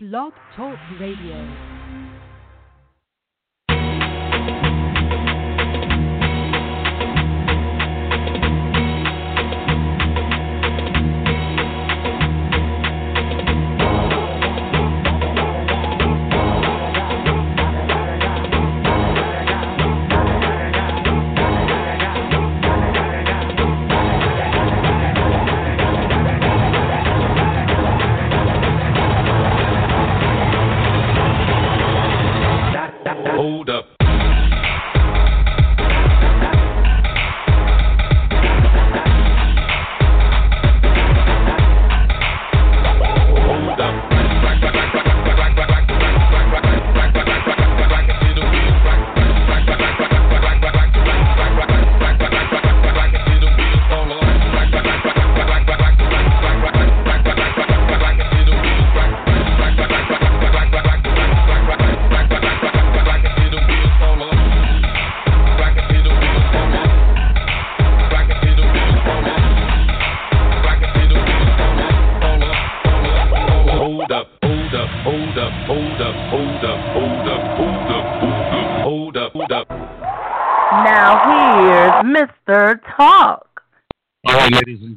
Blog Talk Radio.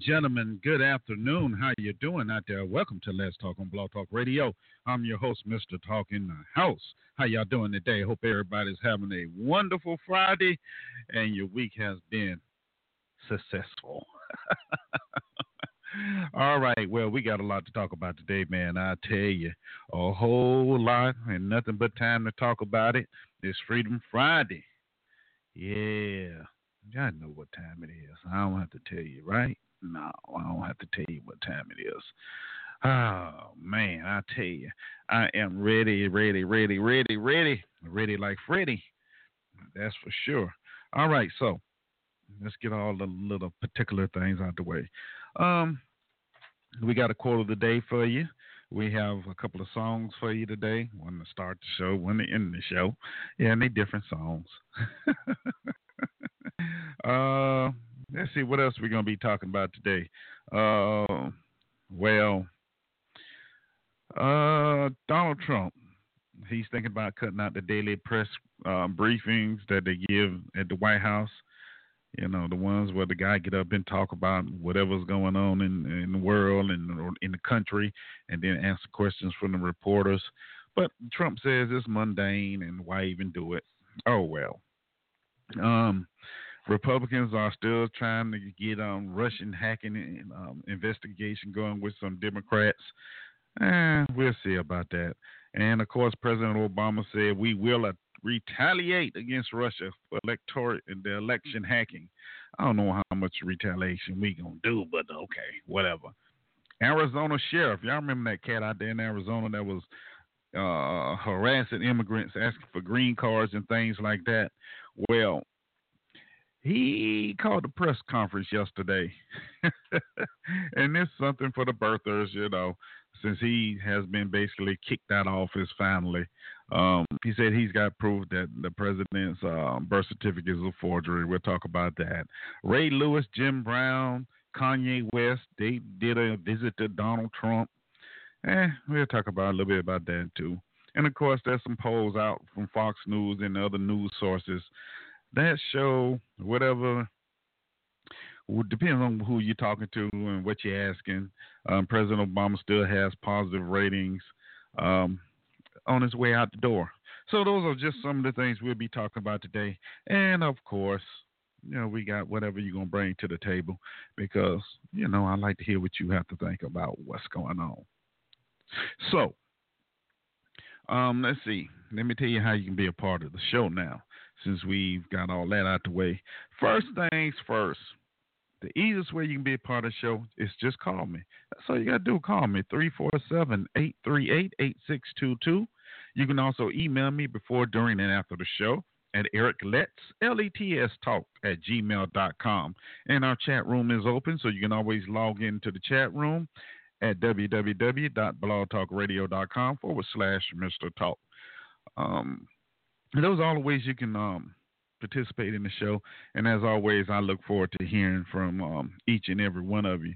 Gentlemen, good afternoon. How you doing out there? Welcome to Let's Talk on Blog Talk Radio. I'm your host, Mr. Talk in the House. How y'all doing today? Hope everybody's having a wonderful Friday and your week has been successful. All right, well, we got a lot to talk about today, man. I tell you, a whole lot and nothing but time to talk about it. It's Freedom Friday. Yeah. I know what time it is. I don't have to tell you, right? No, I don't have to tell you what time it is. Oh man, I tell you, I am ready, ready, ready, ready, ready, ready like Freddy. That's for sure. All right, so let's get all the little particular things out the way. Um, we got a quote of the day for you. We have a couple of songs for you today. One to start the show, one to end the show. Yeah, and they different songs. uh, let's see what else we're gonna be talking about today. Uh, well, uh, Donald Trump. He's thinking about cutting out the daily press uh, briefings that they give at the White House. You know, the ones where the guy get up and talk about whatever's going on in, in the world and in the country, and then answer questions from the reporters. But Trump says it's mundane, and why even do it? Oh well. Um, Republicans are still trying to get um, Russian hacking and, um, investigation going with some Democrats. Eh, we'll see about that. And of course, President Obama said we will uh, retaliate against Russia for electoral the election hacking. I don't know how much retaliation we gonna do, but okay, whatever. Arizona sheriff, y'all remember that cat out there in Arizona that was uh, harassing immigrants, asking for green cards and things like that. Well, he called a press conference yesterday, and it's something for the birthers, you know, since he has been basically kicked out of his family. Um, he said he's got proof that the president's uh, birth certificate is a forgery. We'll talk about that. Ray Lewis, Jim Brown, Kanye West, they did a visit to Donald Trump. Eh, we'll talk about a little bit about that too. And of course, there's some polls out from Fox News and other news sources that show whatever depends on who you're talking to and what you're asking. Um, President Obama still has positive ratings um, on his way out the door. So those are just some of the things we'll be talking about today. And of course, you know, we got whatever you're gonna bring to the table because you know I like to hear what you have to think about what's going on. So, um, let's see. Let me tell you how you can be a part of the show now since we've got all that out the way. First things first, the easiest way you can be a part of the show is just call me. That's all you got to do. Call me, 347 838 8622. You can also email me before, during, and after the show at Eric Let's, L-E-T-S talk at gmail.com. And our chat room is open, so you can always log into the chat room at www.blogtalkradio.com forward slash Mr. Talk. Um, those are all the ways you can um, participate in the show. And as always, I look forward to hearing from um, each and every one of you,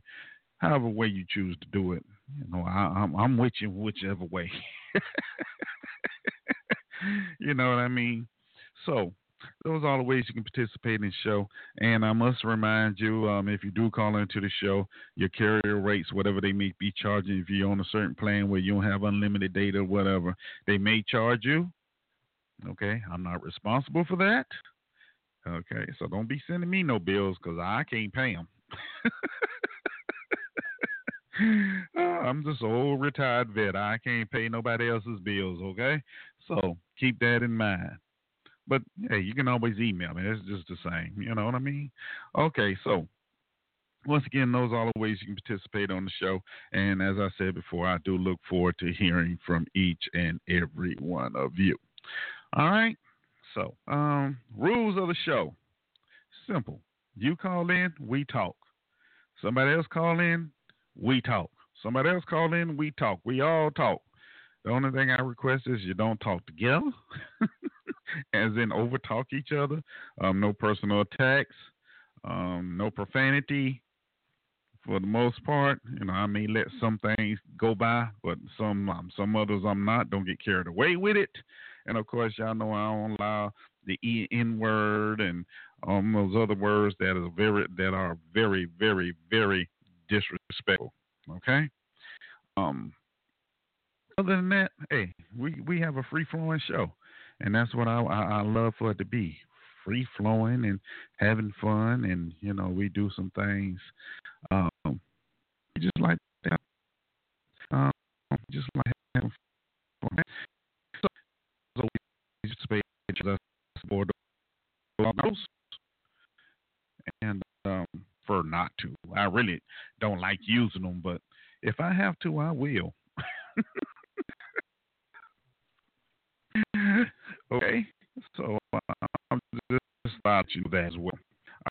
however way you choose to do it. you know, I, I'm I'm with you whichever way. you know what I mean? So those are all the ways you can participate in the show. And I must remind you, um, if you do call into the show, your carrier rates, whatever they may be charging, if you're on a certain plan where you don't have unlimited data or whatever, they may charge you. Okay, I'm not responsible for that. Okay, so don't be sending me no bills because I can't pay them. Uh, I'm just old retired vet. I can't pay nobody else's bills. Okay, so keep that in mind. But hey, you can always email me. It's just the same. You know what I mean? Okay, so once again, those are all the ways you can participate on the show. And as I said before, I do look forward to hearing from each and every one of you. All right. So, um, rules of the show simple. You call in, we talk. Somebody else call in, we talk. Somebody else call in, we talk. We all talk. The only thing I request is you don't talk together, as in overtalk each other. Um, no personal attacks, um, no profanity. For the most part, you know, I may let some things go by, but some um, some others I'm not. Don't get carried away with it. And of course, y'all know I don't allow the e n word and um, those other words that are very that are very very very disrespectful. Okay. Um. Other than that, hey, we we have a free flowing show, and that's what I, I I love for it to be free flowing and having fun, and you know we do some things. Um, just like that. Um, just like having fun. So, so we participate board and um, prefer not to. I really don't like using them, but if I have to, I will. okay, so uh, I'm just about you that as well.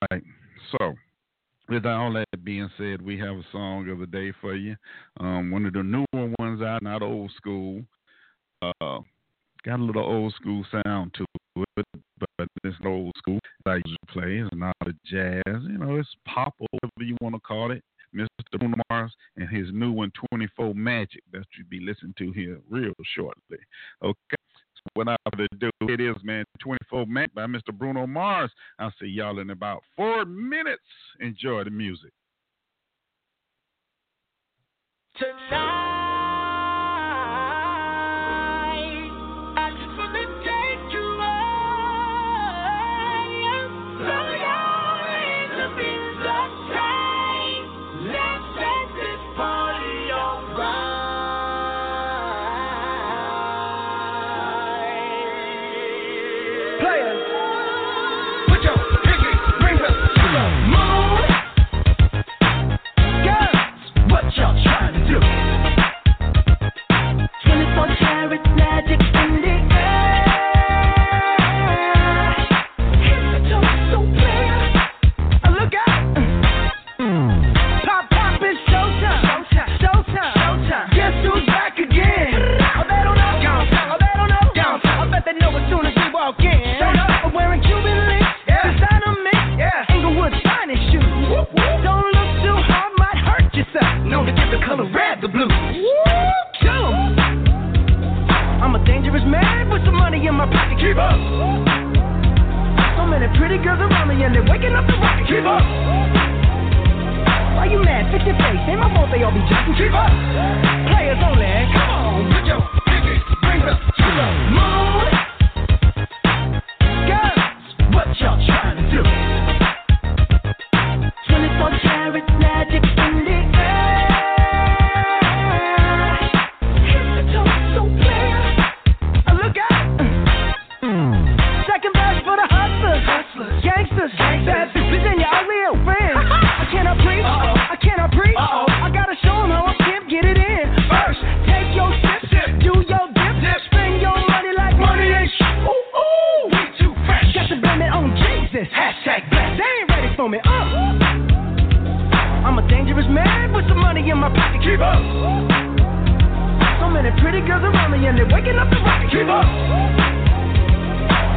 All right, so with all that being said, we have a song of the day for you. Um, one of the newer ones out, not old school. Uh, got a little old school sound to but it's an old school. I usually play It's not a jazz. You know, it's pop or whatever you want to call it. Mr. Bruno Mars and his new one, 24 Magic, that you'll be listening to here real shortly. Okay. So without further ado, it is, man, 24 Magic by Mr. Bruno Mars. I'll see y'all in about four minutes. Enjoy the music. Tonight, red the blues. Kill 'em. I'm a dangerous man with some money in my pocket. Keep up. So many pretty girls around me and they're waking up the rocket. Keep up. Why you mad? Fix your face. Ain't my fault they all be jacking. Keep up. Players only. Come on, put your pinky up to the moon. Girls, what y'all trying to do? Bad bitches and your ugly old friends. I cannot preach, I cannot preach. I gotta show show 'em how I can get it in. First, take your sip, do your dip, spend your money like money ain't shit. Ooh, ooh, we too fresh. Got to blame it on Jesus. Hashtag blessed. They ain't ready for me. Uh. I'm a dangerous man with some money in my pocket. Keep up. So many pretty girls around me and they're waking up the rocket. Keep up.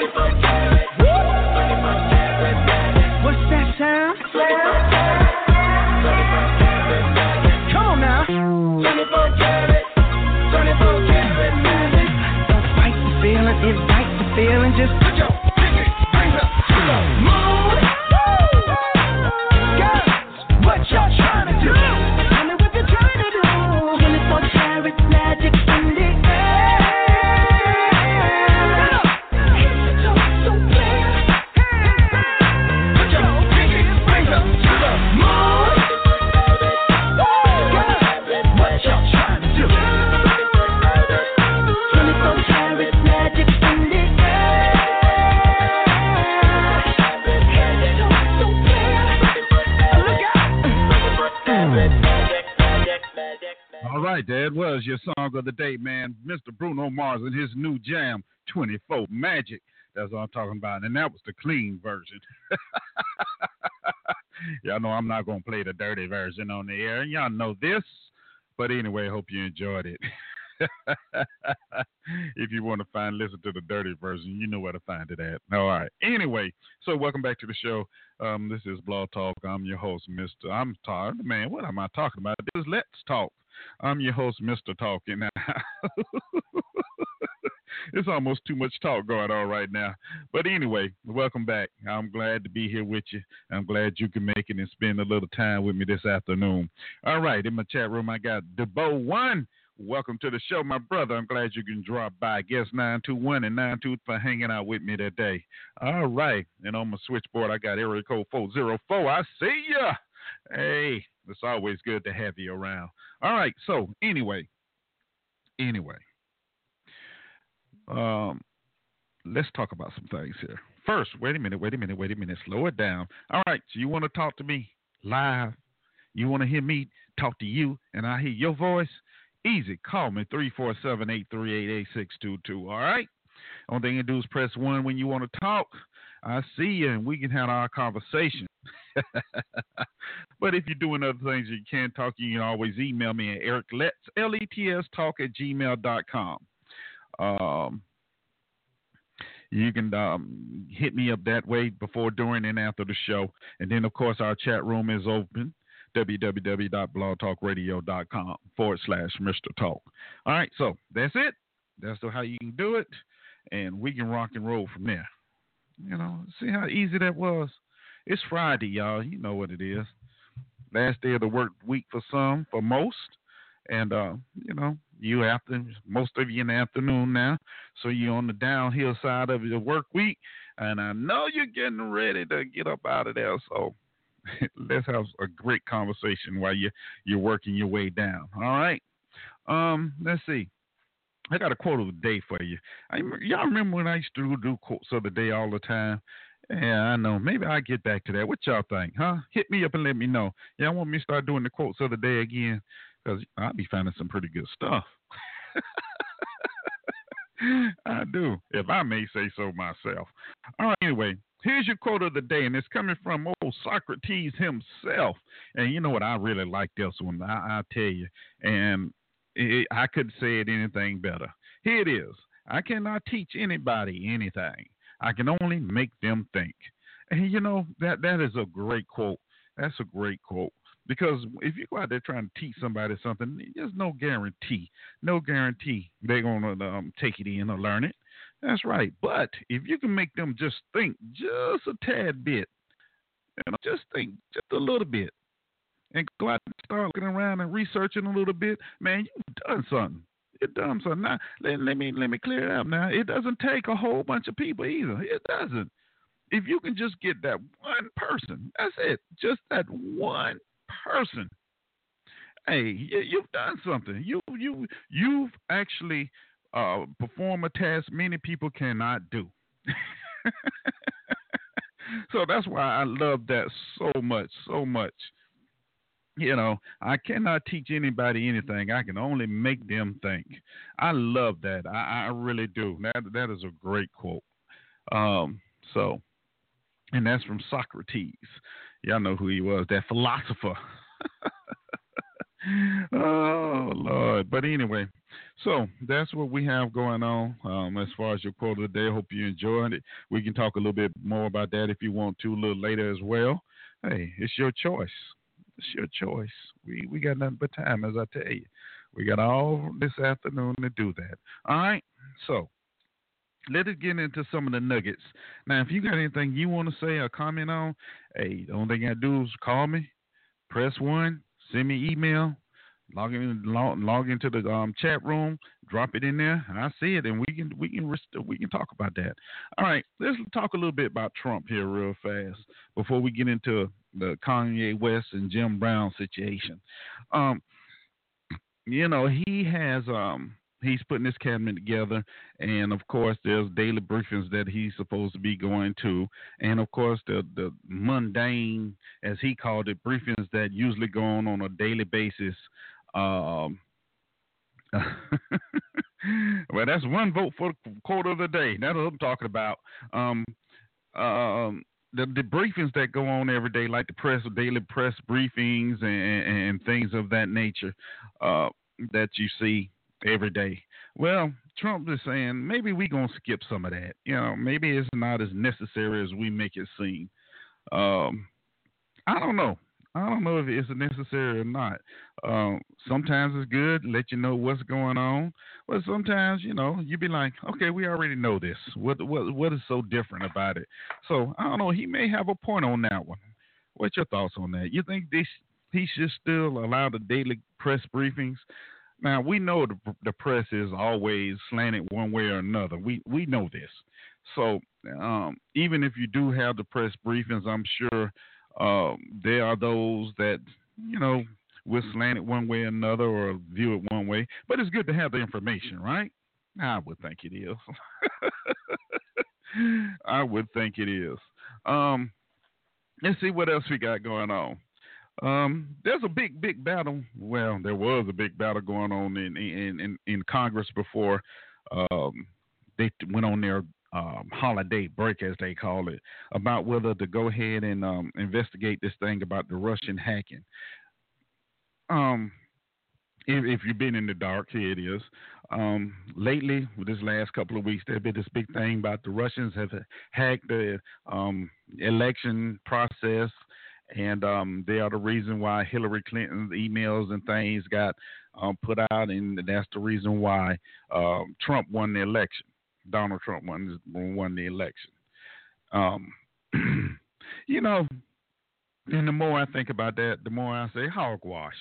Uh. Of the day, man. Mr. Bruno Mars and his new jam, 24 Magic. That's what I'm talking about. And that was the clean version. y'all know I'm not going to play the dirty version on the air. Y'all know this. But anyway, hope you enjoyed it. if you want to find, listen to the dirty version, you know where to find it at. All right. Anyway, so welcome back to the show. Um, this is Blog Talk. I'm your host, Mr. I'm tired. Man, what am I talking about? This is Let's Talk. I'm your host, Mr. Talking. it's almost too much talk going on right now. But anyway, welcome back. I'm glad to be here with you. I'm glad you can make it and spend a little time with me this afternoon. All right, in my chat room, I got Debo One. Welcome to the show, my brother. I'm glad you can drop by. Guess 921 and 92 for hanging out with me today. All right. And on my switchboard, I got area code 404. I see ya. Hey, it's always good to have you around. All right. So, anyway, anyway, um, let's talk about some things here. First, wait a minute, wait a minute, wait a minute. Slow it down. All right. So, you want to talk to me live? You want to hear me talk to you and I hear your voice? Easy. Call me 347 838 8622. All right. Only thing you do is press one when you want to talk. I see you and we can have our conversation. but if you're doing other things you can't talk, you can always email me at Eric Let's L E T S talk at gmail.com. Um, you can um, hit me up that way before, during, and after the show. And then, of course, our chat room is open www.blogtalkradio.com forward slash Mr. Talk. All right, so that's it. That's how you can do it. And we can rock and roll from there. You know, see how easy that was? It's Friday, y'all. You know what it is. Last day of the work week for some, for most. And, uh, you know, you after, most of you in the afternoon now. So you're on the downhill side of your work week. And I know you're getting ready to get up out of there. So let's have a great conversation while you you're working your way down. All right. Um, let's see. I got a quote of the day for you. I, mm-hmm. y'all remember when I used to do quotes of the day all the time? Yeah, I know. Maybe I'll get back to that. What y'all think, huh? Hit me up and let me know. Y'all want me to start doing the quotes of the day again? Because I'll be finding some pretty good stuff. I do, if I may say so myself. All right, anyway, here's your quote of the day, and it's coming from old Socrates himself. And you know what? I really like this one. I, I tell you, and I couldn't say it anything better. Here it is. I cannot teach anybody anything. I can only make them think. And you know that that is a great quote. That's a great quote. Because if you go out there trying to teach somebody something, there's no guarantee, no guarantee they're gonna um, take it in or learn it. That's right. But if you can make them just think just a tad bit, you know, just think just a little bit, and go out and start looking around and researching a little bit, man, you've done something. You've done something. Now, let, let me let me clear it up. Now, it doesn't take a whole bunch of people either. It doesn't. If you can just get that one person, that's it. Just that one person. Hey, you, you've done something. You you you've actually uh, performed a task many people cannot do. so that's why I love that so much, so much. You know, I cannot teach anybody anything. I can only make them think. I love that. I, I really do. That that is a great quote. Um, so, and that's from Socrates. Y'all know who he was, that philosopher. oh Lord. But anyway, so that's what we have going on um, as far as your quote of the day. Hope you enjoyed it. We can talk a little bit more about that if you want to a little later as well. Hey, it's your choice. It's your choice. We we got nothing but time, as I tell you. We got all this afternoon to do that. All right. So let us get into some of the nuggets. Now, if you got anything you want to say or comment on, hey, the only thing I do is call me, press one, send me email, log in, log, log into the um, chat room, drop it in there. And I see it, and we can we can we can talk about that. All right, let's talk a little bit about Trump here real fast before we get into the Kanye West and Jim Brown situation. Um, you know, he has um he's putting his cabinet together and of course there's daily briefings that he's supposed to be going to and of course the the mundane as he called it briefings that usually go on on a daily basis um well that's one vote for quote of the day that's what i'm talking about um um the, the briefings that go on every day, like the press, daily press briefings and, and things of that nature, uh, that you see every day. Well, Trump is saying maybe we're gonna skip some of that. You know, maybe it's not as necessary as we make it seem. Um, I don't know. I don't know if it's necessary or not. Um, sometimes it's good, let you know what's going on. But sometimes, you know, you be like, okay, we already know this. What what what is so different about it? So I don't know. He may have a point on that one. What's your thoughts on that? You think this he should still allow the daily press briefings? Now we know the, the press is always slanted one way or another. We we know this. So um, even if you do have the press briefings, I'm sure uh, there are those that you know will slant it one way or another or view it one way. But it's good to have the information, right? I would think it is. I would think it is. Um, let's see what else we got going on. Um, there's a big, big battle. Well, there was a big battle going on in in in, in Congress before um, they went on their um, holiday break, as they call it, about whether to go ahead and um, investigate this thing about the Russian hacking. Um, if, if, you've been in the dark, here it is. Um, lately, with this last couple of weeks, there's been this big thing about the Russians have hacked the um, election process and um, they are the reason why Hillary Clinton's emails and things got put out, and that's the reason why um, Trump won the election. Donald Trump won won the election. Um, you know, and the more I think about that, the more I say hogwash,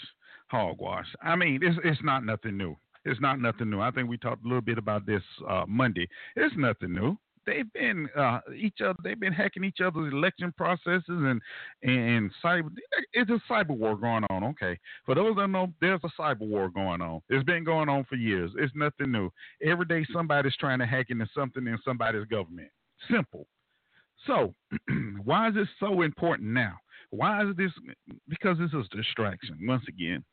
hogwash. I mean, it's it's not nothing new. It's not nothing new. I think we talked a little bit about this uh, Monday. It's nothing new they've been uh, each other. They've been hacking each other's election processes and and cyber. It's a cyber war going on. Okay, for those that know, there's a cyber war going on. It's been going on for years. It's nothing new. Every day somebody's trying to hack into something in somebody's government. Simple. So, why is this so important now? Why is this? Because this is a distraction. Once again,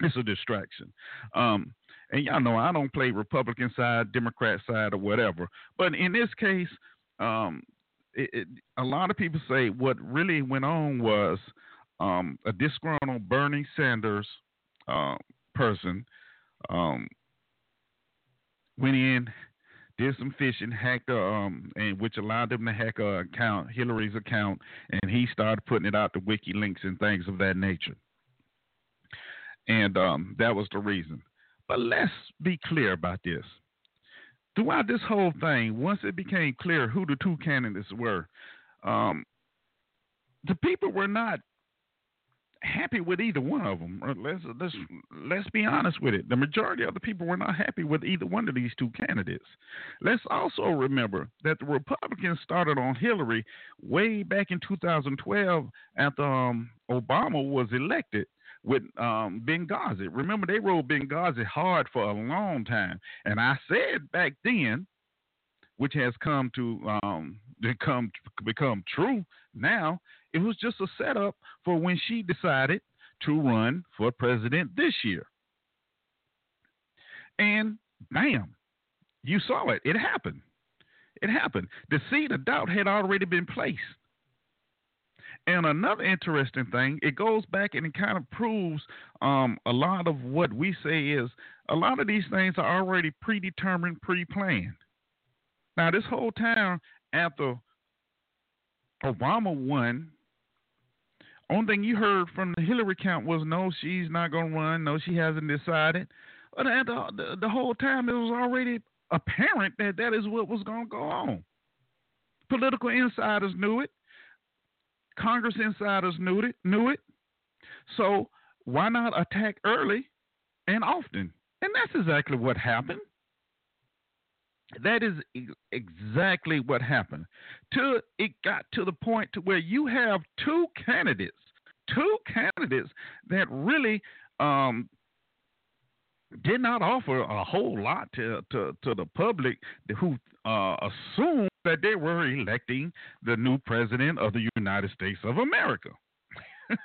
it's a distraction. Um, and y'all know I don't play Republican side, Democrat side, or whatever. But in this case, um, it, it, a lot of people say what really went on was um, a disgruntled Bernie Sanders uh, person um, went in, did some phishing, hacked, um, and which allowed them to hack a account, Hillary's account, and he started putting it out to WikiLeaks and things of that nature. And um, that was the reason. But let's be clear about this. Throughout this whole thing, once it became clear who the two candidates were, um, the people were not happy with either one of them. Let's let's let's be honest with it. The majority of the people were not happy with either one of these two candidates. Let's also remember that the Republicans started on Hillary way back in 2012 after um, Obama was elected with um, Benghazi. Remember, they rode Benghazi hard for a long time, and I said back then, which has come to um, become become true now, it was just a setup for when she decided to run for president this year. And bam, you saw it. It happened. It happened. The seed of doubt had already been placed. And another interesting thing, it goes back and it kind of proves um, a lot of what we say is a lot of these things are already predetermined, pre planned. Now, this whole time after Obama won, only thing you heard from the Hillary count was no, she's not going to run. No, she hasn't decided. But the, the, the whole time, it was already apparent that that is what was going to go on. Political insiders knew it. Congress insiders knew it. Knew it. So why not attack early and often? And that's exactly what happened. That is exactly what happened. To it got to the point to where you have two candidates, two candidates that really um, did not offer a whole lot to to, to the public who uh, assumed that they were electing the new president of the United States of America.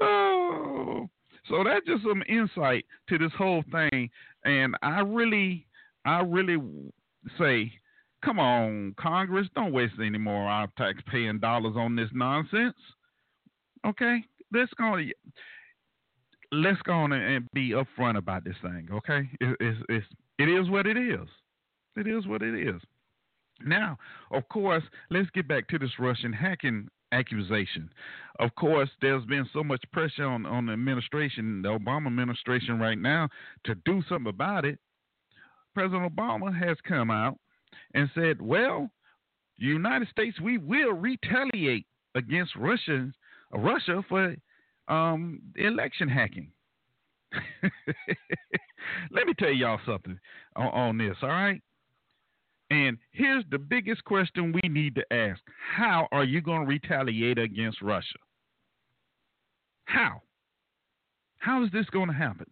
oh, so that's just some insight to this whole thing, and I really, I really say, come on, Congress, don't waste any more of our taxpaying dollars on this nonsense. Okay, let's go. Let's go on and be upfront about this thing. Okay, it, it's, it's it is what it is. It is what it is. Now, of course, let's get back to this Russian hacking accusation. Of course, there's been so much pressure on, on the administration, the Obama administration right now, to do something about it. President Obama has come out and said, well, the United States, we will retaliate against Russia, Russia for um, election hacking. Let me tell y'all something on, on this, all right? And here's the biggest question we need to ask How are you going to retaliate against Russia? How? How is this going to happen?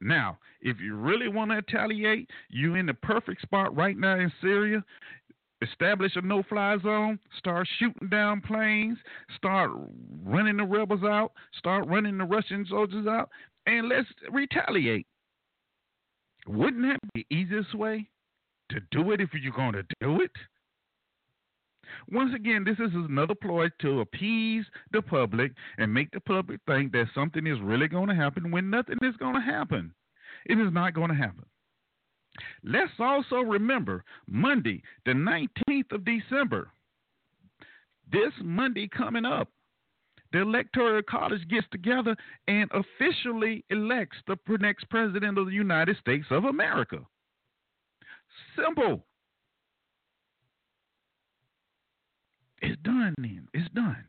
Now, if you really want to retaliate, you're in the perfect spot right now in Syria. Establish a no fly zone, start shooting down planes, start running the rebels out, start running the Russian soldiers out, and let's retaliate. Wouldn't that be the easiest way to do it if you're going to do it? Once again, this is another ploy to appease the public and make the public think that something is really going to happen when nothing is going to happen. It is not going to happen. Let's also remember Monday, the 19th of December, this Monday coming up, the Electoral College gets together and officially elects the next president of the United States of America. Simple. It's done then. It's done.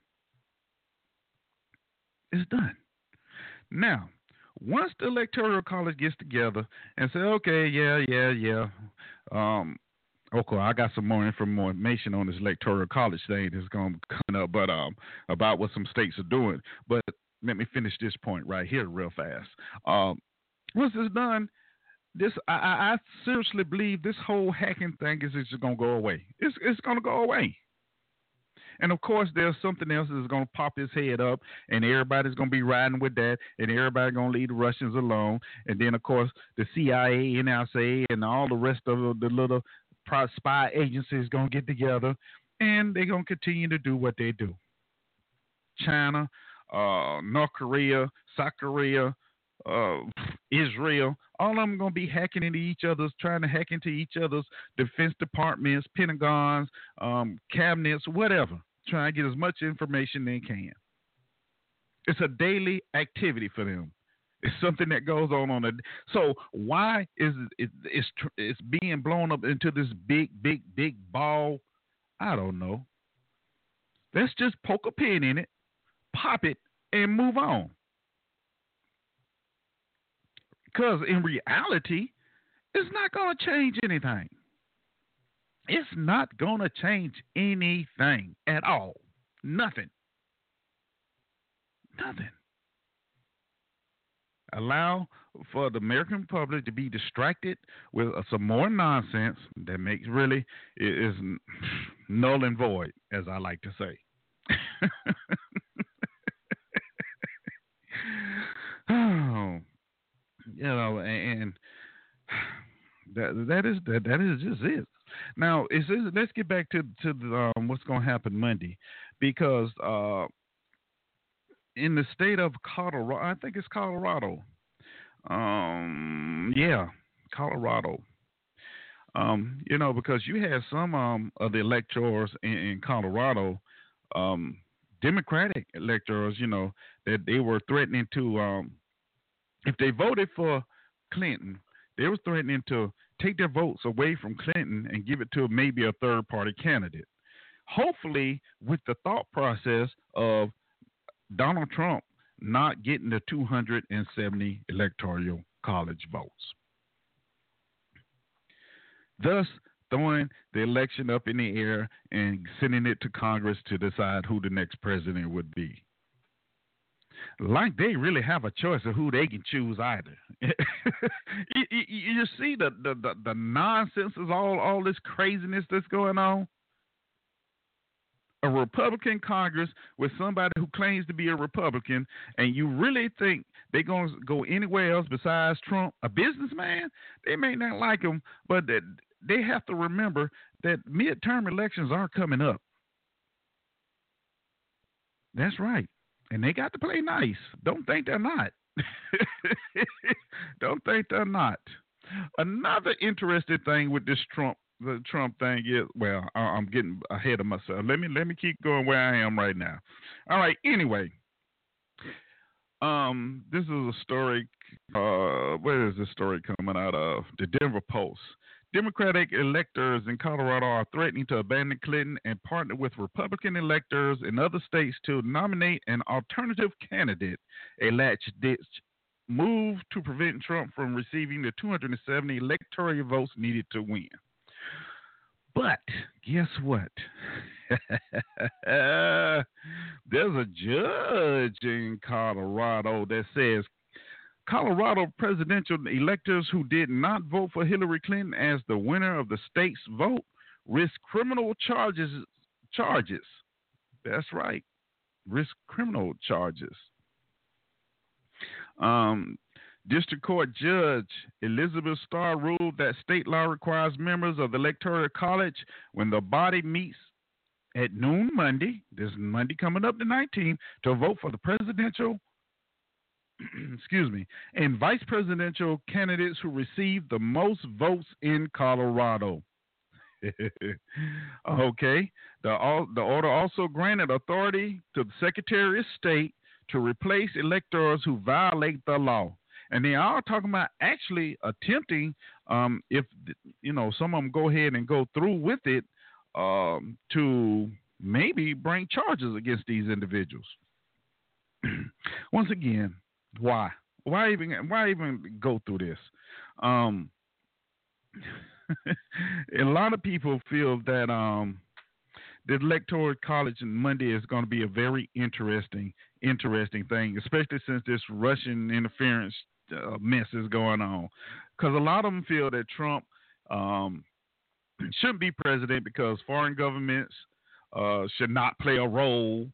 It's done. Now, once the Electoral College gets together and say, okay, yeah, yeah, yeah, um, Okay, I got some more information on this electoral college thing that's going to come up, but um, about what some states are doing. But let me finish this point right here, real fast. Um, once it's done, this I, I seriously believe this whole hacking thing is just going to go away. It's it's going to go away. And of course, there's something else that's going to pop his head up, and everybody's going to be riding with that, and everybody's going to leave the Russians alone. And then, of course, the CIA, NSA, and all the rest of the little spy agencies going to get together and they're going to continue to do what they do. China, uh, North Korea, South Korea, uh, Israel, all of them going to be hacking into each other's, trying to hack into each other's defense departments, Pentagons, um, cabinets, whatever, trying to get as much information they can. It's a daily activity for them. It's something that goes on on a. So why is it? It's it's being blown up into this big, big, big ball. I don't know. Let's just poke a pin in it, pop it, and move on. Because in reality, it's not going to change anything. It's not going to change anything at all. Nothing. Nothing allow for the American public to be distracted with uh, some more nonsense that makes really is null and void, as I like to say. oh, you know, and that that is that that is just it. Now, let's get back to to the, um, what's going to happen Monday, because uh, in the state of Colorado, I think it's Colorado. Um, yeah, Colorado. Um, you know, because you had some um, of the electors in, in Colorado, um, Democratic electors, you know, that they were threatening to, um, if they voted for Clinton, they were threatening to take their votes away from Clinton and give it to maybe a third party candidate. Hopefully, with the thought process of Donald Trump not getting the 270 electoral college votes. Thus, throwing the election up in the air and sending it to Congress to decide who the next president would be. Like they really have a choice of who they can choose either. you, you, you, see the, the, the, the nonsense is all all this craziness that's going on a Republican Congress with somebody who claims to be a Republican, and you really think they're going to go anywhere else besides Trump, a businessman? They may not like him, but they have to remember that midterm elections are coming up. That's right. And they got to play nice. Don't think they're not. Don't think they're not. Another interesting thing with this Trump the Trump thing is well, I, am getting ahead of myself. Let me let me keep going where I am right now. All right. Anyway, um, this is a story. Uh, where is this story coming out of? The Denver Post. Democratic electors in Colorado are threatening to abandon Clinton and partner with Republican electors in other states to nominate an alternative candidate, a latch ditch move to prevent Trump from receiving the 270 electoral votes needed to win. But guess what? There's a judge in Colorado that says Colorado presidential electors who did not vote for Hillary Clinton as the winner of the state's vote risk criminal charges charges. That's right. Risk criminal charges. Um, District Court Judge Elizabeth Starr ruled that state law requires members of the Electoral College, when the body meets at noon Monday, this Monday coming up the 19th, to vote for the presidential, excuse me, and vice presidential candidates who received the most votes in Colorado. okay. The, the order also granted authority to the Secretary of State to replace electors who violate the law and they are talking about actually attempting, um, if you know, some of them go ahead and go through with it, um, to maybe bring charges against these individuals. Once again, why? Why even? Why even go through this? Um, a lot of people feel that um, the electoral college on Monday is going to be a very interesting, interesting thing, especially since this Russian interference uh, mess is going on. Because a lot of them feel that Trump um, shouldn't be president because foreign governments uh, should not play a role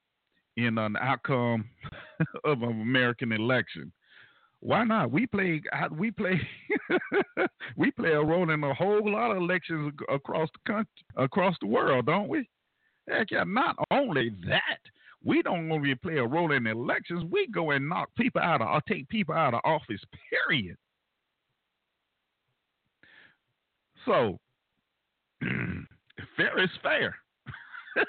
in an outcome of an American election. Why not? We play. We play. we play a role in a whole lot of elections across the country, across the world, don't we? Heck yeah! Not only that, we don't only play a role in elections. We go and knock people out of, or take people out of office. Period. So, fair is fair.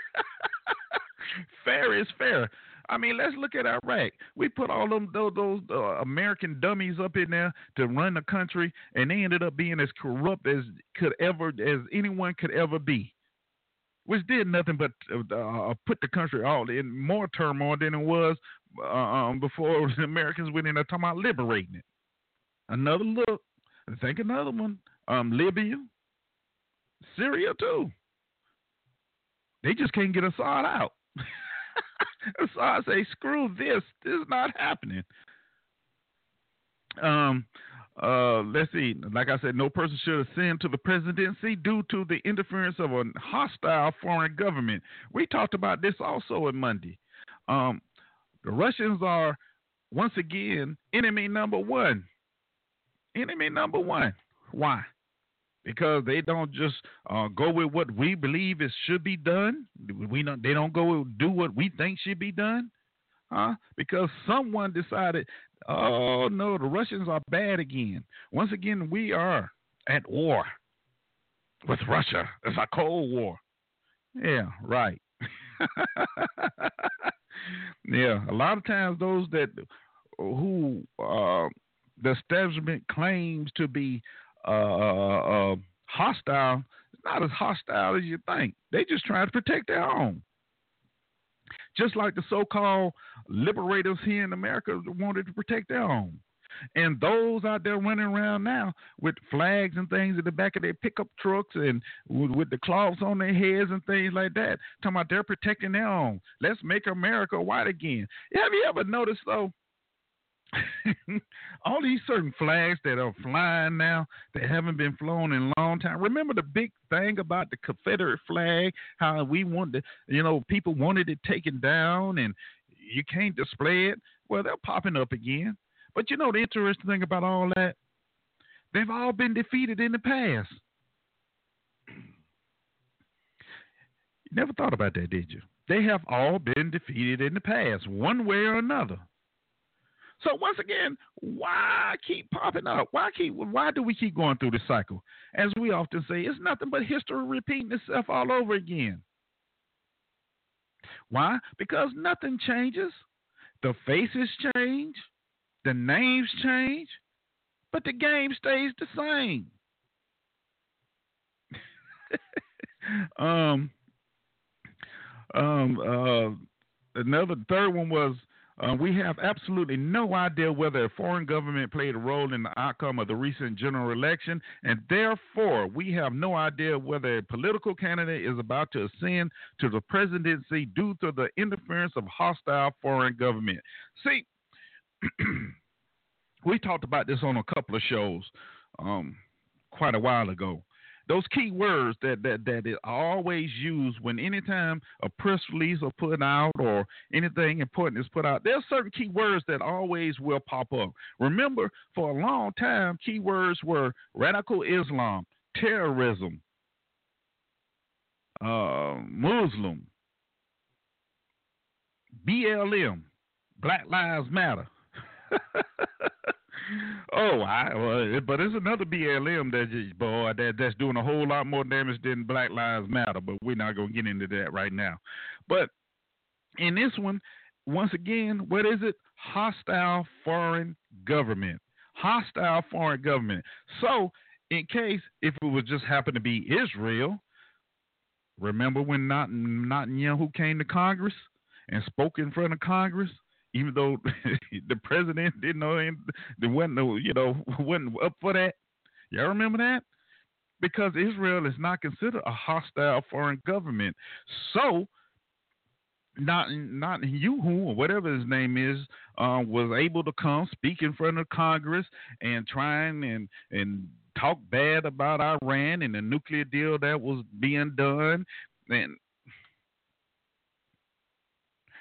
fair is fair. I mean, let's look at Iraq. We put all them those, those uh, American dummies up in there to run the country, and they ended up being as corrupt as could ever as anyone could ever be which did nothing but uh, put the country all in more turmoil than it was uh, um, before the Americans went in there talking about liberating it. Another look, think another one, um, Libya, Syria too. They just can't get Assad out. Assad say, "Screw this! This is not happening." Um, uh, let's see. Like I said, no person should ascend to the presidency due to the interference of a hostile foreign government. We talked about this also on Monday. Um, the Russians are once again enemy number one. Enemy number one. Why? Because they don't just uh, go with what we believe it should be done. We don't. They don't go do what we think should be done. Huh? Because someone decided, oh no, the Russians are bad again. Once again, we are at war with Russia. It's a Cold War. Yeah, right. yeah, a lot of times those that who uh, the establishment claims to be uh, uh, hostile, it's not as hostile as you think. They just trying to protect their own. Just like the so-called liberators here in America wanted to protect their own. And those out there running around now with flags and things in the back of their pickup trucks and with, with the cloths on their heads and things like that, talking about they're protecting their own. Let's make America white again. Have you ever noticed though? all these certain flags that are flying now that haven't been flown in a long time. Remember the big thing about the Confederate flag, how we wanted you know, people wanted it taken down and you can't display it. Well, they're popping up again. But you know the interesting thing about all that? They've all been defeated in the past. You never thought about that, did you? They have all been defeated in the past, one way or another. So once again, why keep popping up? Why keep? Why do we keep going through the cycle? As we often say, it's nothing but history repeating itself all over again. Why? Because nothing changes. The faces change, the names change, but the game stays the same. um, um, uh, another third one was uh, we have absolutely no idea whether a foreign government played a role in the outcome of the recent general election, and therefore we have no idea whether a political candidate is about to ascend to the presidency due to the interference of hostile foreign government. See, we talked about this on a couple of shows um, quite a while ago those key words that that that is always used when anytime a press release are put out or anything important is put out. There's certain key words that always will pop up. Remember, for a long time, keywords were radical Islam, terrorism, uh, Muslim, BLM, Black Lives Matter. oh, I, well, but it's another BLM that just, boy that that's doing a whole lot more damage than Black Lives Matter. But we're not gonna get into that right now. But in this one, once again, what is it? Hostile foreign government. Hostile foreign government. So, in case if it was just happen to be Israel, remember when Not Netanyahu came to Congress and spoke in front of Congress? Even though the president didn't know him, there wasn't no, you know, wasn't up for that. Y'all remember that? Because Israel is not considered a hostile foreign government. So, not not Yuhu or whatever his name is uh, was able to come speak in front of Congress and trying and and talk bad about Iran and the nuclear deal that was being done and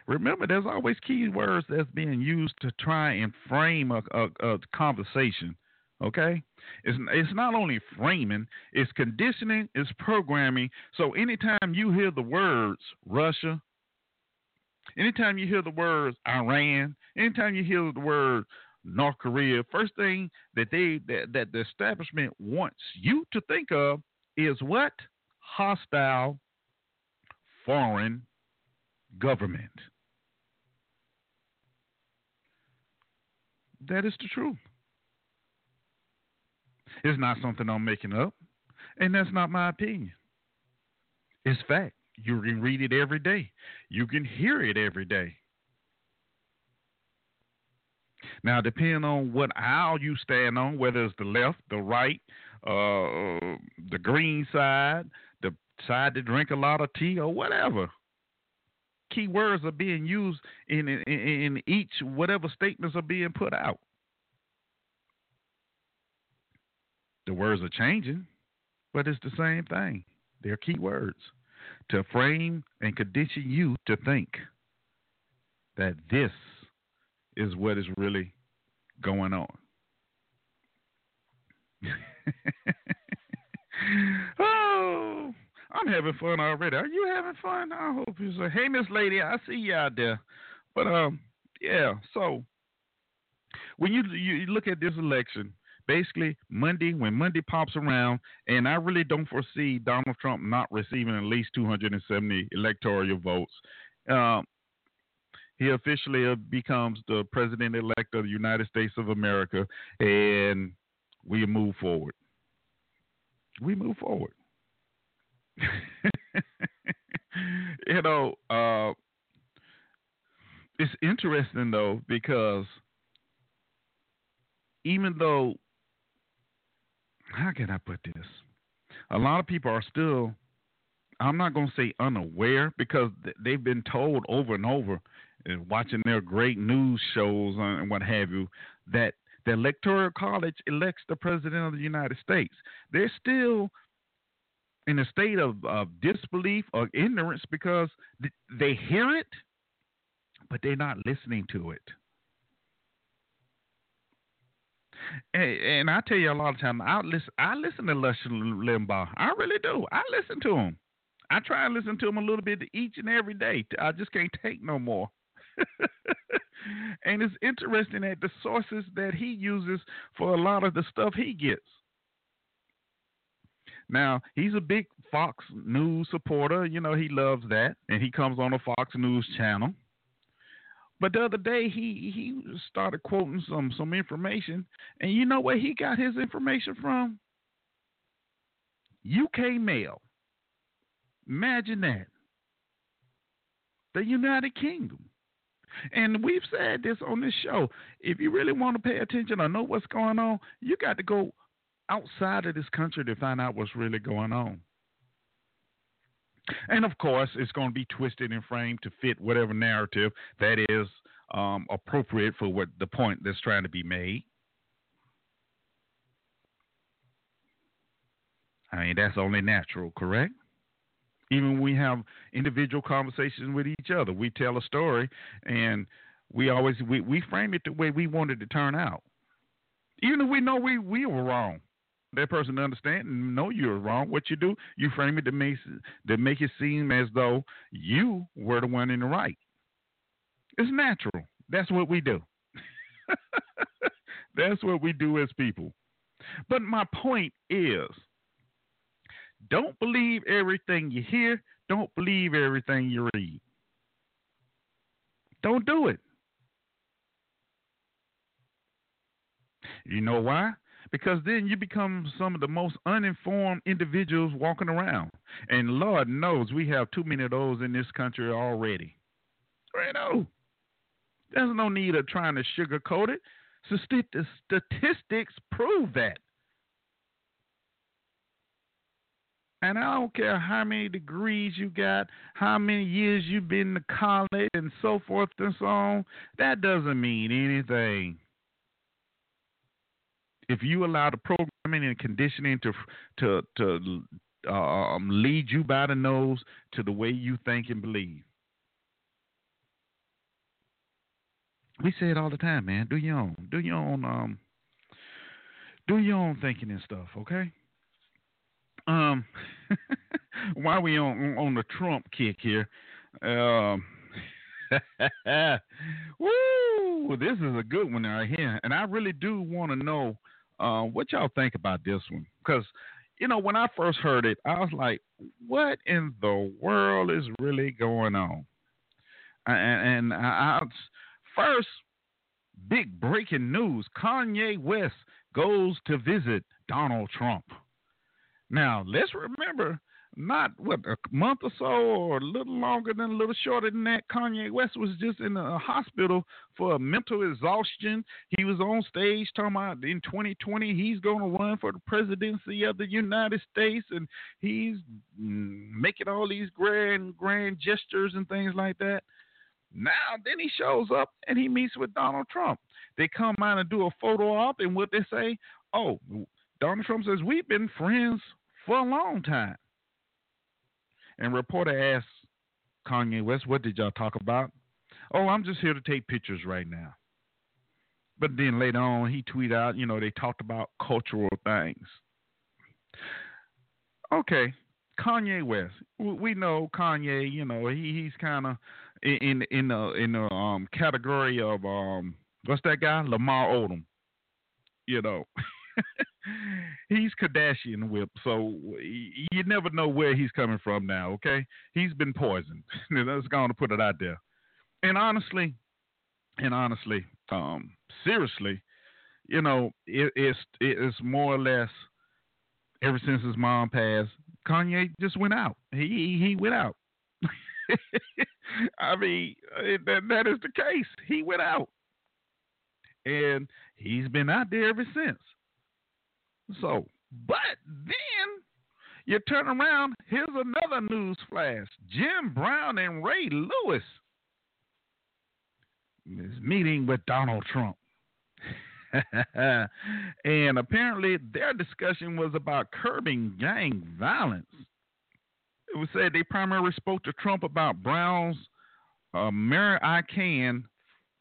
remember, there's always key words that's being used to try and frame a, a, a conversation. Okay, it's it's not only framing, it's conditioning, it's programming. So anytime you hear the words Russia, anytime you hear the words Iran, anytime you hear the word North Korea, first thing that they that, that the establishment wants you to think of is what hostile foreign government. That is the truth. It's not something I'm making up, and that's not my opinion. It's fact. You can read it every day. You can hear it every day. Now, depending on what aisle you stand on, whether it's the left, the right, uh, the green side, the side that drink a lot of tea, or whatever, key words are being used in, in, in each whatever statements are being put out. The words are changing, but it's the same thing. They're key words to frame and condition you to think. that this is what is really going on. oh, I'm having fun already. Are you having fun? I hope you say, hey, Miss Lady, I see you out there. But um, yeah. So when you you look at this election, basically Monday when Monday pops around, and I really don't foresee Donald Trump not receiving at least 270 electoral votes. Um, he officially uh, becomes the president elect of the United States of America, and we move forward. We move forward. you know, uh, it's interesting though because even though how can I put this? A lot of people are still I'm not going to say unaware because they've been told over and over and watching their great news shows and what have you that the electoral college elects the president of the United States. They're still in a state of, of disbelief or ignorance because th- they hear it, but they're not listening to it. And, and I tell you a lot of times, I listen. I listen to Lush Limbaugh. I really do. I listen to him. I try and listen to him a little bit each and every day. I just can't take no more. and it's interesting that the sources that he uses for a lot of the stuff he gets. Now, he's a big Fox News supporter. You know, he loves that. And he comes on a Fox News channel. But the other day he he started quoting some some information, and you know where he got his information from? UK Mail. Imagine that. The United Kingdom. And we've said this on this show. If you really want to pay attention or know what's going on, you got to go outside of this country to find out what's really going on. And of course, it's going to be twisted and framed to fit whatever narrative that is um, appropriate for what the point that's trying to be made. I mean, that's only natural, correct? Even when we have individual conversations with each other, we tell a story and we always we, we frame it the way we want it to turn out. Even if we know we, we were wrong that person to understand and know you're wrong. What you do, you frame it to make to make it seem as though you were the one in the right. It's natural. That's what we do. That's what we do as people. But my point is don't believe everything you hear, don't believe everything you read. Don't do it. You know why? Because then you become some of the most uninformed individuals walking around. And Lord knows we have too many of those in this country already. Know. There's no need of trying to sugarcoat it. Statistics prove that. And I don't care how many degrees you got, how many years you've been to college, and so forth and so on. That doesn't mean anything if you allow the programming and conditioning to to to uh, um, lead you by the nose to the way you think and believe. We say it all the time, man. Do your own, do your own, um, do your own thinking and stuff, okay? Um, while we on on the Trump kick here, um, woo, this is a good one right here, and I really do want to know uh, what y'all think about this one? Because you know, when I first heard it, I was like, "What in the world is really going on?" And, and I, I first big breaking news: Kanye West goes to visit Donald Trump. Now let's remember not what a month or so or a little longer than a little shorter than that kanye west was just in a hospital for mental exhaustion. He was on stage talking about in 2020 he's going to run for the presidency of the united states and he's making all these grand grand gestures and things like that. Now then he shows up and he meets with donald trump. They come out and do a photo op and what they say oh donald trump says we've been friends for a long time and reporter asked Kanye West, "What did y'all talk about?" oh, I'm just here to take pictures right now. But then later on, he tweeted out, you know, they talked about cultural things. Okay, Kanye West. We know Kanye. You know, he he's kind of in in the in the um category of um what's that guy Lamar Odom. You know. he's Kardashian whip, so you never know where he's coming from now. Okay, he's been poisoned. That's going to put it out there. And honestly, and honestly, um, seriously, you know, it, it's it's more or less ever since his mom passed, Kanye just went out. He he went out. I mean, that that is the case. He went out, and he's been out there ever since. So, but then you turn around. Here's another news flash: Jim Brown and Ray Lewis is meeting with Donald Trump. and apparently their discussion was about curbing gang violence. It was said they primarily spoke to Trump about Brown's uh, Amer-I-Can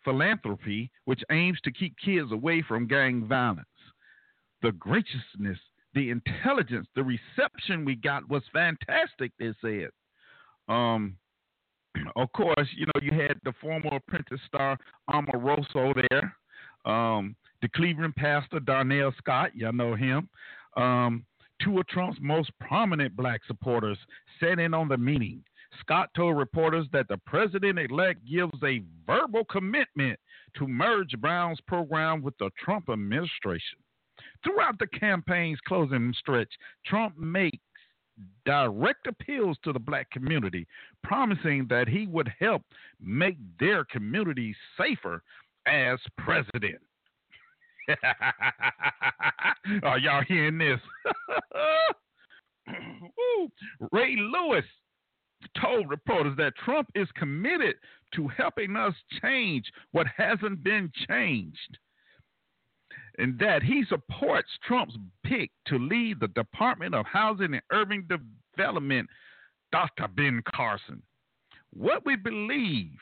philanthropy, which aims to keep kids away from gang violence. The graciousness, the intelligence, the reception we got was fantastic, they said. Um, of course, you know, you had the former apprentice star Omarosa there. Um, the Cleveland pastor Darrell Scott, y'all know him. Um, two of Trump's most prominent black supporters sat in on the meeting. Scott told reporters that the president elect gives a verbal commitment to merge Brown's program with the Trump administration. Throughout the campaign's closing stretch, Trump makes direct appeals to the black community, promising that he would help make their communities safer as president. Are y'all hearing this? Ray Lewis told reporters that Trump is committed to helping us change what hasn't been changed. And that he supports Trump's pick to lead the Department of Housing and Urban Development, Dr. Ben Carson. What we believe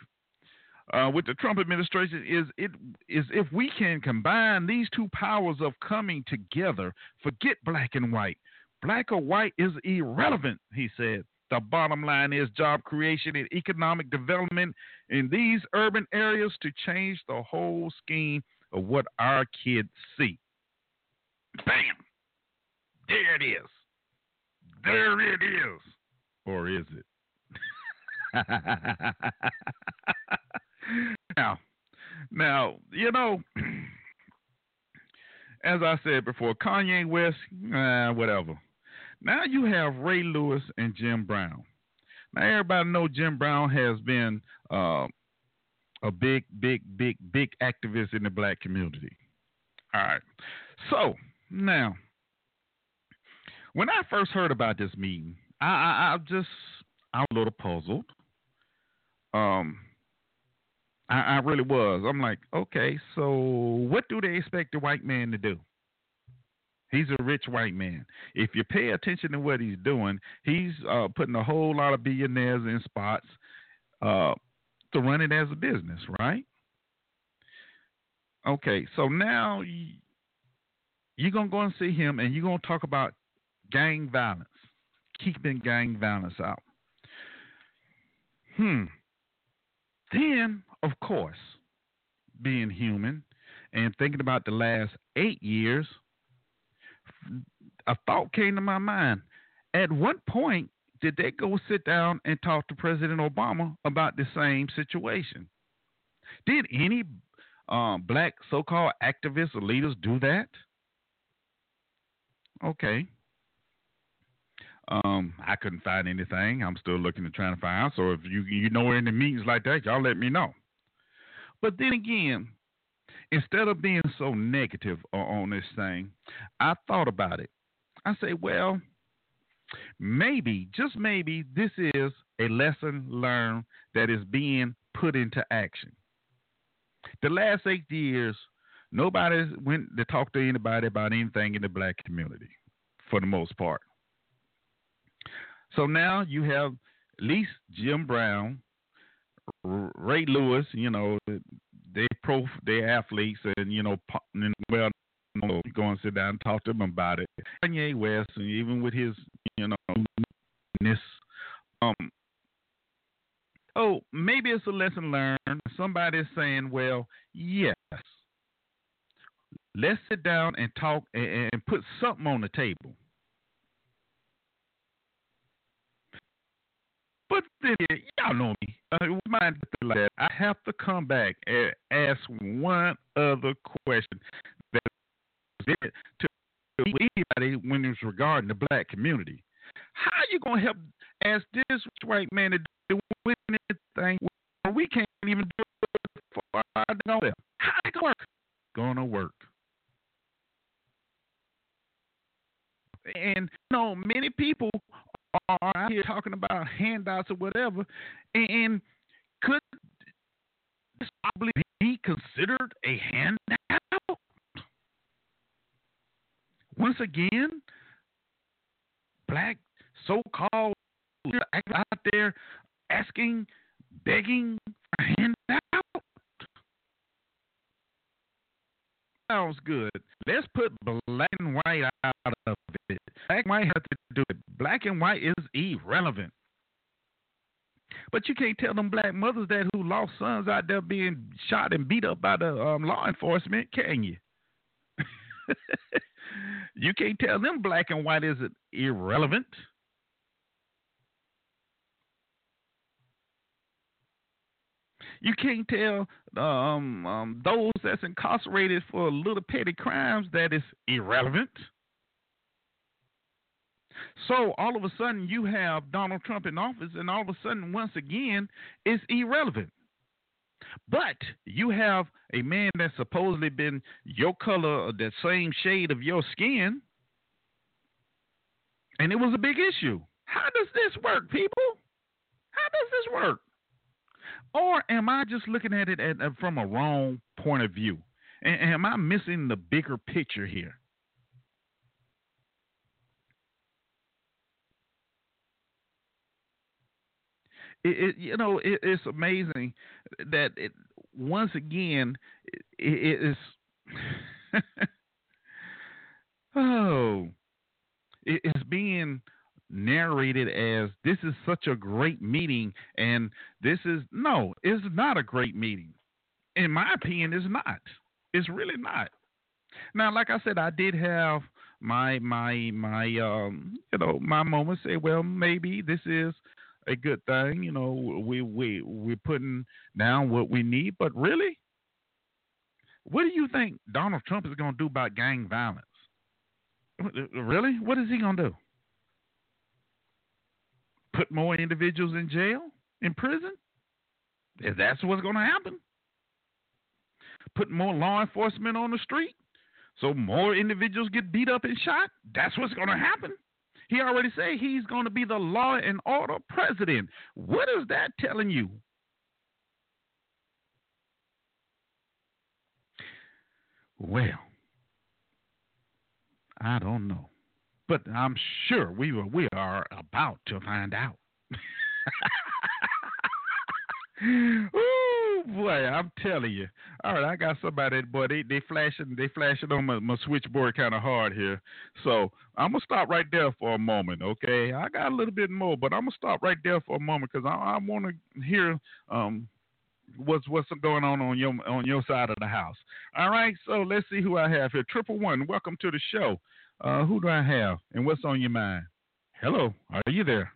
uh, with the Trump administration is it is if we can combine these two powers of coming together, forget black and white. Black or white is irrelevant, he said. The bottom line is job creation and economic development in these urban areas to change the whole scheme of what our kids see. Bam! There it is. There it is. Or is it? now, now, you know, as I said before, Kanye West, uh, whatever. Now you have Ray Lewis and Jim Brown. Now everybody know Jim Brown has been uh, a big, big, big, big activist in the black community. All right. So now, when I first heard about this meeting, I, I, I just I'm a little puzzled. Um, I, I really was. I'm like, okay, so what do they expect the white man to do? He's a rich white man. If you pay attention to what he's doing, he's uh, putting a whole lot of billionaires in spots uh, to run it as a business, right? Okay, so now you're going to go and see him and you're going to talk about gang violence, keeping gang violence out. Hmm. Then of course, being human and thinking about the last eight years, a thought came to my mind. At what point did they go sit down and talk to President Obama about the same situation? Did any um, black so called activists or leaders do that? Okay. Um, I couldn't find anything. I'm still looking to try to find out. So if you you know any meetings like that, y'all let me know. But then again, instead of being so negative on this thing, I thought about it. I say, well, maybe, just maybe, this is a lesson learned that is being put into action. The last eight years, nobody went to talk to anybody about anything in the black community, for the most part. So now you have at least Jim Brown, Ray Lewis, you know, they pro, they athletes, and you know, well, go and sit down and talk to them about it. Kanye West, and even with his, you know, this, um, oh, maybe it's a lesson learned. Somebody's saying, well, yes, let's sit down and talk and, and put something on the table. But then, y'all know me. Uh, mind like that. I have to come back and ask one other question to anybody when it's regarding the black community. How you gonna help ask this white man to do anything when we can't even do it for our How it gonna work? Gonna work. And you know, many people are out here talking about handouts or whatever, and could this probably be considered a handout? Once again, black so-called out there asking, begging for handout. Sounds good. Let's put black and white out of it. Black and white have to do it. Black and white is irrelevant. But you can't tell them black mothers that who lost sons out there being shot and beat up by the um, law enforcement, can you? you can't tell them black and white is irrelevant. You can't tell um, um, those that's incarcerated for little petty crimes that is irrelevant. So all of a sudden you have Donald Trump in office, and all of a sudden, once again, it's irrelevant. But you have a man that's supposedly been your color, uh, that same shade of your skin, and it was a big issue. How does this work, people? How does this work? Or am I just looking at it at, uh, from a wrong point of view? And am I missing the bigger picture here? It, it you know it, it's amazing that it once again it, is oh it is being narrated as this is such a great meeting and this is no it's not a great meeting. In my opinion it's not. It's really not. Now like i said i did have my my my um you know my moment say well maybe this is a good thing. You know, we we we're putting down what we need, but really, what do you think Donald Trump is going to do about gang violence? Uh, really, what is he going to do? Put more individuals in jail, in prison? If that's what's going to happen, put more law enforcement on the street, so more individuals get beat up and shot. That's what's going to happen. He already said he's going to be the law and order president. What is that telling you? Well, I don't know, but I'm sure we were, we are about to find out. Ooh, boy, I'm telling you. All right, I got somebody, boy, they they flashing they flashing on my, my switchboard kind of hard here. So I'm gonna stop right there for a moment, okay? I got a little bit more, but I'm gonna stop right there for a moment because I, I want to hear um what's what's going on on your on your side of the house. All right, so let's see who I have here. Triple one, welcome to the show. Uh, who do I have, and what's on your mind? Hello, are you there?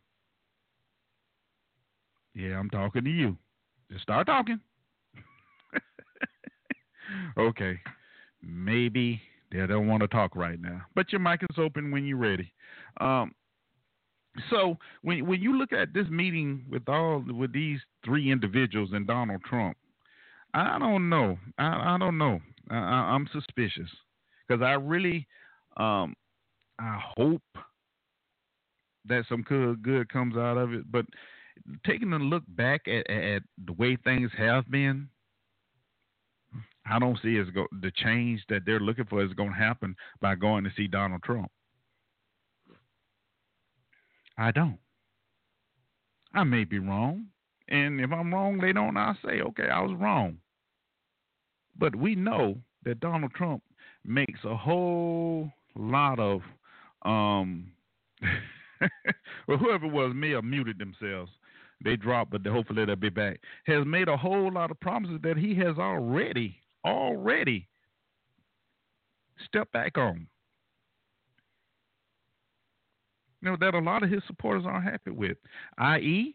Yeah, I'm talking to you. Just start talking. okay. Maybe they don't want to talk right now, but your mic is open when you're ready. Um, so when when you look at this meeting with all with these three individuals and Donald Trump, I don't know. I, I don't know. I, am suspicious because I really, um, I hope that some good good comes out of it. But taking a look back at, at the way things have been, I don't see as go, the change that they're looking for is going to happen by going to see Donald Trump. I don't. I may be wrong. And if I'm wrong later on, I'll say, okay, I was wrong. But we know that Donald Trump makes a whole lot of um well whoever it was may have muted themselves. They dropped, but hopefully they'll be back. Has made a whole lot of promises that he has already, already stepped back on. You know, that a lot of his supporters aren't happy with, i.e.,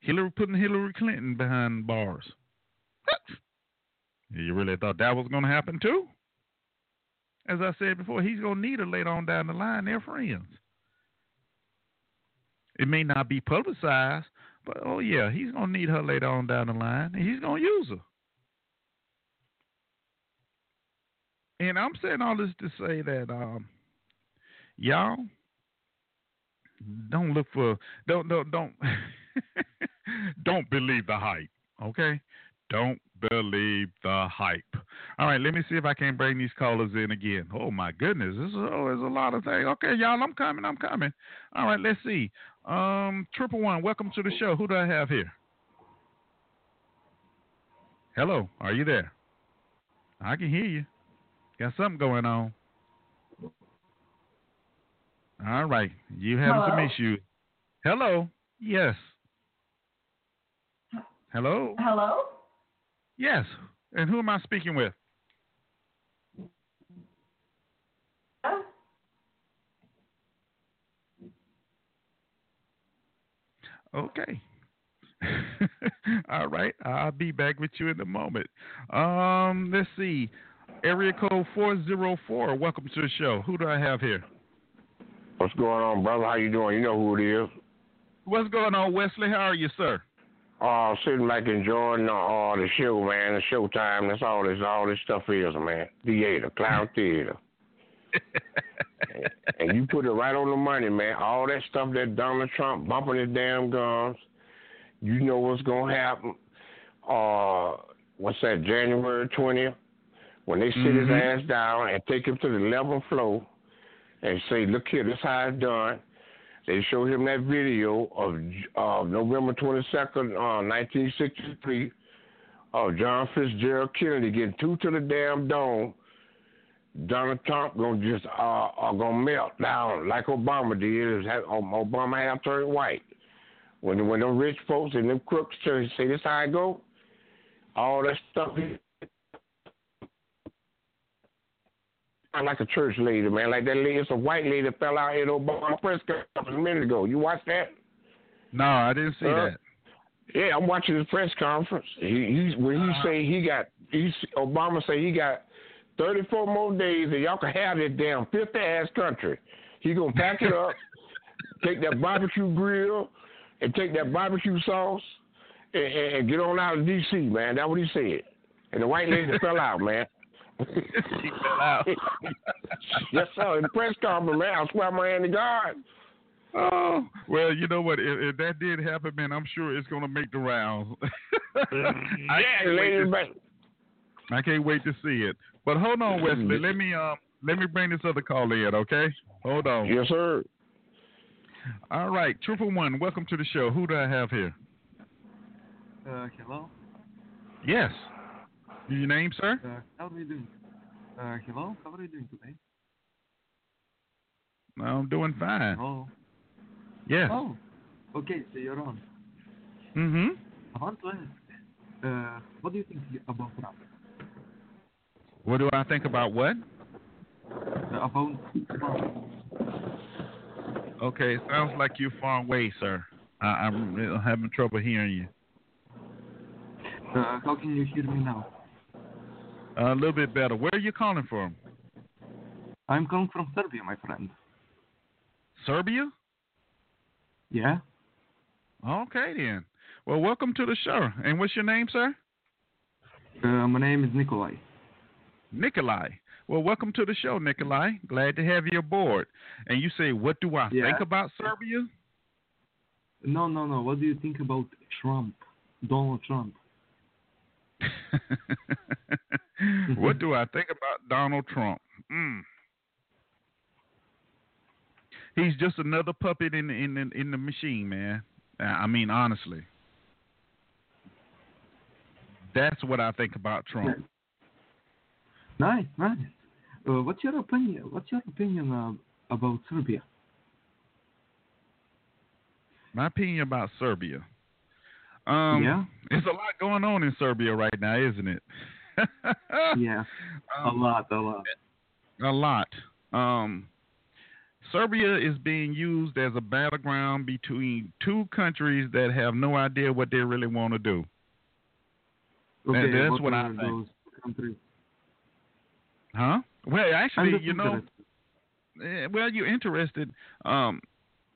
Hillary putting Hillary Clinton behind bars. You really thought that was going to happen too? As I said before, he's going to need her later on down the line. They're friends. It may not be publicized, but oh yeah, he's going to need her later on down the line, and he's going to use her. And I'm saying all this to say that um, y'all don't look for don't don't don't don't believe the hype. Okay, don't believe the hype. All right, let me see if I can bring these callers in again. Oh my goodness, this is oh, there's a lot of things. Okay, y'all, I'm coming, I'm coming. All right, let's see. Um, triple one, welcome to the show. Who do I have here? Hello, are you there? I can hear you. Got something going on. All right, you having Hello? some issues. Hello, yes. Hello, Hello? yes. And who am I speaking with? Huh? Okay. All right. I'll be back with you in a moment. Um, let's see. Area code four zero four. Welcome to the show. Who do I have here? What's going on, brother? How you doing? You know who it is. What's going on, Wesley? How are you, sir? Uh, sitting back enjoying the, uh, the show, man. The showtime. That's all this all this stuff is, man. Theater, clown theater. and you put it right on the money, man. All that stuff that Donald Trump bumping his damn guns. You know what's gonna happen. Uh, what's that? January twentieth, when they sit his Mhm. ass down and take him to the level floor and say, "Look here, this how it's done." They show him that video of uh, November twenty second, uh, nineteen sixty three, of John Fitzgerald Kennedy getting two to the damn dome. Donald Trump gonna just uh, are gonna melt down like Obama did. Um, Obama have turned white. When when them rich folks and them crooks say say this how I go, all that stuff. I like a church lady, man. Like that lady, it's a white lady that fell out in Obama press conference a minute ago. You watched that? No, I didn't see Uh, that. Yeah, I'm watching his press conference. He, he's when he say he got he's Obama say he got 34 more days and y'all can have this damn filthy ass country. He gonna pack it up, take that barbecue grill, and take that barbecue sauce, and, and, and get on out of D.C. Man, that's what he said. And the white lady fell out, man. She fell out. yes, sir. In the press conference, man, I swear my hand to God. Oh well, you know what? If, if that did happen, man, I'm sure it's gonna make the rounds. Yeah, can't wait lady, to- back. I can't wait to see it. But hold on, Wesley. Let me um let me bring this other call in, okay? Hold on. Yes, sir. All right, triple one. Welcome to the show. Who do I have here? Uh, hello. Yes. Your name, sir? Uh, how are you doing? Uh, hello. How are you doing today? I'm doing fine. Oh. Yes. Oh. Okay, so you're on. Mm-hmm. I want to ask. Uh, what do you think about Trump? What do I think about what? Uh, about Trump. Okay, sounds like you're far away, sir. I, I'm having trouble hearing you. Uh, how can you hear me now? A little bit better. Where are you calling from? I'm calling from Serbia, my friend. Serbia? Yeah. Okay then. Well, welcome to the show. And what's your name, sir? Uh, my name is Nikolai. Nikolai. Well, welcome to the show, Nikolai. Glad to have you aboard. And you say, what do I Yeah. think about Serbia? No, no, no. What do you think about Trump? Donald Trump. what do I think about Donald Trump? Mm. He's just another puppet in the, in in the machine, man. I mean, honestly. That's what I think about Trump. Nice, nice. Uh, what's your opinion? What's your opinion uh, about Serbia? My opinion about Serbia. Um, yeah, There's a lot going on in Serbia right now, isn't it? yeah, a Um, lot, a lot. A lot. Um, Serbia is being used as a battleground between two countries that have no idea what they really want to do. Okay, that's what I think. those countries? Huh? Well, actually, you know, eh, well, you're interested. Um,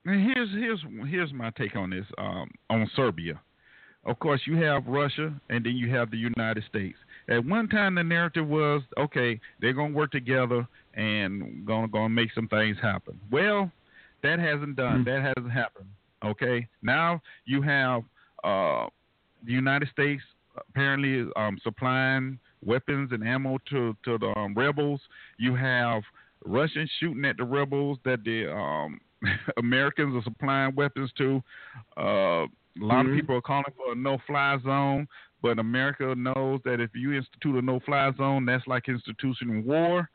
and here's here's here's my take on this. Um, on Serbia, of course, you have Russia, and then you have the United States. At one time, the narrative was, okay, they're gonna work together and gonna gonna make some things happen. Well, that hasn't done. Mhm. That hasn't happened. Okay, now you have uh, the United States apparently um, supplying weapons and ammo to to the um, rebels. You have Russians shooting at the rebels that the um, Americans are supplying weapons to. Uh, a lot of Mhm. people are calling for a no-fly zone, but America knows that if you institute a no-fly zone, that's like instituting war.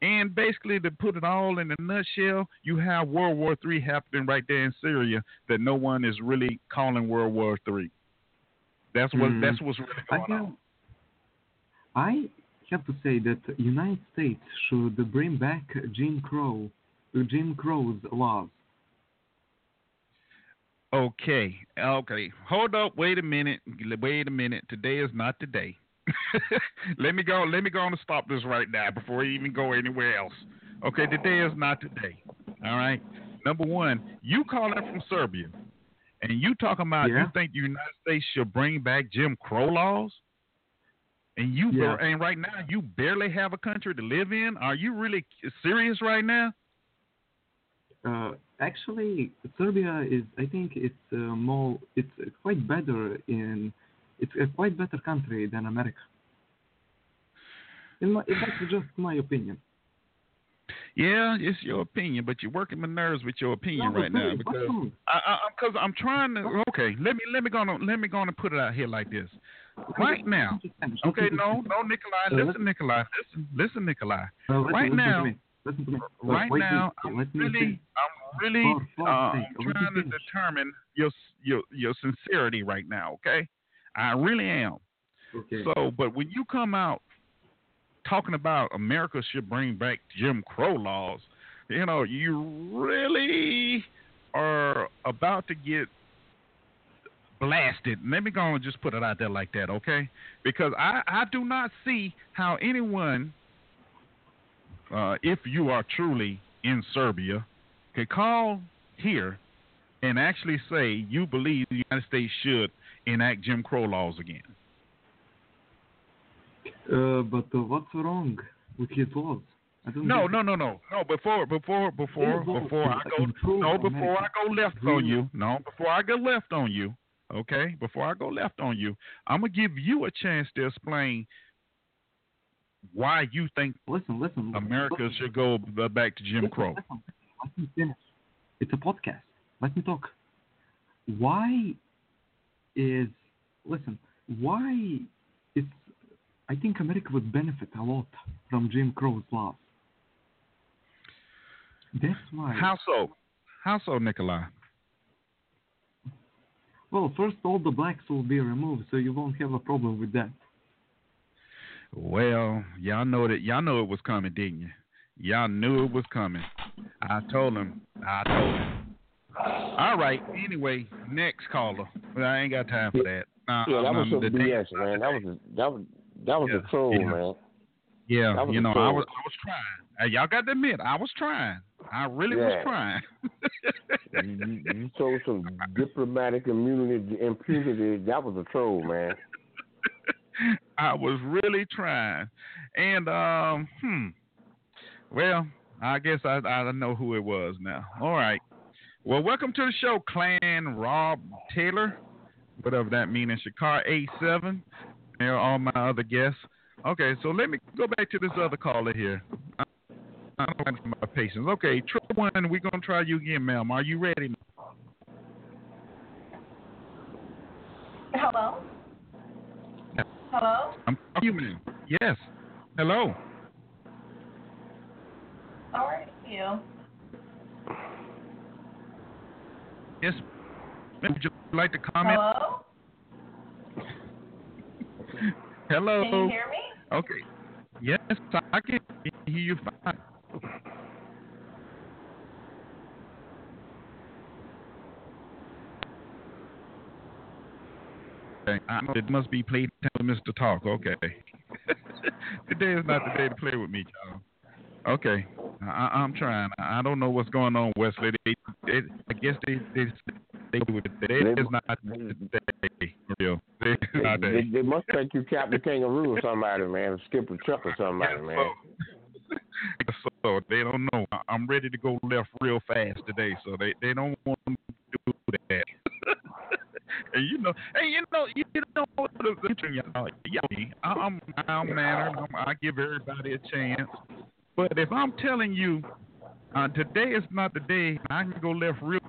And basically, to put it all in a nutshell, you have World War III happening right there in Syria that no one is really calling World War III. That's what Mhm. that's what's really I have, on. I have to say that the United States should bring back Jim Crow, Jim Crow's laws. Okay, okay. Hold up. Wait a minute. Wait a minute. Today is not today. let me go. Let me go on and stop this right now before we even go anywhere else. Okay, today is not today. All right. Number one, you calling from Serbia, and you talking about Yeah. you think the United States should bring back Jim Crow laws, and you Yeah. and right now you barely have a country to live in. Are you really serious right now? Uh, actually, Serbia is, I think, it's uh, more, it's uh, quite better in, it's a quite better country than America. In my, that's just my opinion. Yeah, it's your opinion, but you're working my nerves with your opinion No, right now because? I, I, because I'm trying to. Okay, let me let me go on let me go on and put it out here like this. Right now, okay, no, no, Nikolai, listen, Nikolai, listen, listen, Nikolai. Right now-. Listen to me. Right now, I'm really. I'm really, uh, I'm trying to determine your your your sincerity right now. Okay, I really am. Okay. So, but when you come out talking about America should bring back Jim Crow laws, you know, you really are about to get blasted. Let me go and just put it out there like that, okay? Because I, I do not see how anyone, uh, if you are truly in Serbia, could call here and actually say you believe the United States should enact Jim Crow laws again. Uh, but uh, what's wrong with his laws? No, no, no, no, no. Before, before, before, before I go, no, before I go left on you, no, before I go left on you, okay, before I go left on you, I'm gonna give you a chance to explain why you think Listen, listen. America listen, should go back to Jim Crow. Listen, let me finish. It's a podcast. Let me talk. Why is listen? Why it's? I think America would benefit a lot from Jim Crow's laws. That's why. How so? How so, Nikolai? Well, first all the blacks will be removed, so you won't have a problem with that. Well, y'all know that y'all know it was coming, didn't you? Y'all knew it was coming. I told him. I told him. All right. Anyway, next caller. But I ain't got time for that. Uh, Yeah, that was some BS, man. That was a, that was that was Yeah, a troll, yeah. man. Yeah, you know, I was I was trying. Y'all got to admit, I was trying. I really was trying. you, you, you showed some diplomatic immunity, impunity. That was a troll, man. I was really trying. And um, hmm. Well, I guess I I know who it was now. All right. Well, welcome to the show, Clan Rob Taylor, whatever that means in Chicago eight seven. And all my other guests. Okay, so let me go back to this other caller here. I'm waiting for my patience. Okay, triple one, we're gonna try you again, ma'am. Are you ready? Hello? Hello? I'm human. Yes. Hello. How are you? Yes. Would you like to comment? Hello? Hello. Can you hear me? Okay. Yes, I can hear you fine. Okay. I know it must be playtime with Mr. Talk. Okay. Today is not the day to play with me, y'all. Okay. I, I'm trying. I don't know what's going on, Wesley. They, they, I guess they they they do it. Today is not the day. Real. They, not they, day. they must think you Captain Kangaroo or somebody, man. Skip a truck or somebody, man. So, so they don't know. I- I'm ready to go left real fast today, so they they don't want to do that. and you know, and you know, you know, the, the, y'all, y'all, I- I'm mild mannered. I'm, I give everybody a chance. But if I'm telling you uh, today is not the day I can go left real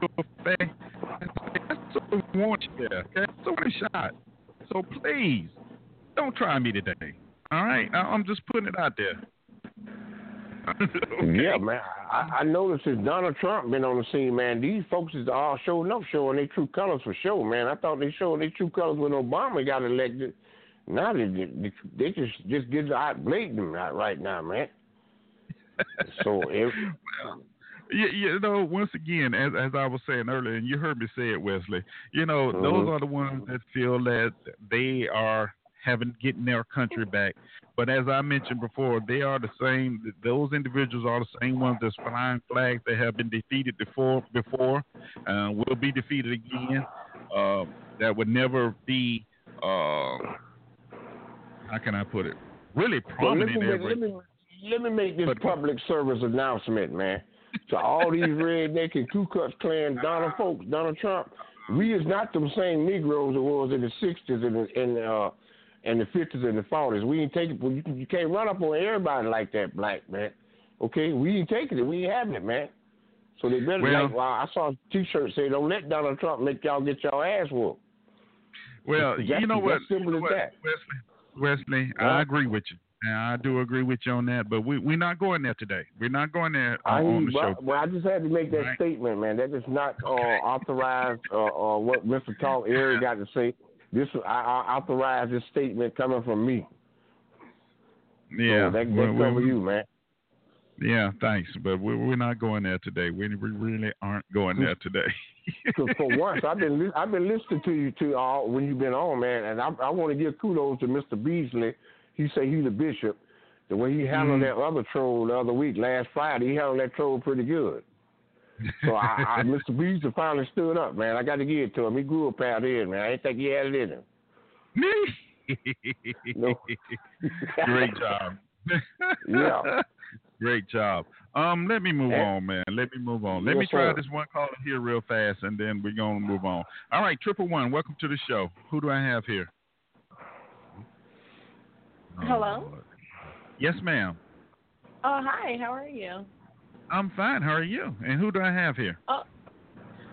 fast, that's what want you there. Okay, so one shot. So please don't try me today. All right, I'm just putting it out there. Okay? Yeah, man. I, I noticed since Donald Trump been on the scene, man, these folks is all showing up, showing their true colors for sure, man. I thought they showed their true colors when Obama got elected. Now they they, they just just get out blatant right, right now, man. So if you, you know, once again, as as I was saying earlier, and you heard me say it, Wesley. You know, those Mhm. are the ones that feel that they are having getting their country back. But as I mentioned before, they are the same. Those individuals are the same ones that's flying flags that have been defeated before. Before, uh, will be defeated again. Uh, that would never be. Uh, how can I put it? Really Well, let, prominent. me, ever. let, me, let me make this But- public service announcement, man. To all these redneck and Ku Klux Klan Donald folks, Donald Trump, we is not them same Negroes it was in the '60s and and uh and the '50s and the '40s. We ain't taking. You, you can't run up on everybody like that, black man. Okay, we ain't taking it. We ain't having it, man. So they better Well- like. Well, I saw a T-shirt say, "Don't let Donald Trump make y'all get y'all ass whooped." Well, That's- you know what, simple know as that. Wesley. Wesley, Huh? I agree with you. And I do agree with you on that. But we we're not going there today. We're not going there I, on, the well, show. well, I just had to make that Right. statement, man. That is not uh, authorized uh, uh, what Mr. Talk Eric got to say. This I, I authorize this statement coming from me. Yeah, so that, that we- we- cover you, man. Yeah, thanks. But we, we're not going there today. We we really aren't going there today. For once, I've been I've been listening to you to all when you've been on, man, and I, I want to give kudos to Mr. Beasley. He say he's a bishop. The way he handled Mhm. that other troll the other week, last Friday, he handled that troll pretty good. So I, I Mr. Beasley finally stood up, man. I got to give it to him. He grew up out here, man. I didn't think he had it in him. No. Great job. Yeah. Great job. Um, let me move Eh. on, man. Let me move on. Let Yes, me try sir. this one caller here real fast, and then we're gonna move on. All right, triple one. Welcome to the show. Who do I have here? Oh, Hello? Lord. Yes, ma'am. Oh, hi. How are you? I'm fine. How are you? And who do I have here? Oh,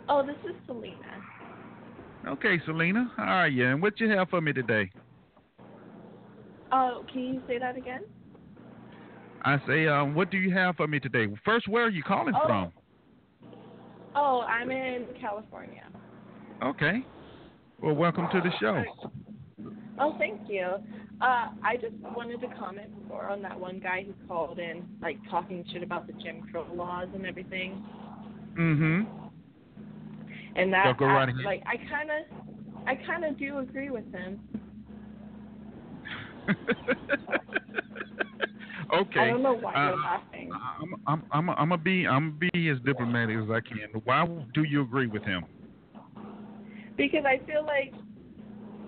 oh, this is Selena. Okay, Selena. How are you? And what you have for me today? Oh, can you say that again? I say, um, what do you have for me today? First, where are you calling Oh. from? Oh, I'm in California. Okay. Well, welcome to the show. Oh, thank you. Uh, I just wanted to comment before on that one guy who called in, like talking shit about the Jim Crow laws and everything. Mm-hmm. And that, go I- like, I kind of, I kind of do agree with him. okay. I don't know why Uh, you're laughing. I'm I'm I'm I'm gonna be I'm gonna be as diplomatic as I can. Why do you agree with him? Because I feel like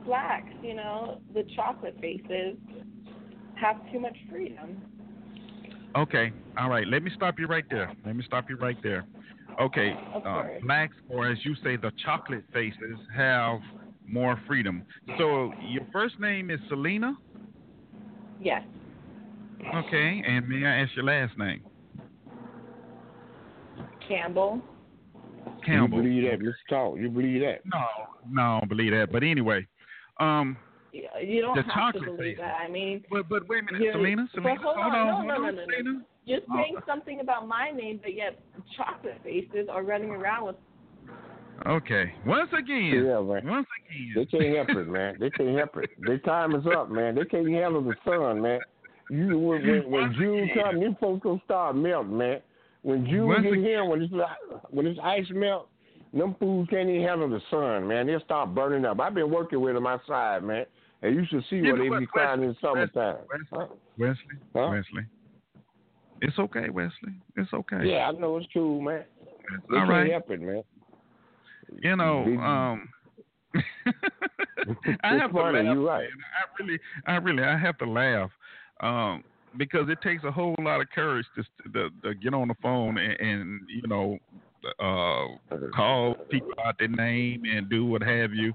blacks, you know, the chocolate faces, have too much freedom. Okay. All right. Let me stop you right there. Let me stop you right there. Okay. Of Uh, blacks, or as you say, the chocolate faces have more freedom. So your first name is Selena. Yes. Okay. And may I ask your last name? Campbell. Campbell. You believe that? Let's talk. You believe that? No, no, I don't believe that. But anyway, um, You don't The have to chocolate believe faces. that. I mean, But but wait a minute, You're- Selena, but Selena, hold on, on, no, hold no, on, no, no, no. Selena. you're Oh. saying something about my name, but yet chocolate faces are running around with. Okay, once again, Yeah, man. once again. They can't help it, man. They can't help it. Their time is up, man. They can't handle the sun, man. You when when, when June again. comes, these folks gonna start melting, man. When June Once get again. here, when it's when this ice melt, them fools can't even handle the sun, man. They'll start burning up. I've been working with them outside, man, and you should see You what they what, be crying in summertime. Wesley, Huh? Wesley, Huh? Wesley. It's okay, Wesley. It's okay. Yeah, I know it's true, man. It's They all right. it, man. You know, um I have to laugh. you're right. I really I really I have to laugh. Um because it takes a whole lot of courage to, to, to get on the phone and, and you know uh call people out their name and do what have you.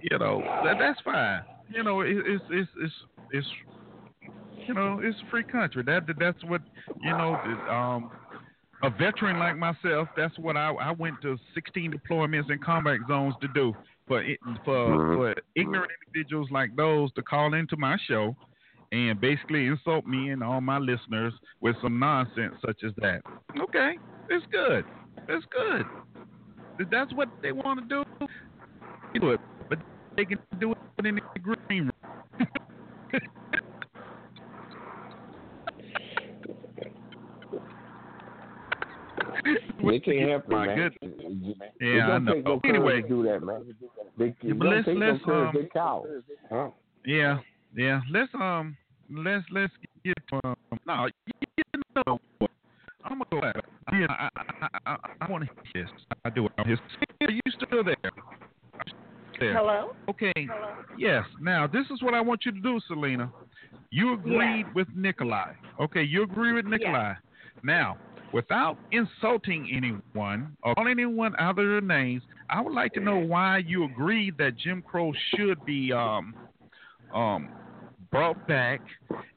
You know, that that's fine. You know, it, it's it's it's it's you know, it's a free country. That that's what you know. Um, a veteran like myself, that's what I I went to 16 deployments in combat zones to do. For for Mhm. for ignorant individuals like those to call into my show and basically insult me and all my listeners with some nonsense such as that. Okay, it's good. It's good. If that's what they want to do, do it. But they can do it in the green room. They can't help it, My man. goodness. Yeah, I know. no Anyway. do that, man. They, Yeah, but let's- let's, no um, they. Huh? Yeah, yeah. Let's um, let's let's get to um. No, you know gonna go back. Yeah, I I I, I want to hear this. I do. His, are you still there? There. Hello. Okay. Hello. Yes. Now this is what I want you to do, Selena. You agreed with Nikolai. Okay, you agree with Nikolai. Now, without insulting anyone or calling anyone out of their names, I would like to know why you agreed that Jim Crow should be um um brought back,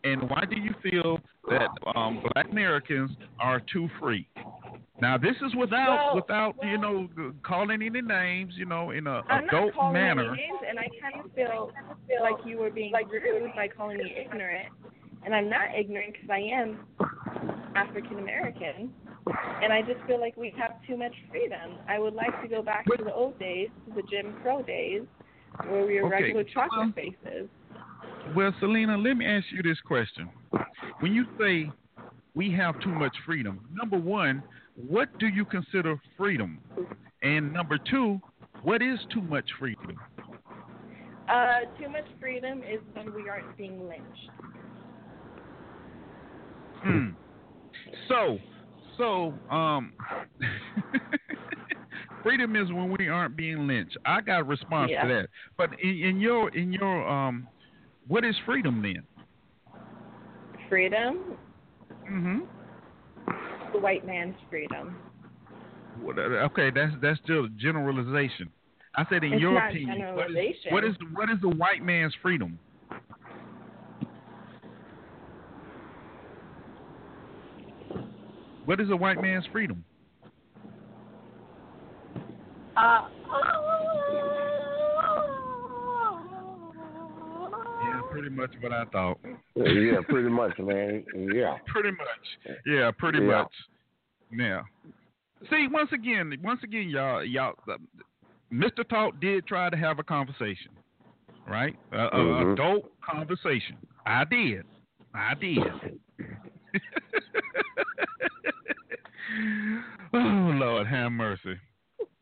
and why do you feel that um, Black Americans are too free? Now, this is without Well, without you know calling any names, you know, in a I'm adult not calling manner. names, and I kind of feel feel like you were being like rude by calling me ignorant, and I'm not ignorant because I am African American, and I just feel like we have too much freedom. I would like to go back to the old days, to the Jim Crow days, where we were Okay, regular chocolate faces. Well, Selena, let me ask you this question. When you say we have too much freedom, number one, what do you consider freedom? And number two, what is too much freedom? Uh, too much freedom is when we aren't being lynched. Hmm. So, so, um, freedom is when we aren't being lynched. I got a response Yeah. to that. But in, in your, in your, um, what is freedom then? Freedom, Mm-hmm. the white man's freedom. What- uh, Okay, that's that's still a generalization. I said, in It's your opinion, what is, what is what is the white man's freedom? What is a white man's freedom? Uh, pretty much what I thought. Yeah, pretty much, man. Yeah. Pretty much. Yeah, pretty Yeah. much. Yeah. See, once again, once again, y'all, y'all, uh, Mr. Talk did try to have a conversation, right? A Mhm. adult conversation. I did. I did. oh Lord, have mercy.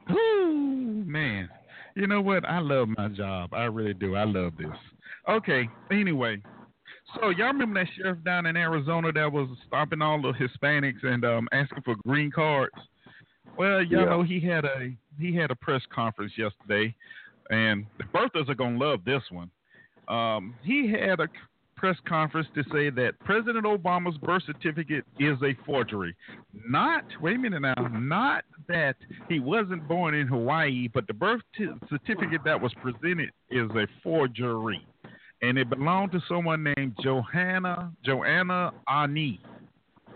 Ooh, man. You know what? I love my job. I really do. I love this. Okay. Anyway, so y'all remember that sheriff down in Arizona that was stopping all the Hispanics and um, asking for green cards? Well, y'all Yeah. know he had a he had a press conference yesterday, and the birthers are gonna love this one. Um, he had a press conference to say that President Obama's birth certificate is a forgery. Not wait a minute now, not that he wasn't born in Hawaii, but the birth t- certificate that was presented is a forgery, and it belonged to someone named Johanna Joanna Ah'Nee.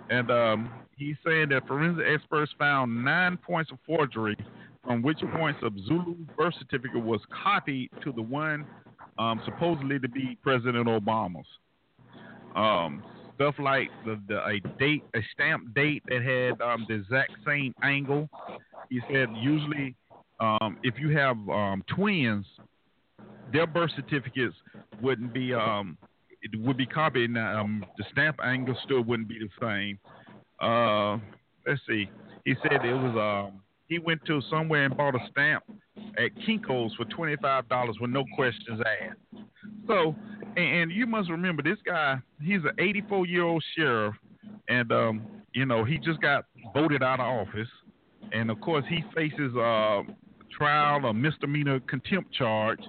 And um, he's saying that forensic experts found nine points of forgery, from which points of Zulu's birth certificate was copied to the one um, supposedly to be President Obama's. Um, stuff like the, the a date, a stamp date that had um, the exact same angle. He said usually um, if you have um, twins, their birth certificates wouldn't be um, it would be copied. and, Um, the stamp angle still wouldn't be the same. Uh, let's see. He said it was um, he went to somewhere and bought a stamp at Kinko's for twenty five dollars with no questions asked. So, and, and you must remember this guy. He's an eighty four year old sheriff, and um, you know he just got voted out of office, and of course he faces uh, trial, a misdemeanor contempt charge,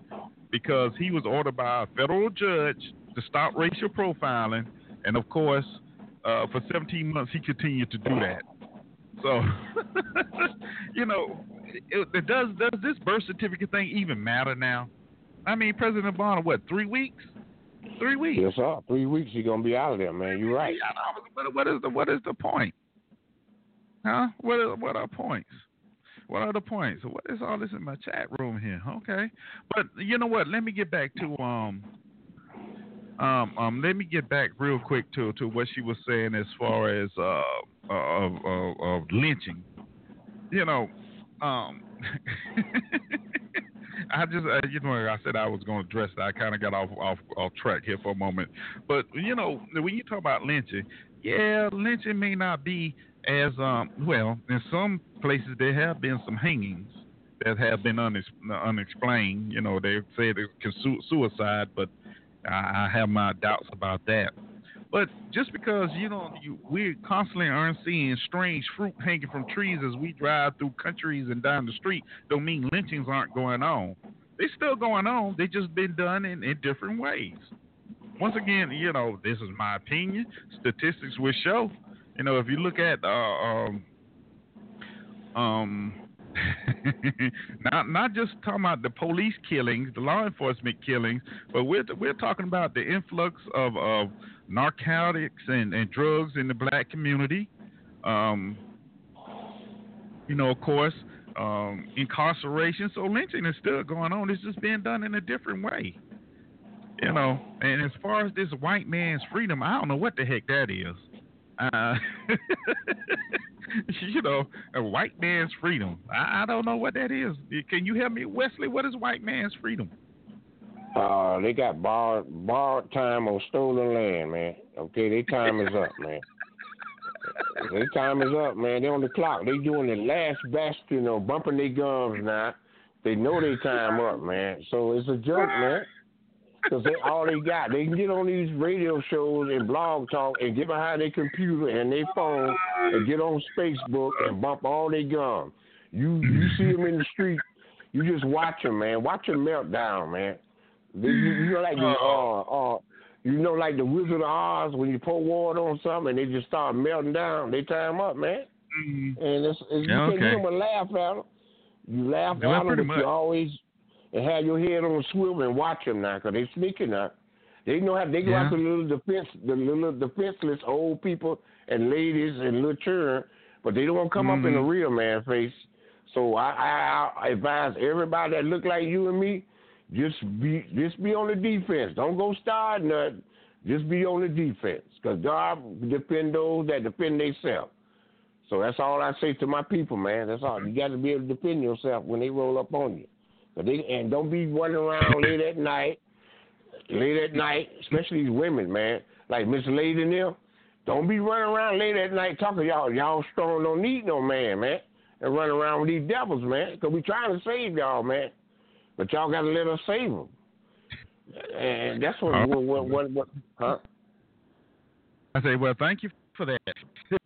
because he was ordered by a federal judge to stop racial profiling, and of course, uh, for 17 months he continued to do that. So, you know, it, it does does this birth certificate thing even matter now? I mean, President Obama, what three weeks? Three weeks. Yes, sir. Three weeks you're gonna be out of there, man. You're right. Yeah, I know, but what is the what is the point? Huh? What are, what are points? What are the points? What is all this in my chat room here? Okay, but you know what? Let me get back to um um um. Let me get back real quick to to what she was saying as far as uh of of, of lynching. You know, um. I just, uh, you know, I said I was going to address that. I kind of got off, off off track here for a moment, but you know, when you talk about lynching, yeah, lynching may not be as um well. In some places, there have been some hangings that have been unex- unexplained. You know, they say it's su- suicide, but I, I have my doubts about that. But just because you know you, we constantly aren't seeing strange fruit hanging from trees as we drive through countries and down the street, don't mean lynchings aren't going on. They're still going on. They've just been done in, in different ways. Once again, you know, this is my opinion. Statistics will show. You know, if you look at uh, um, um, not not just talking about the police killings, the law enforcement killings, but we're we're talking about the influx of, of narcotics and, and drugs in the black community. Um, you know, of course, um, incarceration. So lynching is still going on. It's just being done in a different way. You know, and as far as this white man's freedom, I don't know what the heck that is. Uh, you know, a white man's freedom. I, I don't know what that is. Can you help me, Wesley? What is white man's freedom? Uh, they got borrowed borrowed time on stolen land, man. Okay, their time is up, man. their time is up, man. They're on the clock. They doing the last bastion of bumping their gums now. They know their time up, man. So it's a joke, man. Because they all they got. They can get on these radio shows and blog talk and get behind their computer and their phone and get on Facebook and bump all their gums. You you see them in the street, you just watch them, man. Watch them melt down, man. You, you know like the uh uh you know like the Wizard of Oz when you pour water on something and they just start melting down. They time up, man. Mm-hmm. And it's, it's, you Yeah, can't okay. get them and laugh at them. You laugh Yeah, at them, but much. you always and have your head on a swivel and watch them now, cause they sneaking up. They know how they go Yeah. after the little defense, the little defenseless old people and ladies and little children, but they don't want to come up in the Mhm. real man face. So I, I, I advise everybody that look like you and me, just be just be on the defense. Don't go start nothing. Just be on the defense, cause God defend those that defend themselves. So that's all I say to my people, man. That's all. You got to be able to defend yourself when they roll up on you. But they and don't be running around late at night, late at night, especially these women, man. Like Miss Lady them. Don't be running around late at night talking y'all. Y'all strong don't need no man, man. And running around with these devils, man. Cause we trying to save y'all, man. But y'all got to let us save them. And that's what, Huh? what, what, what, what huh? I say, well, thank you for that.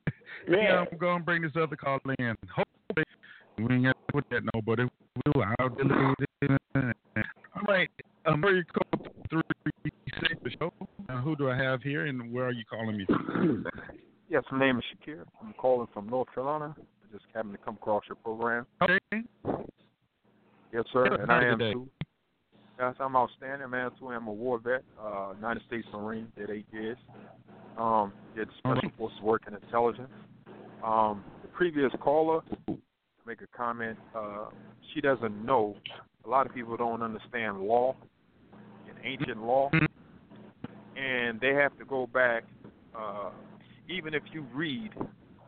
Yeah. I'm going to bring this other call in. Hopefully, we ain't got to put that no, but will. I'll delete it. All right. Um, where you call three six the show? Uh, who do I have here, and where are you calling me from? Yes, my name is Shakir. I'm calling from North Carolina. I just happened to come across your program. Okay. Yes, sir. And I am today. too. Yes, I'm outstanding, man. Too. I'm a war vet, uh, United States Marine, did eight years. Um, did special forces work in intelligence. Um, the previous caller, make a comment, uh, she doesn't know. A lot of people don't understand law and ancient law, and they have to go back. Uh, even if you read,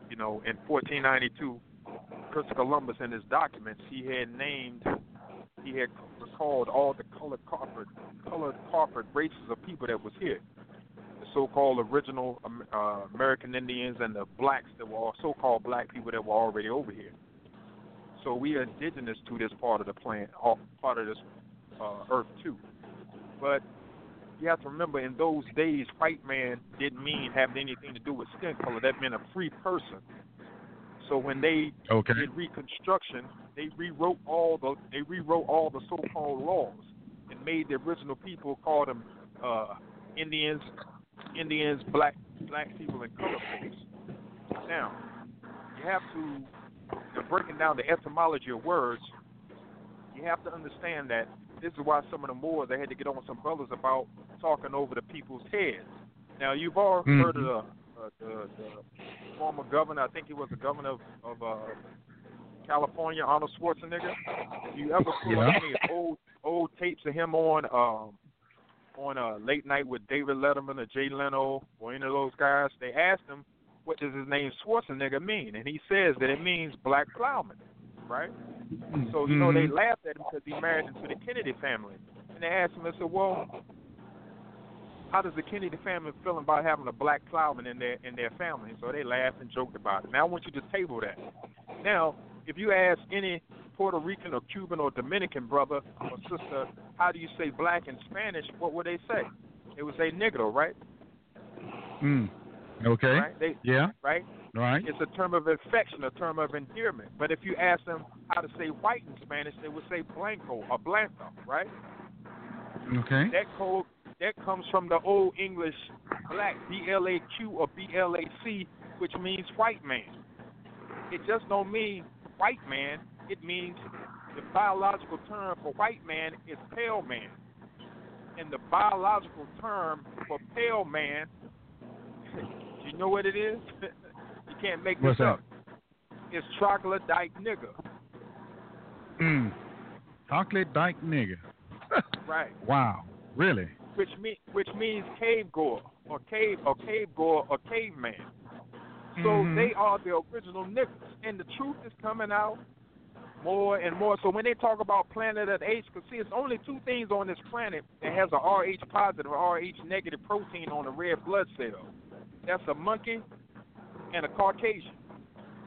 you know, in 1492, Christopher Columbus in his documents, he had named, he had recalled all the colored carpet, colored carpet races of people that was here. The so-called original uh, American Indians and the blacks that were all so-called black people that were already over here. So we are indigenous to this part of the planet, part of this uh, earth too. But you have to remember, in those days, white man didn't mean having anything to do with skin color. That meant a free person. So when they Okay. did Reconstruction, they rewrote all the they rewrote all the so-called laws and made the original people call them uh, Indians, Indians, black black people, and colored folks. Now, you have to, in breaking down the etymology of words, you have to understand that this is why some of the Moors they had to get on some brothers about talking over the people's heads. Now, you've all heard of the, uh, the the former governor. I think he was the governor of, of uh, California, Arnold Schwarzenegger. You ever pull Yeah. any old old tapes of him on um, on uh, late night with David Letterman or Jay Leno or any of those guys? They asked him, "What does his name Schwarzenegger mean?" And he says that it means black plowman, right? So you know they Mhm. laughed at him because he married into the Kennedy family, and they asked him, they said, "Well, how does the Kennedy family feel about having a black plowman in their in their family?" So they laughed and joked about it. Now I want you to table that. Now, if you ask any Puerto Rican or Cuban or Dominican brother or sister, how do you say black in Spanish? What would they say? They would say negro, right? Mm. Okay. Right? They, Yeah. right? Right. It's a term of affection, a term of endearment. But if you ask them how to say white in Spanish, they would say blanco or blanco, right? Okay. That code that comes from the old English black, B L A Q or B L A C, which means white man. It just don't mean white man. It means the biological term for white man is pale man. And the biological term for pale man, you know what it is? you can't make this What's that? up. It's troglodyte nigger. Mm. Chocolate dyke nigga. Right. Wow. Really? which mean which means cave goer or cave or cave goer or caveman. So Mhm. they are the original niggas, and the truth is coming out more and more. So when they talk about planet of the apes, because see, it's only two things on this planet that has a RH positive or RH negative protein on the red blood cell. That's a monkey and a Caucasian.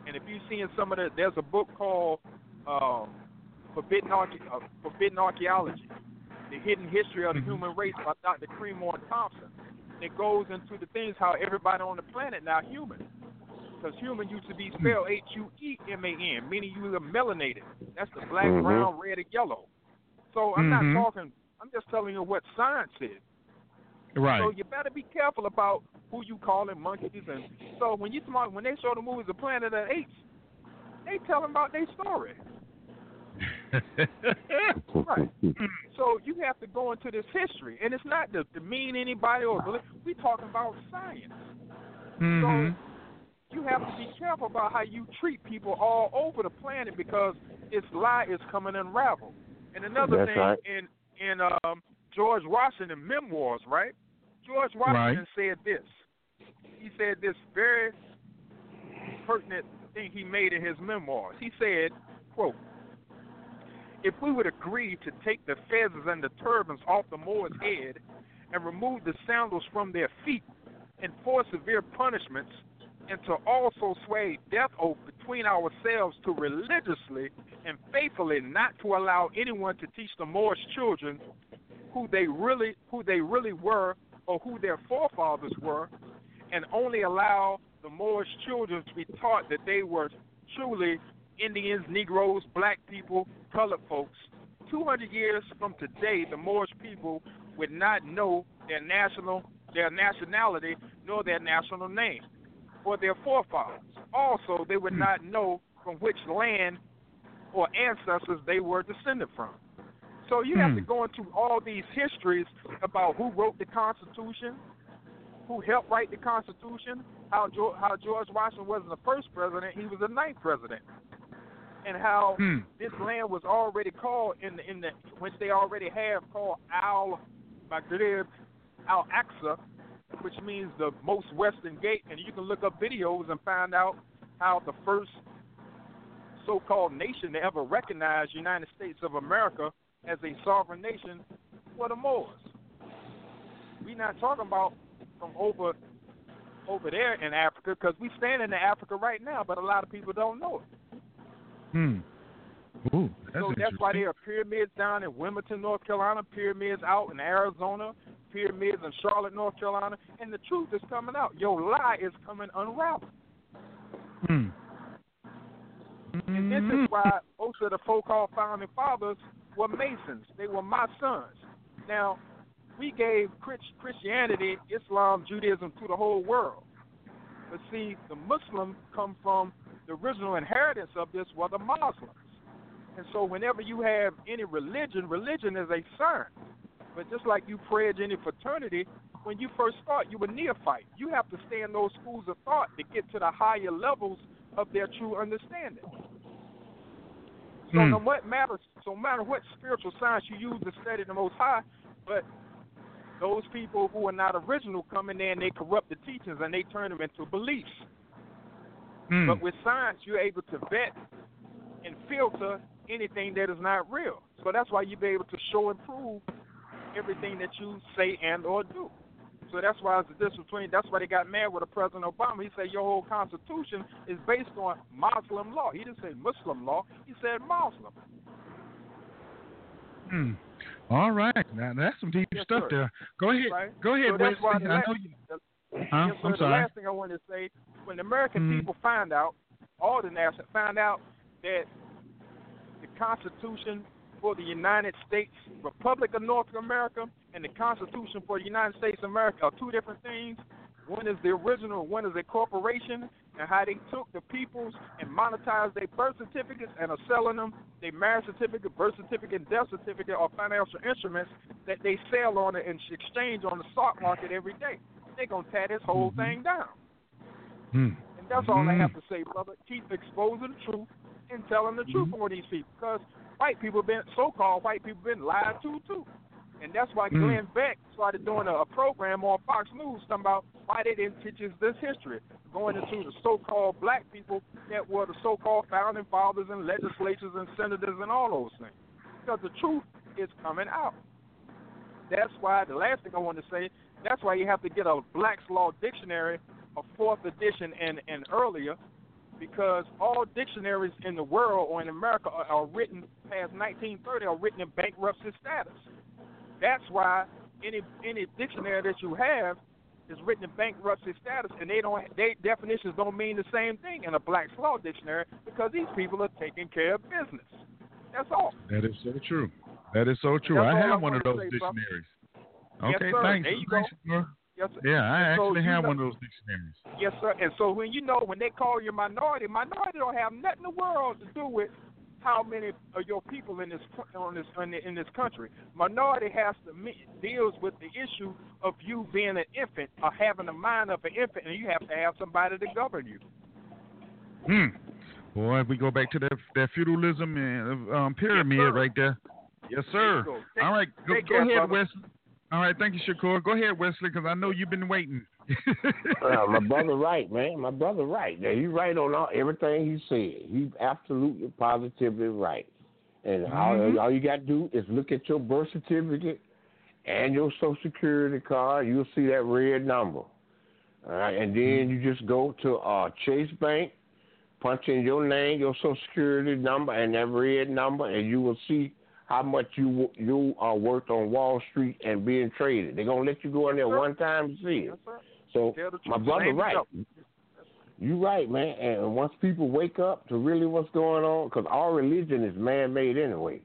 And if you've seen some of the, there's a book called um, Forbidden, Arche- uh, Forbidden Archaeology, The Hidden History of the Human Race by Dr. Cremo Thompson. It goes into the things how everybody on the planet now human. Because human used to be spelled H U E M A N, meaning you were melanated. That's the black, Mhm. brown, red, and yellow. So I'm Mhm. not talking. I'm just telling you what science is. Right. So you better be careful about who you calling monkeys. And so when you talk, when they show the movies The Planet of the Apes, they tell them about their story. Right. So you have to go into this history, and it's not to demean anybody or believe. We talking about science. Mhm. You have to be careful about how you treat people all over the planet because this lie is coming to unravel. And another That's thing right. in in um, George Washington memoirs, right? George Washington said this. He said this very pertinent thing he made in his memoirs. He said, "quote If we would agree to take the feathers and the turbans off the Moor's head and remove the sandals from their feet and force severe punishments, and to also sway death oath between ourselves to religiously and faithfully not to allow anyone to teach the Moorish children who they really who they really were or who their forefathers were, and only allow the Moorish children to be taught that they were truly Indians, Negroes, black people, colored folks. 200 years from today, the Moorish people would not know their national, their nationality, nor their national name, or their forefathers. Also, they would hmm. not know from which land or ancestors they were descended from. So you have to Hmm. go into all these histories about who wrote the Constitution, who helped write the Constitution, how George, how George Washington wasn't the first president, he was the ninth president, and how Hmm. this land was already called in the, in the which they already have called Al Maghrib Al Aqsa, which means the most western gate, and you can look up videos and find out how the first so-called nation to ever recognize United States of America as a sovereign nation were the Moors. We're not talking about from over over there in Africa because we stand in Africa right now, but a lot of people don't know it. Hmm. Ooh, that's so that's why there are pyramids down in Wilmington, North Carolina, pyramids out in Arizona, pyramids in Charlotte, North Carolina, and the truth is coming out. Your lie is coming unraveled. Hmm. And this is why most of the so-called founding fathers were Masons. They were my sons. Now, we gave Christianity, Islam, Judaism to the whole world. But see, the Muslims come from the original inheritance of this were the Muslims. And so whenever you have any religion, religion is a sign. But just like you pledge any fraternity, when you first start, you were neophyte. You have to stay in those schools of thought to get to the higher levels of their true understanding. So Hmm. no what matters so no matter what spiritual science you use to study the most high, but those people who are not original come in there and they corrupt the teachings and they turn them into beliefs. Hmm. But with science you're able to vet and filter anything that is not real. So that's why you be able to show and prove everything that you say and or do. So that's why it's the difference between. That's why they got mad with the President Obama. He said your whole Constitution is based on Muslim law. He didn't say Muslim law. He said Muslim. Hmm. All right. Now that's some deep Yes, stuff sir. there. Go ahead. Right? Go ahead, So that's why the I last, know you. the, Huh? yes, sir, I'm the last thing I want to say, when the American Mhm. people find out, all the national find out that the Constitution for the United States Republic of North America and the Constitution for the United States of America are two different things. One is the original, one is a corporation, and how they took the peoples and monetized their birth certificates and are selling them their marriage certificate, birth certificate, death certificate, or financial instruments that they sell on and exchange on the stock market every day. They're gonna tear this whole Mhm. thing down. Hmm. And that's all I Mhm. have to say, brother. Keep exposing the truth and telling the truth on these people. Because white people been so called white people been lied to too. And that's why Mm. Glenn Beck started doing a, a program on Fox News talking about why they didn't teach us this history, going into the so called black people that were the so called founding fathers and legislatures and senators and all those things. Because the truth is coming out. That's why the last thing I want to say, that's why you have to get a Black's Law Dictionary, a fourth edition and, and earlier, because all dictionaries in the world or in America are, are written past 1930 are written in bankruptcy status. That's why any any dictionary that you have is written in bankruptcy status, and they don't they definitions don't mean the same thing in a Black's Law Dictionary because these people are taking care of business. That's all. That is so true. That is so true. I all I have one of those say, dictionaries. Yes, Okay, sir. thanks. There you thanks, go. Yes, sir. Yeah, I And actually you have know- one of those dictionaries. Yes, sir. And so when you know when they call you minority, minority don't have nothing in the world to do with how many of your people in this on this in, the, in this country. Minority has to me, deals with the issue of you being an infant or having the mind of an infant, and you have to have somebody to govern you. Hmm. Boy, if we go back to that that feudalism and um, pyramid sir. right there. Yes, sir. All right, go, go ahead, brother. Wesley. All right, thank you, Shakur. Go ahead, Wesley, because I know you've been waiting. Uh, my brother right, man. My brother right. Now, he's right on all, everything he said. He's absolutely positively right. And all, Mhm. all you got to do is look at your birth certificate and your social security card. You'll see that red number. All right, and then you just go to uh, Chase Bank, punch in your name, your social security number, and that red number, and you will see how much you you are worth on Wall Street and being traded. They're gonna let you go in there one time to see it. So my brother right. you. You right, man. And once people wake up to really what's going on, because all religion is man-made anyway.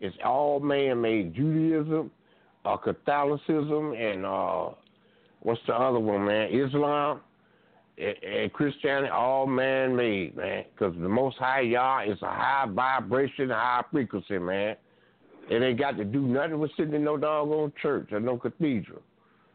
It's all man-made. Judaism, uh, Catholicism, and uh, what's the other one, man? Islam and, and Christianity, all man-made, man. Because the Most High Yah is a high vibration, high frequency, man. It ain't got to do nothing with sitting in no doggone church or no cathedral.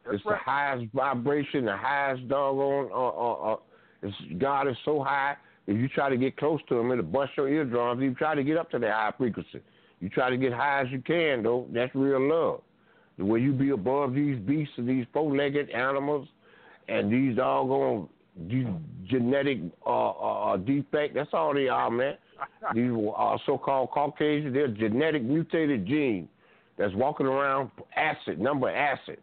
That's it's right. the highest vibration, the highest doggone. Uh, uh, uh, it's, God is so high. If you try to get close to Him, it'll bust your eardrums. You try to get up to that high frequency. You try to get high as you can, though. That's real love. where you be above these beasts and these four-legged animals and these doggone these genetic uh, uh, defect. That's all they are, man. These uh, so-called Caucasians, they're genetic mutated gene that's walking around acid, number acid,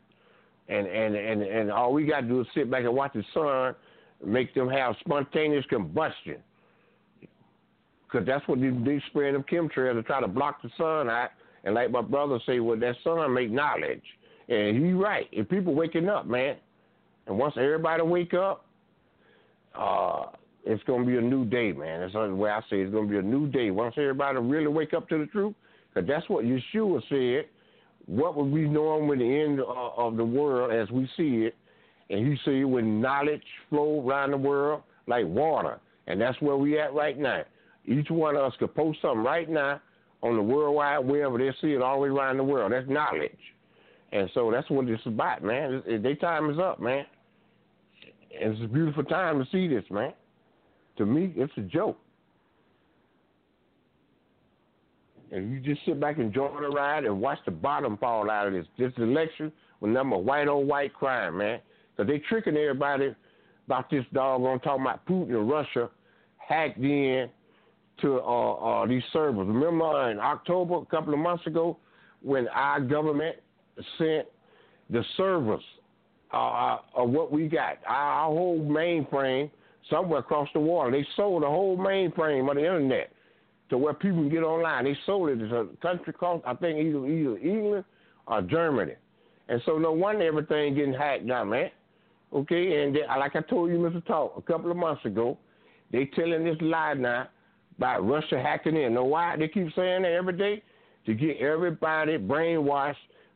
and and and and all we got to do is sit back and watch the sun make them have spontaneous combustion. Because that's what they, they spraying them chemtrails to try to block the sun out. And like my brother say, well, that sun make knowledge. And he right. If people waking up, man, and once everybody wake up, uh, it's gonna be a new day, man. That's the way I say it. it's gonna be a new day. Once everybody really wake up to the truth, because that's what Yeshua said. What will be known when the end uh, of the world as we see it, and he said when knowledge flow around the world like water, and that's where we at right now. Each one of us could post something right now on the World Wide Web, they see it all the way around the world. That's knowledge, and so that's what it's about, man. It's, their time is up, man. And it's a beautiful time to see this, man. To me, it's a joke. And you just sit back and enjoy the ride and watch the bottom fall out of this. This election was number white on white crime, man. Because they tricking everybody about this doggone talking about Putin and Russia hacked in to uh, uh, these servers. Remember in October, a couple of months ago, when our government sent the servers uh, of what we got, our whole mainframe somewhere across the water. They sold the whole mainframe of the internet to where people can get online. They sold it to a country called, I think, either, either England or Germany. And so no wonder everything getting hacked now, man. Okay, and they, like I told you, Mr. Talk, a couple of months ago, they telling this lie now about Russia hacking in. Know why they keep saying that every day? To get everybody brainwashed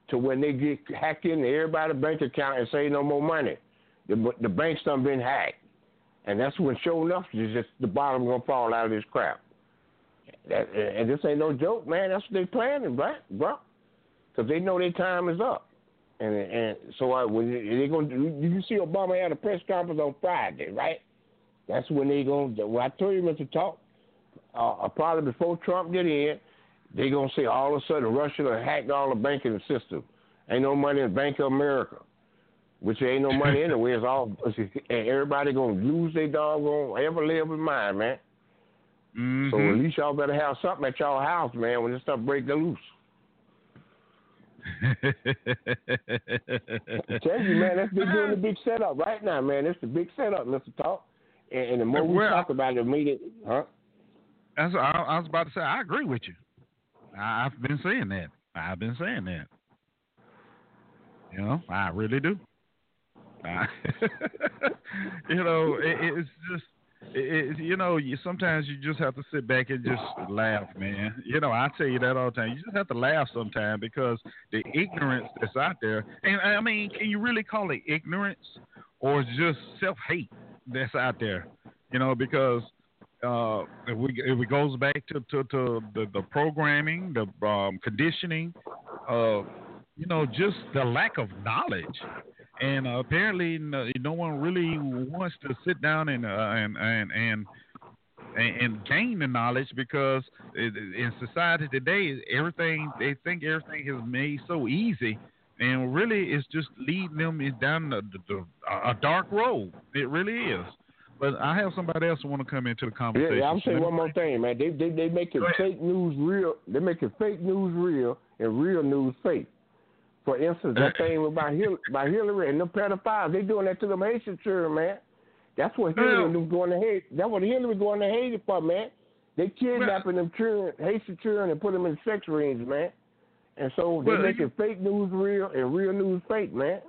to when they get hacked into everybody's bank account and say no more money. The, the bank's done been hacked. And that's when, sure enough, it's just the bottom to fall out of this crap. That, and this ain't no joke, man. That's what they're planning, right, bro? Because they know their time is up. And and so I, when they to, you see Obama had a press conference on Friday, right? That's when they to, well, I told you, Mr. Talk, uh, probably before Trump get in, they to say all of a sudden Russia hacked all the banking system. Ain't no money in Bank of America, which ain't no money anyway. It's all, and everybody going to lose their doggone ever live in mind, man. Mm-hmm. So at least y'all better have something at y'all house, man, when this stuff break loose. I tell you, man, that's been doing the big setup right now, man. It's the big setup, Mr. Talk. And, and the more we talk about it, the made it, huh? That's I, I was about to say. I agree with you. I, I've been saying that. I've been saying that. You know, I really do. I, you know, it, it's just, it, you know, you sometimes you just have to sit back and just laugh, man. You know, I tell you that all the time. You just have to laugh sometimes because the ignorance that's out there, and I mean, can you really call it ignorance or just self hate that's out there? You know, because uh, if we if it goes back to to, to the, the programming, the um, conditioning, uh, you know, just the lack of knowledge, and uh, apparently no, no one really wants to sit down and uh, and and and and, gain the knowledge because in society today, everything they think everything is made so easy, and really it's just leading them down the, the, a dark road. It really is. But I have somebody else who want to come into the conversation. yeah, I'm saying one more thing, man. They they they making fake news real. They making fake news real and real news fake. For instance, that Uh, thing about Hillary, about Hillary and them pedophiles, they doing that to them Haitian children, man. That's what Hillary Well- was going to Haiti. That's what Hillary going to Haiti for, man. They kidnapping them children, Haitian children, and put them in sex rings, man. And so they Well, making fake news real and real news fake, man.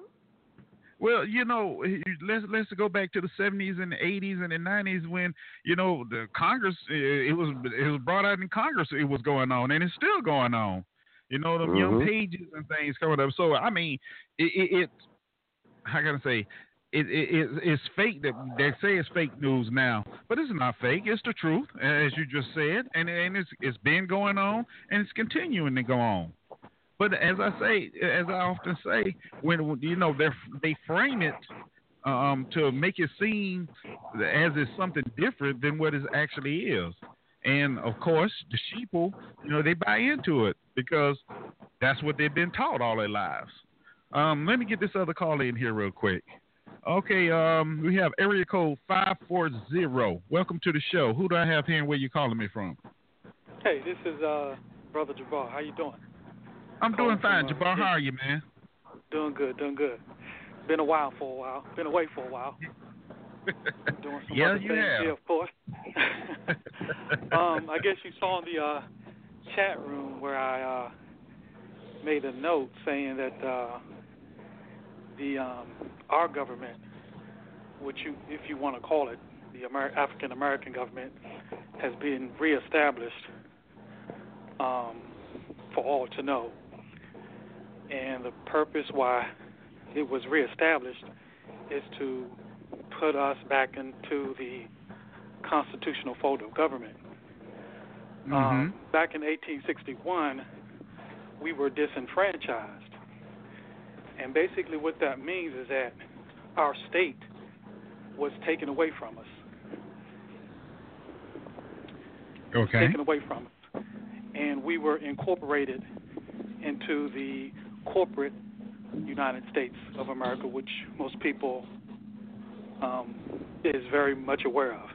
Well, you know, let's let's go back to the seventies and the eighties and the nineties when you know the Congress it was it was brought out in Congress it was going on and it's still going on. You know, the young Mhm. pages and things coming up. So I mean, it, it, it how can I say? It, it, it, it's fake that they say it's fake news now, but it's not fake. It's the truth, as you just said, and and it's it's been going on and it's continuing to go on. But as I say, as I often say, when you know they they frame it um, to make it seem as it's something different than what it actually is, and of course the sheeple, you know, they buy into it because That's what they've been taught all their lives. Um, let me get this other call in here real quick. Okay, um, we have area code five four zero. Welcome to the show. Who do I have here and where you calling me from? Hey, this is uh, Brother Jabbar. How you doing? I'm doing fine, from, uh, Jabbar. How are you, man? Doing good, doing good. Been a while for a while. Been away for a while. Doing some Yeah, other you things have. here, of course. um, I guess you saw in the uh, chat room where I uh, made a note saying that uh, the um, our government, which you, if you want to call it, the Amer- African American government, has been reestablished um, for all to know. And the purpose why it was reestablished is to put us back into the constitutional fold of government. Um, back in 1861, we were disenfranchised. And basically, what that means is that our state was taken away from us. Okay. Taken away from us. And we were incorporated into the corporate United States of America, which most people um, is very much aware of.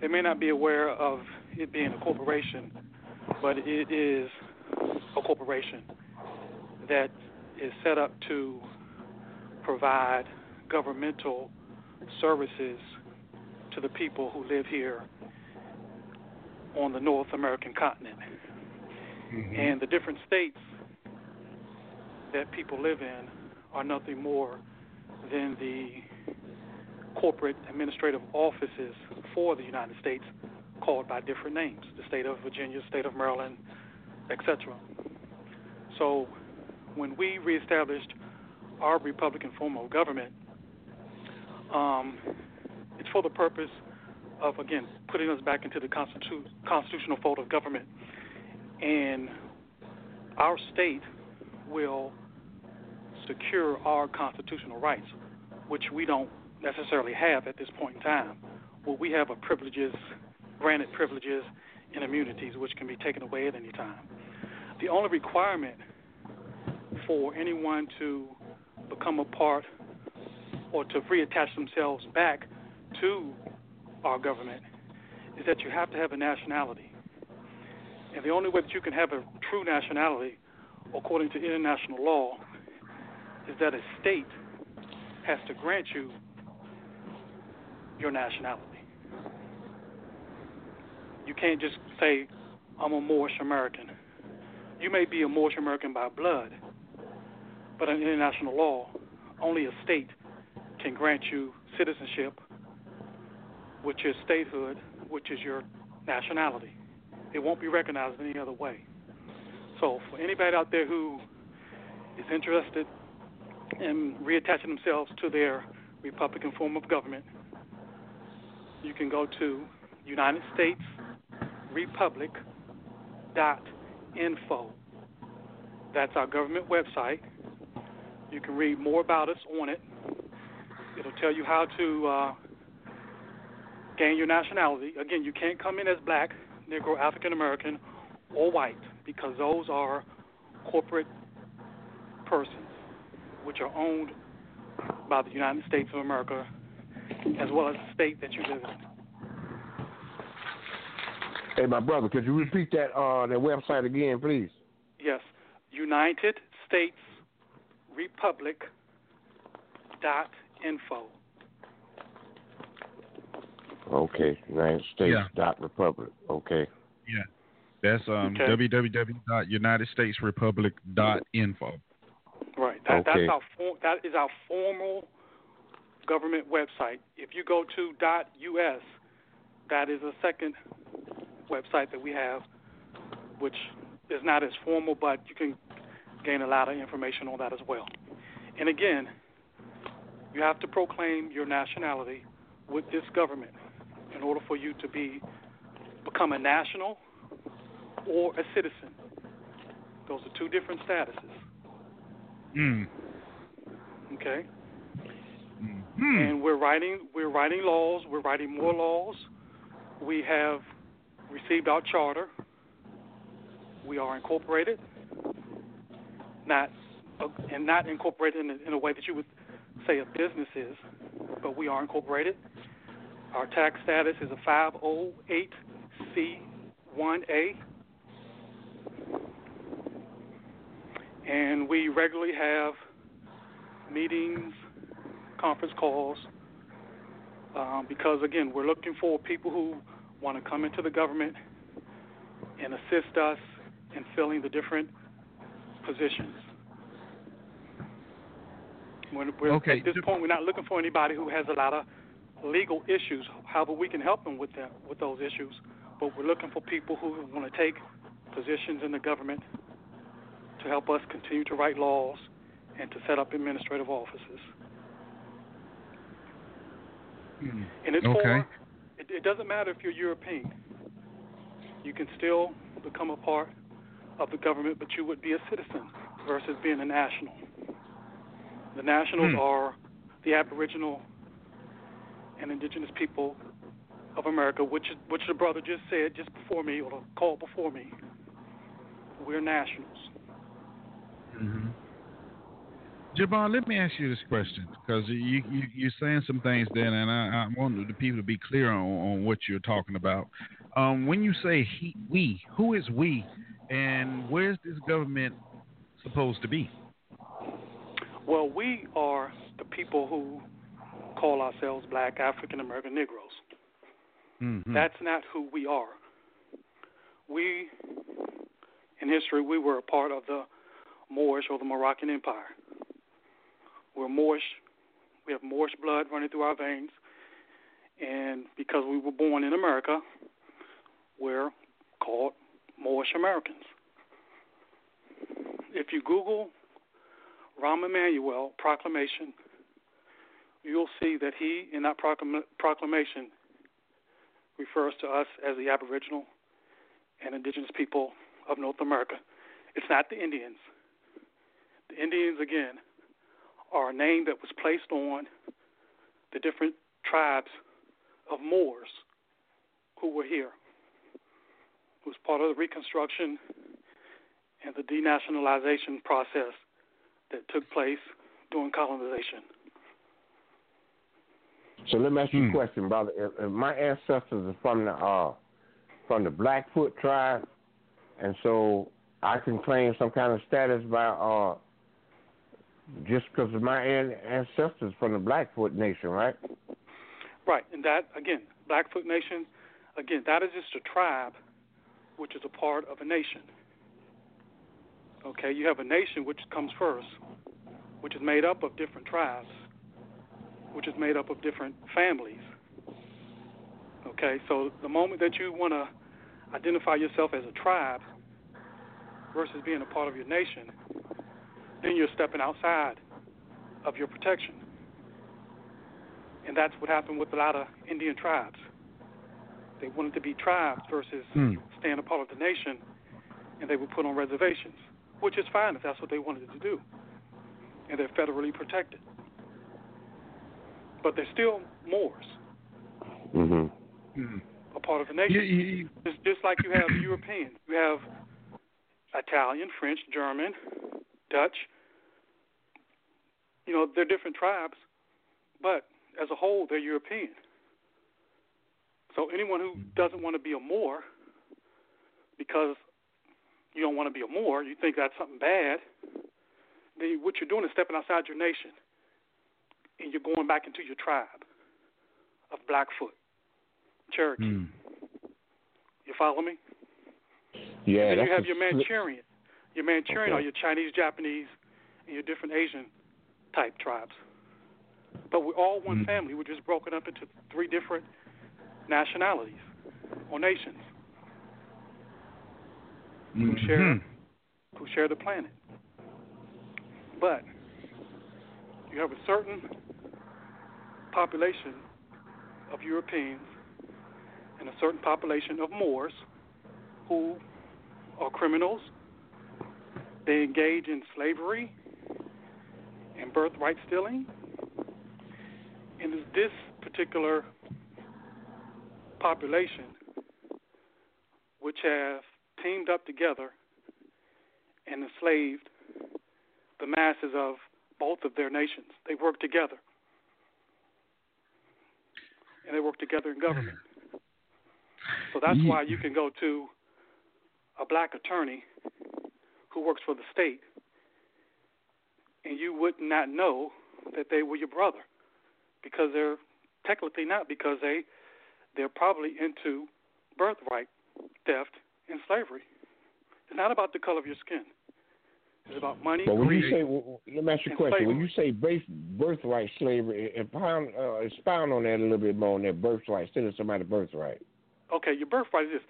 They may not be aware of it being a corporation, but it is a corporation that is set up to provide governmental services to the people who live here on the North American continent. And the different states that people live in are nothing more than the corporate administrative offices for the United States called by different names the state of Virginia, state of Maryland, etc. So when we reestablished our Republican form of government, um, it's for the purpose of, again, putting us back into the constitu- constitutional fold of government. And our state will secure our constitutional rights, which we don't necessarily have at this point in time. Well, we have privileges, granted privileges and immunities, which can be taken away at any time. The only requirement for anyone to become a part or to reattach themselves back to our government is that you have to have a nationality. And the only way that you can have a true nationality, according to international law, is that a state has to grant you your nationality. You can't just say, I'm a Moorish American. You may be a Moorish American by blood, but in international law, only a state can grant you citizenship, which is statehood, which is your nationality. It won't be recognized any other way. So, for anybody out there who is interested in reattaching themselves to their Republican form of government, you can go to United States Republic dot info. That's our government website. You can read more about us on it. It'll tell you how to uh, gain your nationality. Again, you can't come in as black, Negro, African American, or white because those are corporate persons which are owned by the United States of America as well as the state that you live in. Hey, my brother, could you repeat that uh that website again, please? Yes, United States Republic dot info. Okay, United States Yeah. dot Republic. Okay. Yeah. That's um Okay. www.unitedstatesrepublic.info. Right. That, Okay. That's our for, that is our formal government website. If you go to .us, that is a second website that we have, which is not as formal, but you can gain a lot of information on that as well. And again, you have to proclaim your nationality with this government in order for you to be become a national or a citizen. Those are two different statuses. Mm. Okay. Hmm. and we're writing we're writing laws. We're writing more laws. We have received our charter. We are incorporated, not and not incorporated in a, in a way that you would say a business is, but we are incorporated. Our tax status is a 508C1A. And we regularly have meetings, conference calls, um, because again, we're looking for people who want to come into the government and assist us in filling the different positions. When we're, Okay. At this point, we're not looking for anybody who has a lot of legal issues. However, we can help them with them with those issues. But we're looking for people who want to take positions in the government to help us continue to write laws and to set up administrative offices. And it's Okay. for it, it doesn't matter if you're European. You can still become a part of the government, but you would be a citizen versus being a national. The nationals Hmm. are the Aboriginal and Indigenous people of America, which is- which the brother just said just before me or the call before me. We're nationals. Mm-hmm. Jabbar, let me ask you this question because you, you you're saying some things there, and I, I want the people to be clear on, on what you're talking about. Um, when you say he, we, who is we, and where's this government supposed to be? Well, we are the people who call ourselves Black African American Negroes. Mm-hmm. That's not who we are. We, in history, we were a part of the Moorish or the Moroccan Empire. We're Moorish. We have Moorish blood running through our veins. And because we were born in America, we're called Moorish Americans. If you Google Rahm Emanuel proclamation, you'll see that he, in that proclam- proclamation, refers to us as the Aboriginal and Indigenous people of North America. It's not the Indians. The Indians, again, are a name that was placed on the different tribes of Moors who were here. It was part of the Reconstruction and the denationalization process that took place during colonization. So let me ask you Hmm. a question, brother. If, if my ancestors are from the uh, from the Blackfoot tribe, and so I can claim some kind of status by uh, just because of my ancestors from the Blackfoot nation, right? Right, and that again, Blackfoot Nation, again, that is just a tribe, which is a part of a nation. Okay, you have a nation which comes first, which is made up of different tribes, which is made up of different families. Okay, so the moment that you want to identify yourself as a tribe versus being a part of your nation, then you're stepping outside of your protection. And that's what happened with a lot of Indian tribes. They wanted to be tribes versus Hmm. staying a part of the nation, and they were put on reservations, which is fine if that's what they wanted to do. And they're federally protected. But they're still Moors, Mm-hmm. a part of the nation. You, you, Just, just like you have Europeans, you have Italian, French, German, Dutch. You know, they're different tribes, but as a whole, they're European. So anyone who doesn't want to be a Moor because you don't want to be a Moor, you think that's something bad, then what you're doing is stepping outside your nation and you're going back into your tribe of Blackfoot, Cherokee. Hmm. You follow me? Yeah, and then you have your Manchurian. Your Manchurian Okay. are your Chinese, Japanese, and your different Asian type tribes. But we're all one Mm. family. We're just broken up into three different nationalities or nations who share Mhm. who share the planet. But you have a certain population of Europeans and a certain population of Moors who are criminals. They engage in slavery and birthright stealing. And it's this particular population which have teamed up together and enslaved the masses of both of their nations. They work together. And they work together in government. So that's why you can go to a black attorney who works for the state and you would not know that they were your brother because they're technically not because they they're probably into birthright theft and slavery. It's not about the color of your skin. It's about money. But when you say, well, let me ask you a question. When you say birth, birthright slavery, expound, uh, expound on that a little bit more on that birthright, stealing somebody's birthright. okay, your birthright is this.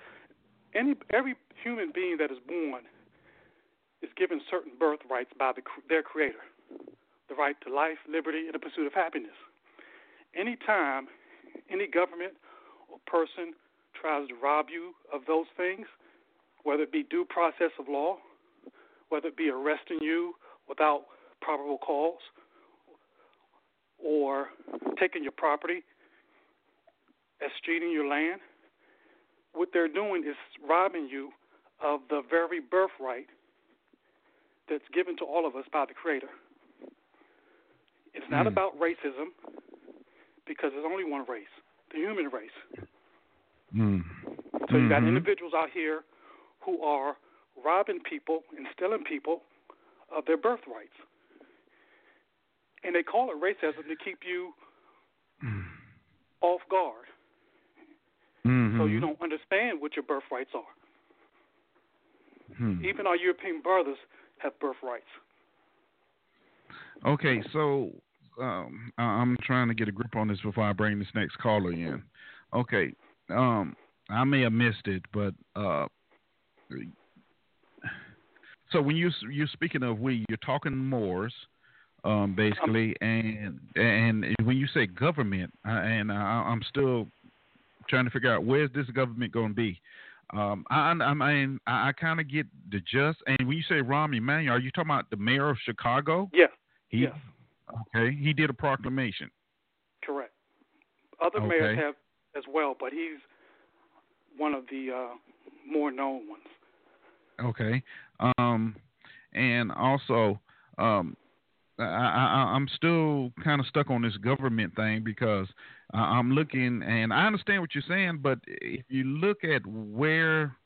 Any every human being that is born is given certain birthrights by the, their creator. The right to life, liberty, and the pursuit of happiness. Anytime any government or person tries to rob you of those things, whether it be due process of law, whether it be arresting you without probable cause, or taking your property, escheating your land, what they're doing is robbing you of the very birthright that's given to all of us by the Creator. It's not Hmm. about racism because there's only one race, the human race. Mm. So you've got Mhm. individuals out here who are robbing people and stealing people of their birthrights. And they call it racism to keep you off guard Mhm. so you don't understand what your birthrights are. Hmm. Even our European brothers have birthrights. Okay, so um, I'm trying to get a grip on this before I bring this next caller in. Okay, um, I may have missed it, but uh, so when you you're speaking of we, you're talking Moors, um, basically, and and when you say government, and I, I'm still trying to figure out where's this government going to be. Um, I, I mean, I, I kind of get the just, and when you say Rahm Emanuel, are you talking about the mayor of Chicago? Yeah. He, yes, Okay, he did a proclamation. correct. Other Okay. mayors have as well, but he's one of the uh, more known ones. Okay, um, and also, um, I, I, I'm still kind of stuck on this government thing because I- I'm looking, and I understand what you're saying, but if you look at where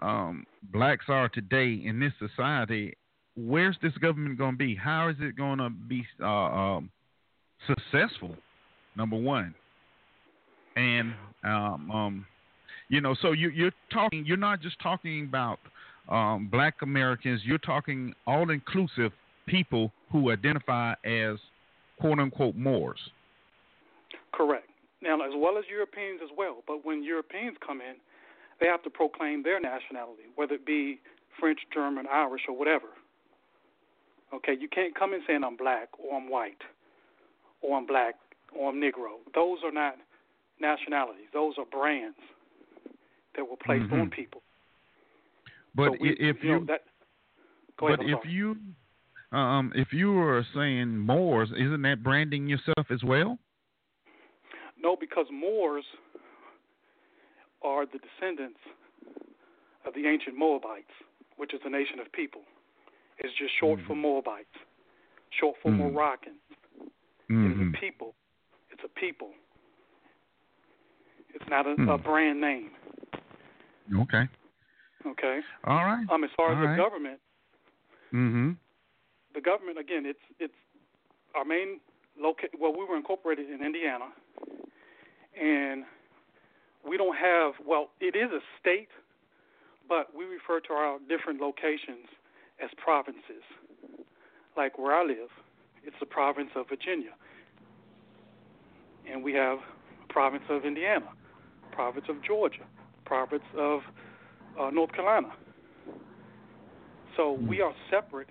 um, blacks are today in this society, where's this government going to be? How is it going to be uh, um, successful? Number one, and um, um, you know, so you, you're talking. You're not just talking about um, Black Americans. You're talking all inclusive people who identify as quote unquote Moors. Correct. Now, as well as Europeans as well, but when Europeans come in, they have to proclaim their nationality, whether it be French, German, Irish, or whatever. Okay, you can't come in saying I'm black or I'm white or I'm black or I'm Negro. Those are not nationalities. Those are brands that were placed Mhm. on people. But So we- if you, know, that, go ahead. but I'm if sorry. you, um, if you were saying Moors, isn't that branding yourself as well? No, because Moors are the descendants of the ancient Moabites, which is a nation of people. It's just short for Moabites, short for Mhm. Moroccans. It Mhm. is a people. It's a people. It's not a, Hmm. a brand name. Okay. Okay. All right. Um, as far as All the right. government, Mm-hmm. the government again, it's it's our main loca- Well, we were incorporated in Indiana, and we don't have. Well, it is a state, but we refer to our different locations as provinces. Like where I live, it's the province of Virginia, and we have province of Indiana, province of Georgia, province of uh, North Carolina. So we are separate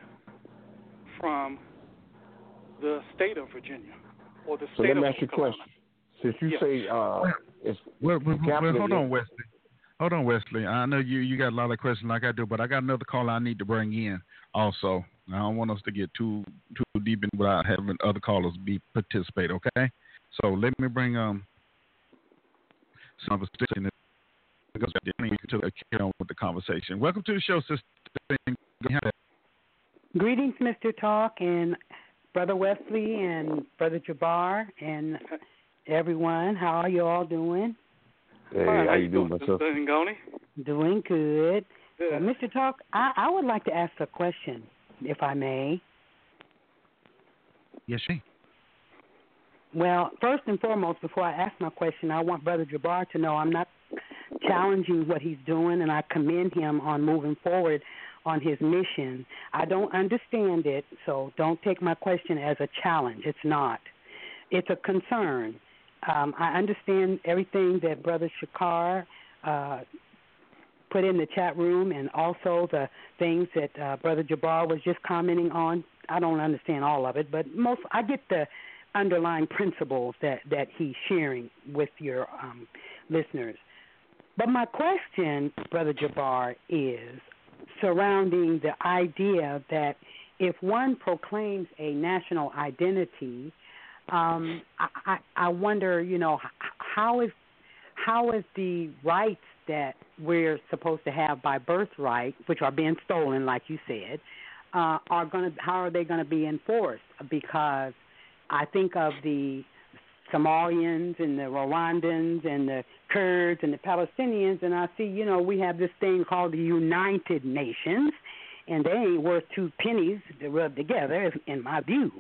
from the state of Virginia or the So state let of me ask you North a Carolina. question. Since you Yeah. say uh, it's Well, well, well, capital hold on, Wesley. Hold on, Wesley. I know you you got a lot of questions like I do, but I got another caller I need to bring in also. I don't want us to get too too deep in without having other callers be participate. Okay, so let me bring um some of us in because to carry on with the conversation. Welcome to the show, sister. Greetings, Mr. Talk, and Brother Wesley, and Brother Jabbar, and everyone. How are you all doing? Hey, Fine, how you doing, Mr. myself? Ngoni? Doing good. Good. Well, Mr. Talk, I, I would like to ask a question, if I may. Yes, she. Well, first and foremost, before I ask my question, I want Brother Jabbar to know I'm not challenging what he's doing, and I commend him on moving forward on his mission. I don't understand it, so don't take my question as a challenge. It's not. It's a concern. Um, I understand everything that Brother Shakar uh, put in the chat room, and also the things that uh, Brother Jabbar was just commenting on. I don't understand all of it, but most I get the underlying principles that that he's sharing with your um, listeners. But my question, Brother Jabbar, is surrounding the idea that if one proclaims a national identity, um, I, I, I wonder, you know, how is how is the rights that we're supposed to have by birthright, which are being stolen, like you said, uh, are going to how are they going to be enforced? Because I think of the Somalians and the Rwandans and the Kurds and the Palestinians, and I see, you know, we have this thing called the United Nations, and they ain't worth two pennies to rub together, in my view,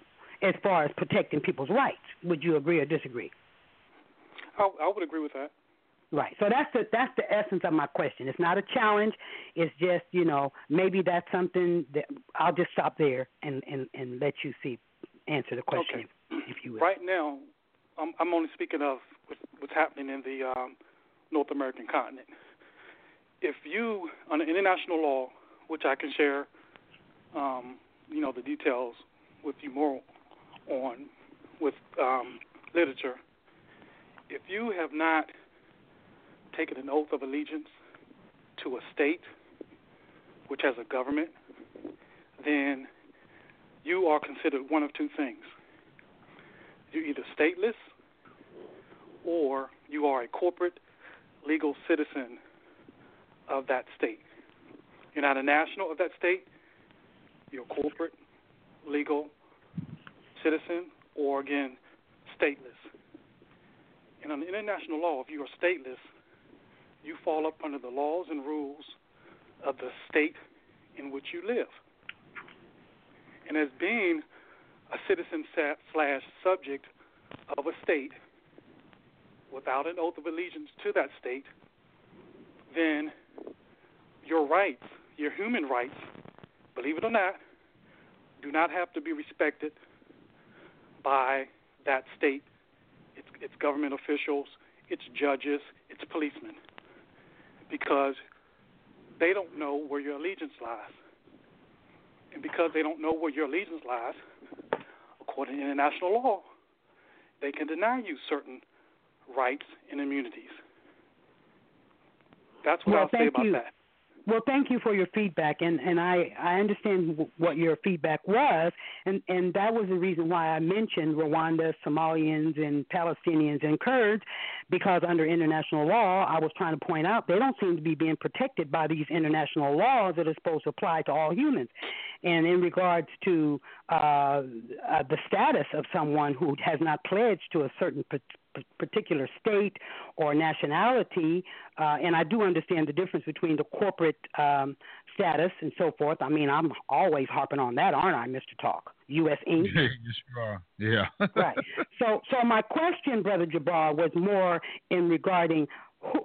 as far as protecting people's rights. Would you agree or disagree? I, I would agree with that. Right. So that's the that's the essence of my question. It's not a challenge. It's just you know maybe that's something that I'll just stop there and and and let you see answer the question Okay. if you will. Right now, I'm, I'm only speaking of what's, what's happening in the um, North American continent. If you, under international law, which I can share, um, you know, the details with you more on with um, literature, if you have not taken an oath of allegiance to a state which has a government, then you are considered one of two things. You're either stateless or you are a corporate legal citizen of that state. You're not a national of that state, you're a corporate legal citizen or, again, stateless. And under international law, if you are stateless, you fall up under the laws and rules of the state in which you live. And as being a citizen slash subject of a state without an oath of allegiance to that state, then your rights, your human rights, believe it or not, do not have to be respected by that state, its, its government officials, its judges, its policemen, because they don't know where your allegiance lies. And because they don't know where your allegiance lies, according to international law, they can deny you certain rights and immunities. That's what Well, I'll say about you. that. Well, thank you for your feedback, and and I I understand w- what your feedback was, and and that was the reason why I mentioned Rwanda, Somalians, and Palestinians and Kurds, because under international law, I was trying to point out they don't seem to be being protected by these international laws that are supposed to apply to all humans. And in regards to uh, uh, the status of someone who has not pledged to a certain particular state or nationality, uh, and I do understand the difference between the corporate um, status and so forth. I mean, I'm always harping on that, aren't I, Mr. Talk? U.S. Inc. yes, you are. Yeah. right. So, so my question, Brother Jabbar, was more in regarding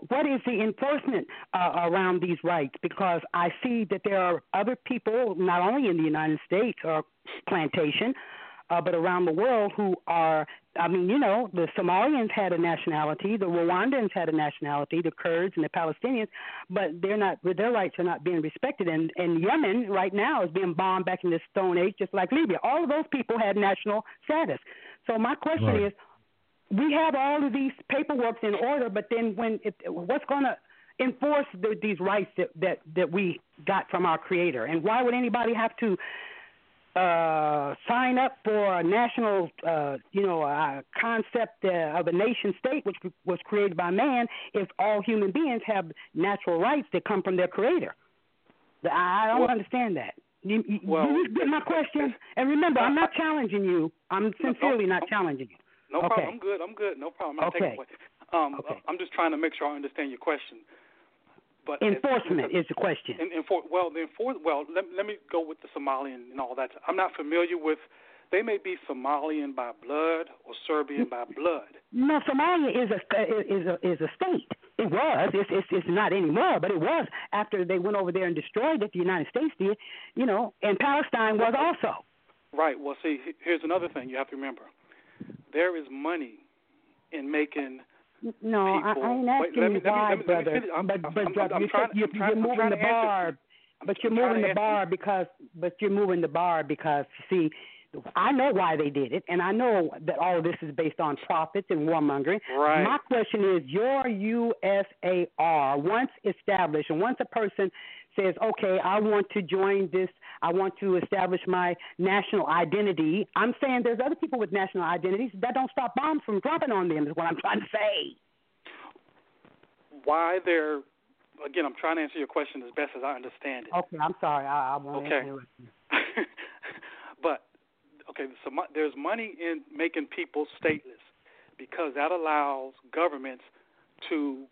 what is the enforcement uh, around these rights? Because I see that there are other people, not only in the United States or plantation, uh, but around the world who are. I mean, you know, the Somalians had a nationality, the Rwandans had a nationality, the Kurds and the Palestinians, but they're not. Their rights are not being respected. And and Yemen right now is being bombed back in the Stone Age, just like Libya. All of those people had national status. So my question Right. is, we have all of these paperwork in order, but then when it, what's going to enforce the, these rights that, that that we got from our Creator? And why would anybody have to uh, sign up for a national, uh, you know, uh, concept uh, of a nation state, which was created by man, if all human beings have natural rights that come from their Creator? I don't Well- understand that. You, you, Well, you get my question? And remember, I'm not challenging you. I'm sincerely not challenging you. No Okay. problem. I'm good. I'm good. No problem. I'm not taking Okay. away. Um, I'm just trying to make sure I understand your question. But Enforcement is the question. In, enfor- well, the enfor- well, let, let me go with the Somalian and all that. I'm not familiar with. They may be Somalian by blood or Serbian by blood. No, Somalia is a is a is a state. It was. It's it's it's not anymore, but it was after they went over there and destroyed it. The United States did, you know, and Palestine was also. Right. Well, see, here's another thing you have to remember. There is money in making. No, I, people. I ain't asking me- you why, me- brother. I'm- but but I'm- brother, I'm you're, you're, moving the bar. But you're moving the bar because, but you're moving the bar because, see, I know why they did it, and I know that all of this is based on profits and warmongering. Right. My question is, your USAR once established, and once a person says, "Okay, I want to join this. I want to establish my national identity." I'm saying there's other people with national identities that don't stop bombs from dropping on them. Is what I'm trying to say. Why they're again? I'm trying to answer your question as best as I understand it. Okay, I'm sorry. I, I won't Okay. interrupt you. but okay, so mo- there's money in making people stateless because that allows governments to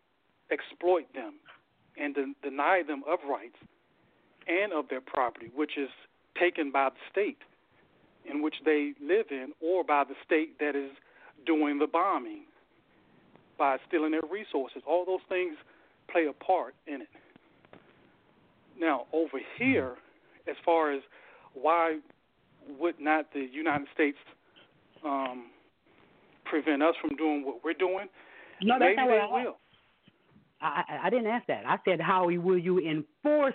exploit them and de- deny them of rights and of their property, which is taken by the state in which they live in, or by the state that is doing the bombing by stealing their resources. All those things play a part in it. Now, over here, as far as why would not the United States um, prevent us from doing what we're doing? No, that's Maybe not they what I will. I, I I didn't ask that. I said, how will you enforce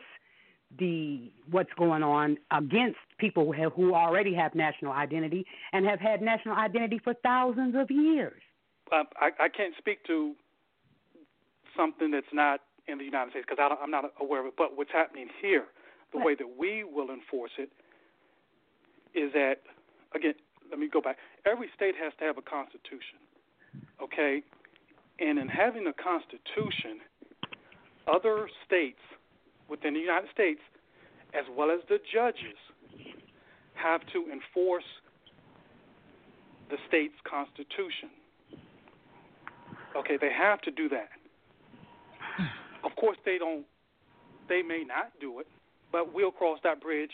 the what's going on against people who, have, who already have national identity and have had national identity for thousands of years? Uh, I, I can't speak to something that's not in the United States because I'm not aware of it. But what's happening here, the way that we will enforce it, is that again. Let me go back. Every state has to have a constitution, okay? And in having a constitution, other states within the United States, as well as the judges, have to enforce the state's constitution. Okay, they have to do that. Of course, they don't. They may not do it, but we'll cross that bridge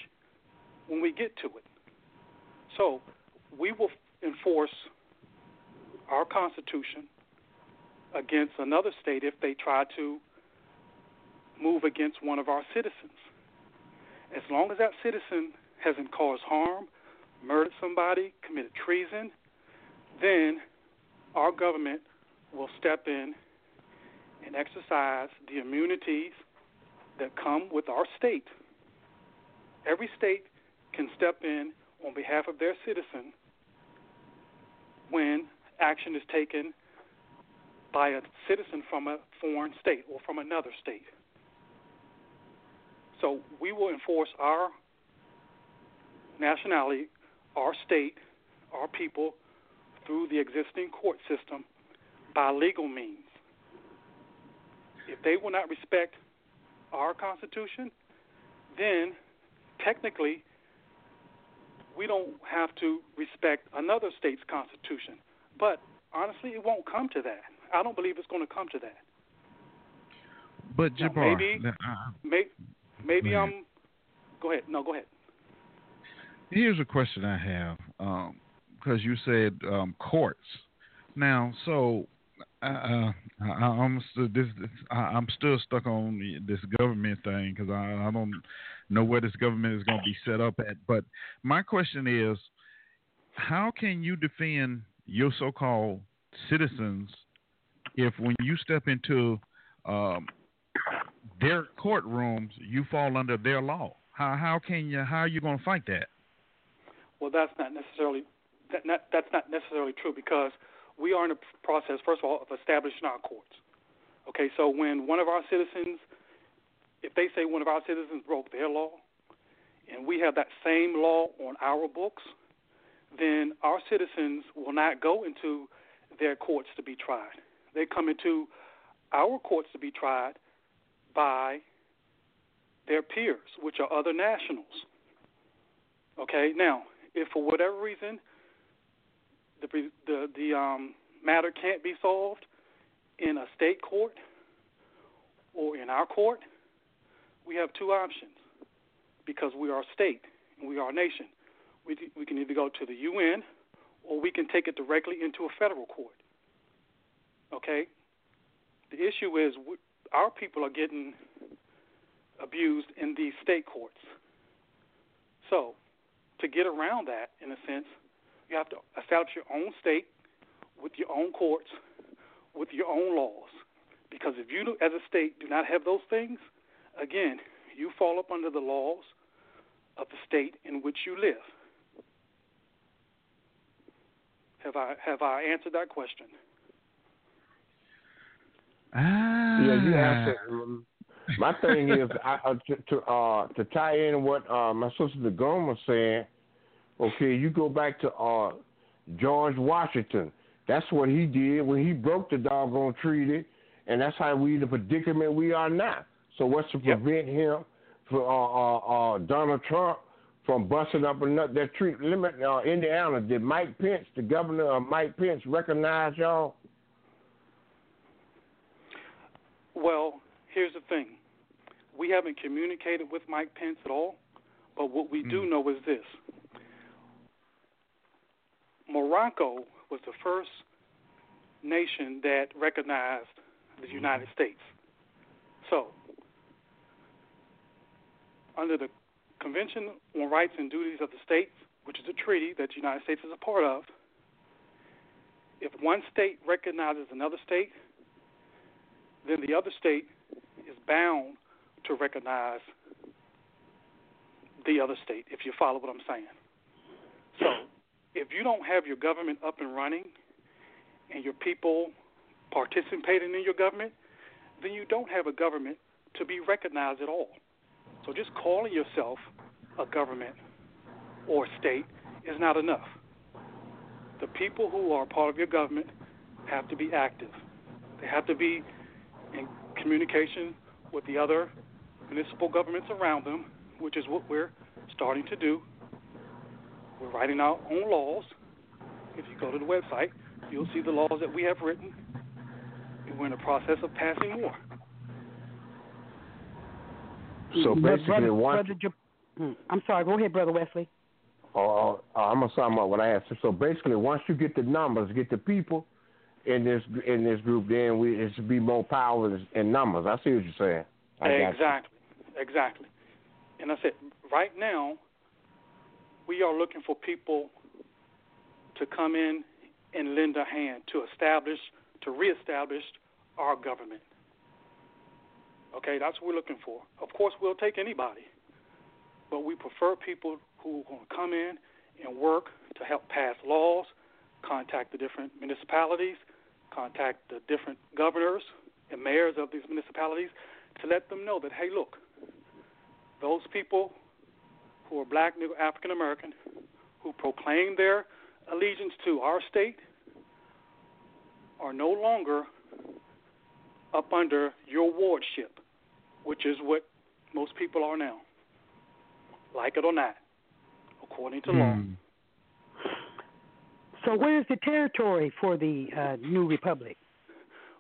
when we get to it. So, we will enforce our Constitution against another state if they try to move against one of our citizens. As long as that citizen hasn't caused harm, murdered somebody, committed treason, then our government will step in and exercise the immunities that come with our state. Every state can step in on behalf of their citizen when action is taken by a citizen from a foreign state or from another state. So we will enforce our nationality, our state, our people through the existing court system by legal means. If they will not respect our Constitution, then technically we don't have to respect another state's Constitution. But honestly, it won't come to that. I don't believe it's going to come to that. But Now, Jabbar, maybe- now, uh, May, maybe Go I'm. Go ahead. No, go ahead. here's a question I have because you said um, courts. Now, so uh, uh, I, I'm still this, this I, I'm still stuck on this government thing because I, I don't know where this government is going to be set up at. But my question is, how can you defend your so-called citizens if when you step into um, their courtrooms, you fall under their law? How how can you how are you going to fight that? Well, that's not necessarily that, not, that's not necessarily true because we are in the process, first of all, of establishing our courts. Okay, so when one of our citizens, if they say one of our citizens broke their law, and we have that same law on our books, then our citizens will not go into their courts to be tried. They come into our courts to be tried by their peers, which are other nationals. Okay. Now, if for whatever reason the the the um, matter can't be solved in a state court or in our court, we have two options because we are a state and we are a nation. We we can either go to the UN or we can take it directly into a federal court. Okay. The issue is our people are getting abused in these state courts. So, to get around that, in a sense, you have to establish your own state with your own courts, with your own laws. Because if you, as a state, do not have those things, again, you fall up under the laws of the state in which you live. Have I have I answered that question? Ah. Yeah, you answered. um, My thing is I, uh, to to, uh, to tie in what uh, my sister DeGrom was saying. Okay, you go back to uh, George Washington. That's what he did when he broke the doggone treaty, and that's how we the predicament we are now. So what's to prevent him for uh, uh, uh, Donald Trump from busting up another that treat limit uh, Indiana? Did Mike Pence, the governor of Mike Pence, recognize y'all? Well, here's the thing. We haven't communicated with Mike Pence at all, but what we do hmm. know is this. Morocco was the first nation that recognized the hmm. United States. So, under the Convention on Rights and Duties of the States, which is a treaty that the United States is a part of, if one state recognizes another state, then the other state is bound to recognize the other state, if you follow what I'm saying. So, if you don't have your government up and running and your people participating in your government, then you don't have a government to be recognized at all. So, just calling yourself a government or state is not enough. The people who are part of your government have to be active. They have to be in communication with the other municipal governments around them, which is what we're starting to do. We're writing our own laws. If you go to the website, you'll see the laws that we have written. And we're in the process of passing more. So basically, brother, once brother Jab- Hmm. I'm sorry. Go ahead, brother Wesley. uh, uh, I'm gonna sum up what I asked. So basically, once you get the numbers, get the people in this in this group, then we it should be more power in- numbers. I see what you're saying. I got you. Exactly. Exactly. And I said, right now, we are looking for people to come in and lend a hand to establish, to reestablish our government. Okay, that's what we're looking for. Of course, we'll take anybody, but we prefer people who are going to come in and work to help pass laws, contact the different municipalities, contact the different governors and mayors of these municipalities to let them know that, hey, look, those people who are black, Negro, African American, who proclaim their allegiance to our state are no longer up under your wardship, which is what most people are now. Like it or not, according to law. Hmm. So, where is the territory for the uh, new republic?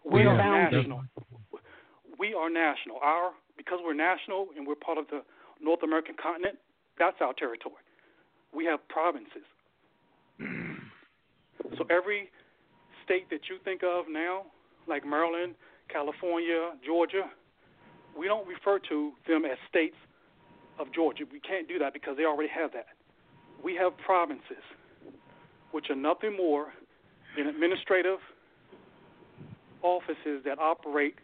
We are boundary? national. We are national. Our because we're national and we're part of the North American continent. That's our territory. We have provinces. so every state that you think of now, like Maryland, California, Georgia, we don't refer to them as states of Georgia. We can't do that because they already have that. We have provinces, which are nothing more than administrative offices that operate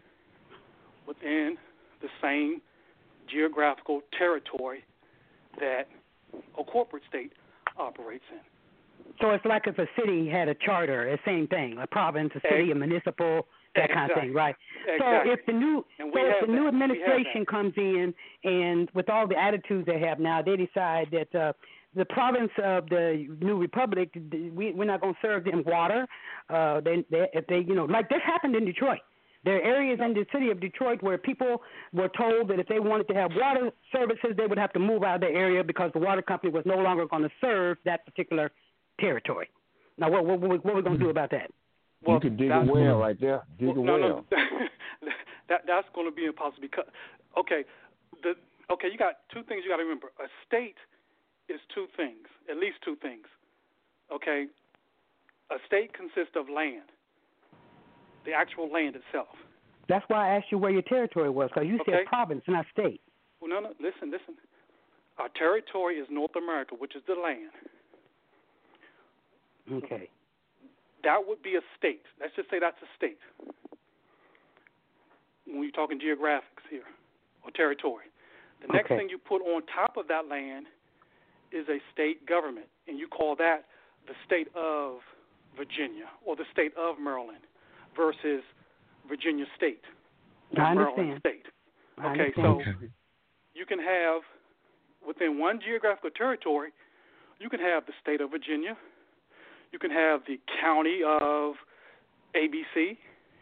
within the same geographical territory that a corporate state operates in. So it's like if a city had a charter, the same thing, a province, a city, a municipal, that kind of thing, right? Exactly. So if the new And so if the new that. Have administration comes in and with all the attitudes they have now, they decide that uh, the province of the new republic, we, we're not going to serve them water. Uh, they, they, if they, you know, like this happened in Detroit. There are areas in the city of Detroit where people were told that if they wanted to have water services, they would have to move out of the area because the water company was no longer going to serve that particular territory. Now, what what, what, what are we going to do about that? you could dig a well right there. Dig Well, a no, well. no, that that's going to be impossible because okay, the okay you got two things you got to remember. A state is two things, at least two things. Okay, a state consists of land, the actual land itself. That's why I asked you where your territory was because you Okay. said province, not state. Well, no, no, listen, listen. Our territory is North America, which is the land. Okay. That would be a state. Let's just say that's a state. When you're talking geographics here, or territory. The next Okay. thing you put on top of that land is a state government, and you call that the state of Virginia or the state of Maryland versus Virginia State or I Maryland understand. State. I Okay, understand. so you can have within one geographical territory, you can have the state of Virginia, you can have the county of ABC,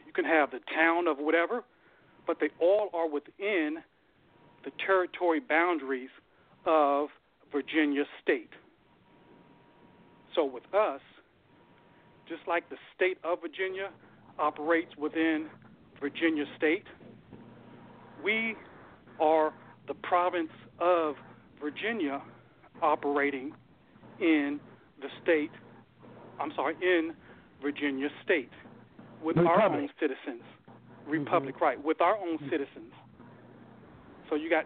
you can have the town of whatever, but they all are within the territory boundaries of Virginia State. So with us, just like the state of Virginia operates within Virginia State, we are the province of Virginia operating in the state, I'm sorry, in Virginia State with our own Republic. citizens. Mm-hmm. Republic, right, with our own mm-hmm. citizens. So you got,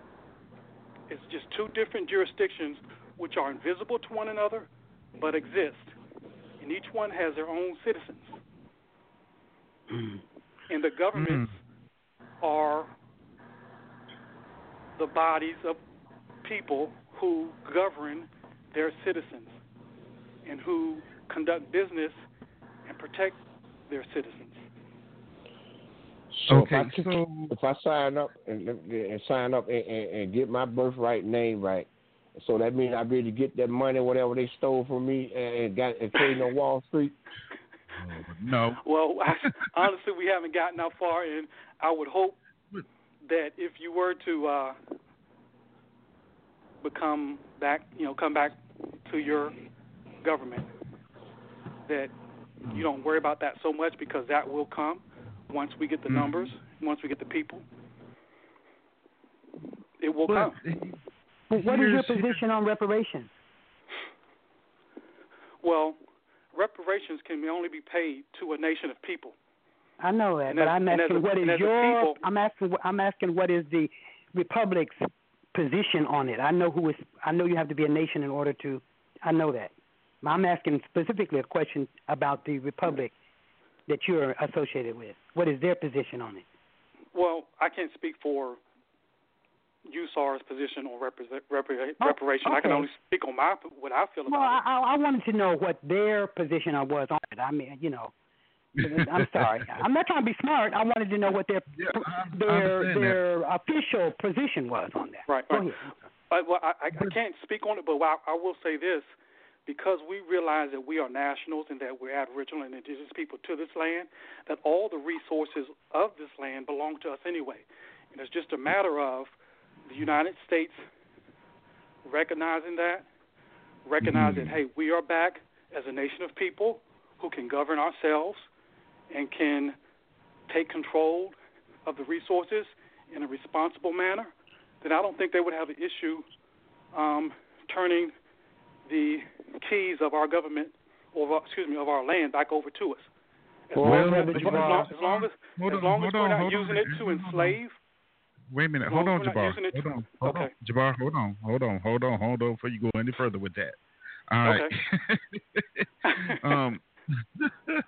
it's just two different jurisdictions which are invisible to one another but exist. And each one has their own citizens. Hmm. And the governments hmm. are the bodies of people who govern their citizens and who conduct business and protect their citizens. So Okay, if I, so if I sign up and, and sign up and, and, and get my birthright name right, so that means I be able to get that money, whatever they stole from me, and, and got and trade on Wall Street. no. Well, I, honestly, we haven't gotten that far, and I would hope that if you were to uh, become back, you know, come back to your government, that you don't worry about that so much because that will come once we get the Mhm. numbers, once we get the people. It will But come. Well, what is your position on reparations? Well, reparations can only be paid to a nation of people. I know that, And but as- I'm and as asking a- what is and as a your people- I'm asking I'm asking what is the republic's position on it. I know who is I know you have to be a nation in order to I know that. I'm asking specifically a question about the republic that you're associated with. What is their position on it? Well, I can't speak for USAR's position on repre- repre- Oh, reparation. I can only speak on my what I feel Well, about I, I I wanted to know what their position was on it. I mean, you know, I'm sorry. I'm not trying to be smart. I wanted to know what their Yeah, I, I their that. their official position was on that. it. Right, Go right. ahead. Uh, well, I, I I can't speak on it, but I, I will say this: because we realize that we are nationals and that we're Aboriginal and Indigenous people to this land, that all the resources of this land belong to us anyway, and it's just a matter of the United States recognizing that, recognizing, hey, we are back as a nation of people who can govern ourselves and can take control of the resources in a responsible manner, then I don't think they would have an issue um, turning the keys of our government, or our- excuse me, of our land back over to us. As Well, long, as, as, long, as long as Hold as on, long as we're on, not using on. it to enslave, Wait a minute. Hold on, as Jabbar. Hold on. Hold okay. on. Jabbar, hold on. Hold on. Hold on. Hold on before you go any further with that. All right. um,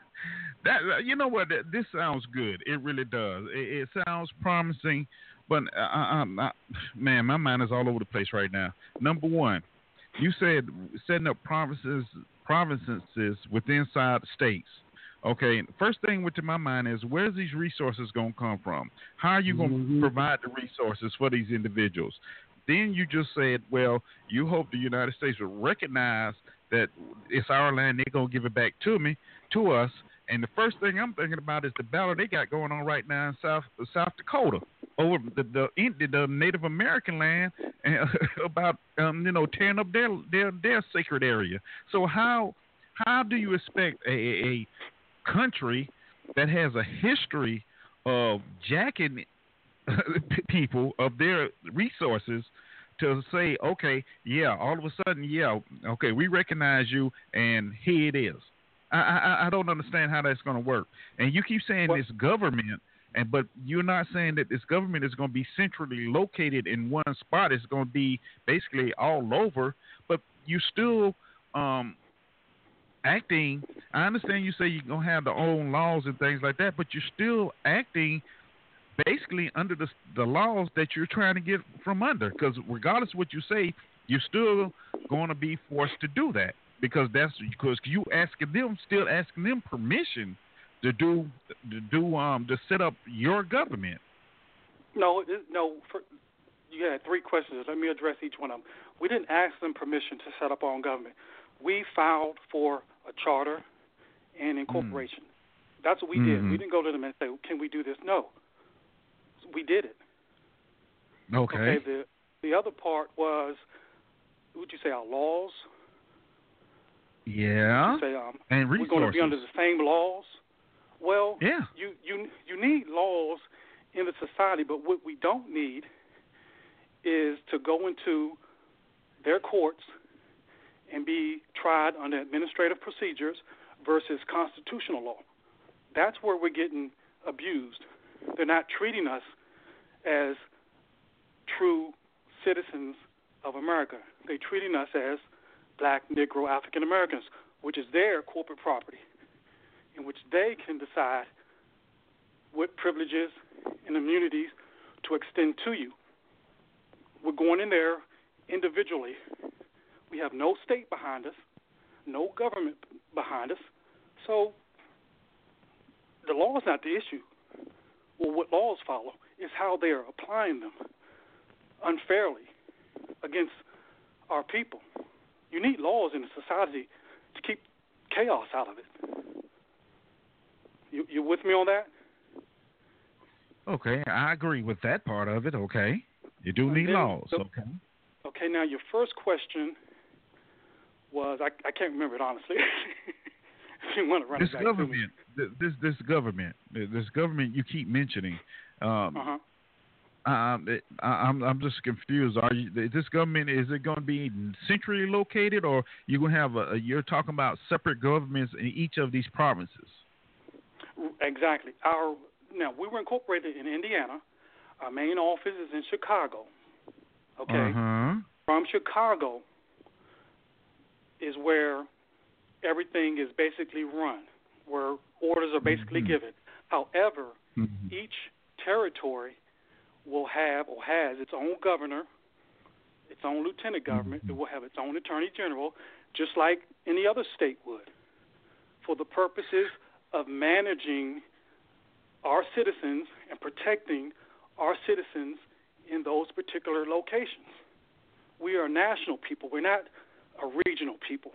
that you know what? This sounds good. It really does. It, it sounds promising, but uh, I'm not, man, my mind is all over the place right now. Number one, you said setting up provinces, provinces within inside states. Okay, first thing went to my mind is where's these resources going to come from? How are you going to Mhm. provide the resources for these individuals? Then you just said, well, you hope the United States will recognize that it's our land. They're going to give it back to me, to us, And the first thing I'm thinking about is the battle they got going on right now in South South Dakota over the the, the, Native American land and about um, you know tearing up their their their sacred area. So how how do you expect a, a country that has a history of jacking people of their resources to say, okay, yeah, all of a sudden, yeah, okay, we recognize you, and here it is. I I, I don't understand how that's going to work. And you keep saying this government, and but you're not saying that this government is going to be centrally located in one spot. It's going to be basically all over. But you still um, acting. I understand you say you're gonna have the own laws and things like that, but you're still acting basically under the the laws that you're trying to get from under. Because regardless of what you say, you're still going to be forced to do that because that's because you asking them, still asking them permission to do to do um to set up your government. No, no. For, you had three questions. Let me address each one of them. We didn't ask them permission to set up our own government. We filed for a charter and incorporation. That's what we did. Mhm. We didn't go to them and say, "Can we do this?" No, we did it. Okay. Okay. The the other part was, would you say our laws? Yeah. Say um, and we're going to be under the same laws. Well, Yeah. you you you need laws in the society, but what we don't need is to go into their courts and be tried under administrative procedures versus constitutional law. That's where we're getting abused. They're not treating us as true citizens of America. They're treating us as black, Negro, African Americans, which is their corporate property, in which they can decide what privileges and immunities to extend to you. We're going in there individually. We have no state behind us, no government behind us. So the law is not the issue. Well, what laws follow is how they are applying them unfairly against our people. You need laws in a society to keep chaos out of it. You you with me on that? Okay, I agree with that part of it. Okay, you do need laws. Okay. Okay, now your first question was I I can't remember it honestly. if you want to run This it back to me. government, this this government, this government you keep mentioning. Um, Uh-huh. Um, it- I, I'm I'm just confused. Are you this government? Is it going to be centrally located, or you going to have a? You're talking about separate governments in each of these provinces. Exactly. Our now we were incorporated in Indiana. Our main office is in Chicago. Okay. Uh-huh. From Chicago is where everything is basically run, where orders are basically Mhm. given. However, Mhm. each territory will have or has its own governor, its own lieutenant government. It will have its own attorney general, just like any other state would, for the purposes of managing our citizens and protecting our citizens in those particular locations. We are national people. We're not a regional people.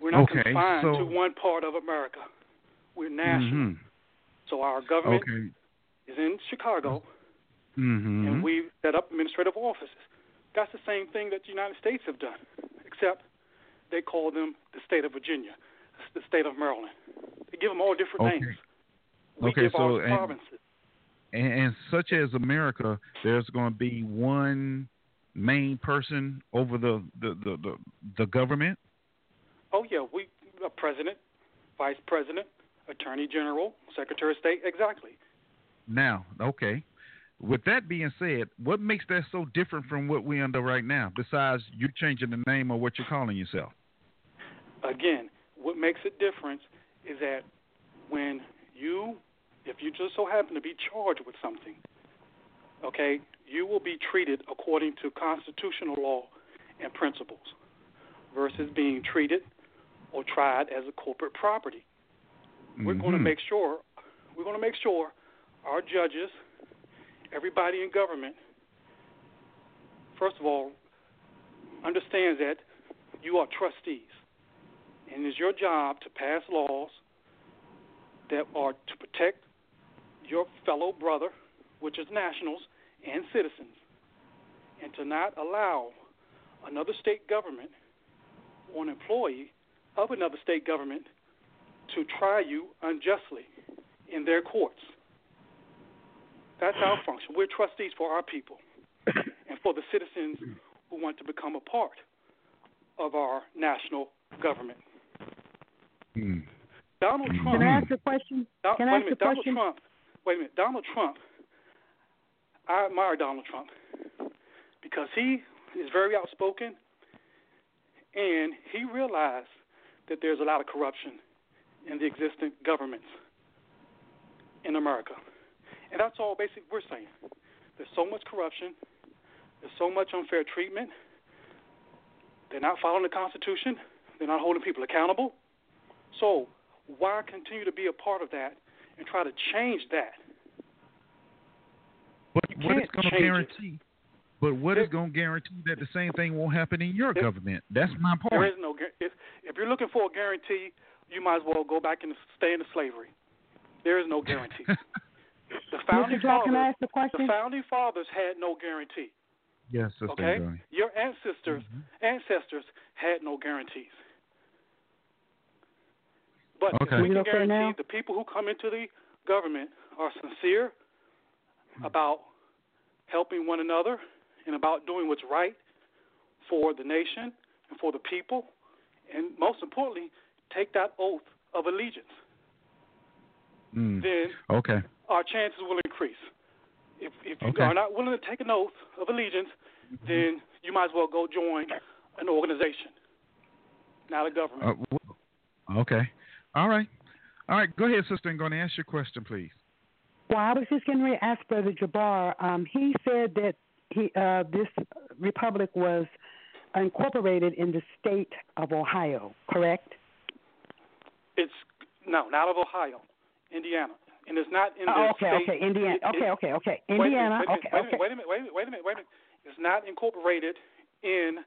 We're not Okay, confined so- to one part of America. We're national. Mhm. So our government Okay. is in Chicago, Mm-hmm. and we set up administrative offices. That's the same thing that the United States have done, except they call them the state of Virginia, the state of Maryland. They give them all different Okay. names. We Okay, give so and- provinces. and, and such as America, there's going to be one main person over the the, the, the, the government. Oh yeah, we a president, vice president, attorney general, secretary of state, exactly. Now, okay. With that being said, what makes that so different from what we under right now? Besides you changing the name of what you're calling yourself. Again, what makes it different is that when you, if you just so happen to be charged with something, okay, you will be treated according to constitutional law and principles versus being treated or tried as a corporate property. We're going to mm-hmm. make sure we're going to make sure our judges, everybody in government, first of all, understands that you are trustees, and it's your job to pass laws that are to protect your fellow brother, which is nationals and citizens, and to not allow another state government or an employee of another state government to try you unjustly in their courts. That's our function. We're trustees for our people and for the citizens who want to become a part of our national government. Hmm. Donald Trump. Can I ask a question? Don- Can I wait a ask a minute, Donald question? Trump. Wait a minute, Donald Trump. I admire Donald Trump because he is very outspoken, and he realized that there's a lot of corruption in the existing governments in America, and that's all basically we're saying. There's so much corruption. There's so much unfair treatment. They're not following the Constitution. They're not holding people accountable. So why continue to be a part of that and try to change that? But You what is going to it. guarantee? But what is going to guarantee that the same thing won't happen in your government? That's my point. is no if if you're looking for a guarantee, you might as well go back and stay into slavery. There is no guarantee. the founding Mr. Jack, can I fathers, ask a question? the founding fathers had no guarantee. yes, Sister Okay, Johnny. your ancestors ancestors had no guarantees. But Okay. we can okay guarantee now? the people who come into the government are sincere about helping one another and about doing what's right for the nation and for the people, and most importantly, take that oath of allegiance, Mm. then Okay. Our chances will increase. If if you Okay. are not willing to take an oath of allegiance, then you might as well go join an organization, not a government. Uh, okay. All right. All right. Go ahead, sister, and go and ask your question, please. Well, I was just getting ready to ask Brother Jabbar. Um, he said that he uh, this republic was incorporated in the state of Ohio, correct? It's no, not of Ohio, Indiana, and it's not in the Oh, okay, state. okay, Indiana. it- Okay, okay, okay, Wait a minute, Indiana. wait Okay, wait a okay. minute, wait a minute, wait a minute, wait a minute, wait a minute. It's not incorporated in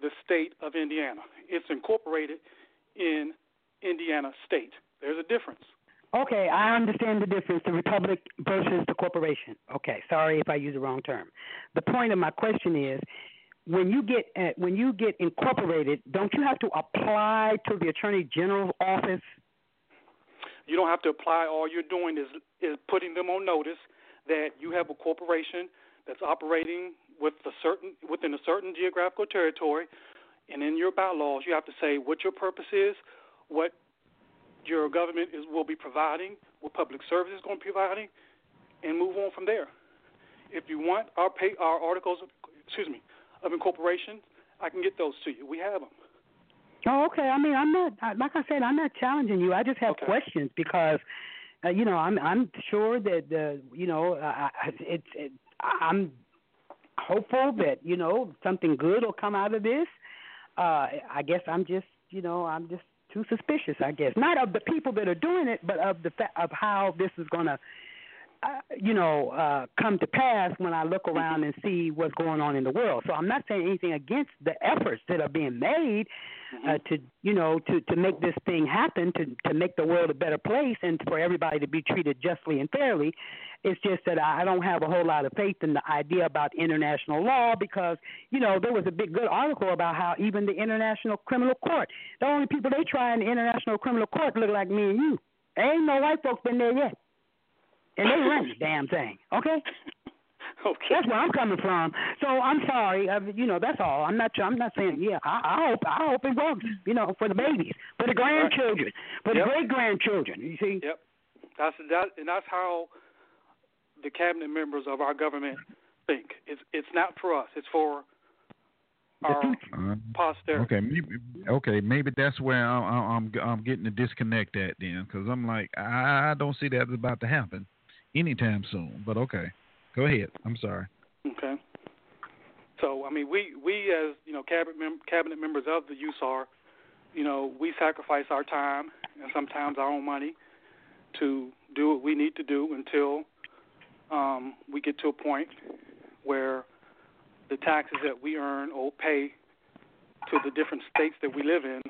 the state of Indiana. It's incorporated in Indiana State. There's a difference. Okay, I understand the difference, the republic versus the corporation. Okay, sorry if I use the wrong term. The point of my question is, when you get uh, when you get incorporated, don't you have to apply to the attorney general's office? You don't have to apply. All you're doing is is putting them on notice that you have a corporation that's operating with a certain within a certain geographical territory, and in your bylaws you have to say what your purpose is, what your government is will be providing, what public service is going to be providing, and move on from there. If you want our pay, our articles, excuse me, of incorporation, I can get those to you. We have them. Oh, okay. I mean, I'm not like I said, I'm not challenging you. I just have questions because, uh, you know, I'm I'm sure that uh, you know, I, I- it's it, I'm hopeful that you know something good will come out of this. Uh, I guess I'm just you know I'm just too suspicious. I guess not of the people that are doing it, but of the fa- of how this is gonna. Uh, you know, uh, come to pass when I look around and see what's going on in the world. So I'm not saying anything against the efforts that are being made uh, to, you know, to to make this thing happen, to to make the world a better place, and for everybody to be treated justly and fairly. It's just that I don't have a whole lot of faith in the idea about international law because, you know, there was a big good article about how even the International Criminal Court, the only people they try in the International Criminal Court look like me and you. Ain't no white folks been there yet. And they run the damn thing, okay? Okay. That's where I'm coming from. So I'm sorry, uh, you know. That's all. I'm not. I'm not saying. Yeah, I, I hope. I hope it works. You know, for the babies, for the grandchildren, for the Yep. great grandchildren. You see. Yep. That's that, and that's how the cabinet members of our government think. It's it's not for us. It's for our Uh, posterity. okay, maybe, okay, maybe that's where I, I, I'm I'm getting the disconnect at then, because I'm like I don't see that as about to happen anytime soon. But okay, go ahead. I'm sorry. Okay. So I mean, we we as you know cabinet mem- cabinet members of the USAR, you know, we sacrifice our time and sometimes our own money to do what we need to do until um, we get to a point where the taxes that we earn or pay to the different states that we live in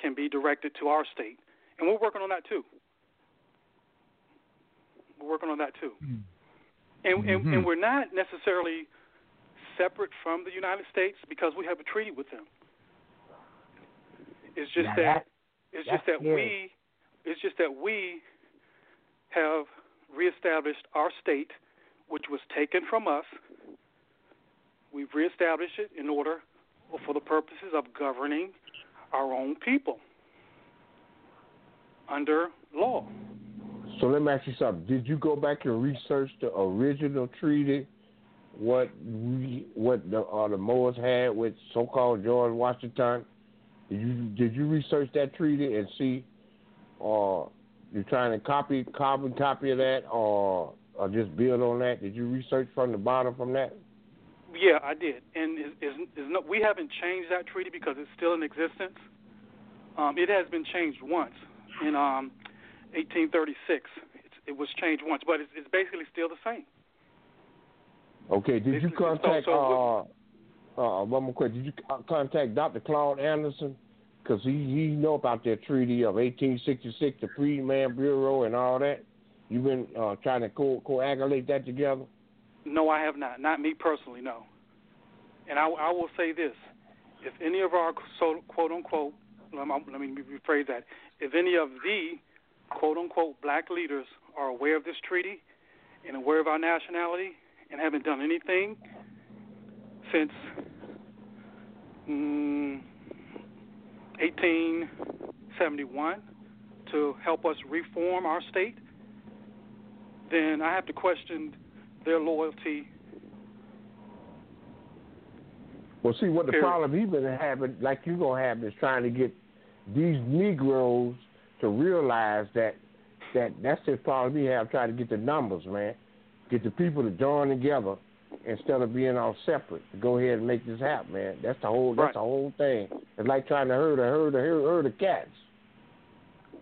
can be directed to our state, and we're working on that too. We're working on that too. And, and Mhm. and we're not necessarily separate from the United States because we have a treaty with them. It's just Now that that- it's just that scary. we it's just that we have reestablished our state, which was taken from us. We've reestablished it in order for the purposes of governing our own people under law. So let me ask you something. Did you go back and research the original treaty? What we, what the uh, the Moors had with so-called George Washington? Did you did you research that treaty and see, or you're trying to copy carbon copy of that, or or just build on that? Did you research from the bottom from that? Yeah, I did, and is, is, no, we haven't changed that treaty because it's still in existence. Um, it has been changed once in um, 1836. It's, it was changed once, but it's, it's basically still the same. Okay. Did you Basically, so- contact so uh uh one more question? Did you contact Dr. Claude Anderson? Because he he know about that treaty of 1866, the Freedman Bureau, and all that. You've been uh, trying to co- coagulate that together. No, I have not. Not me personally, no. And I, I will say this: if any of our so quote unquote, let me, let me rephrase that. If any of the quote unquote black leaders are aware of this treaty and aware of our nationality and haven't done anything since mm, 1871 to help us reform our state, then I have to question their loyalty. Well, see what the Period. problem he's been having, like you're gonna have, is trying to get these Negroes to realize that that that's the problem we have trying to get the numbers, man. Get the people to join together instead of being all separate. To go ahead and make this happen, man. That's the whole. That's Right. the whole thing. It's like trying to herd a herd a herd, herd of cats.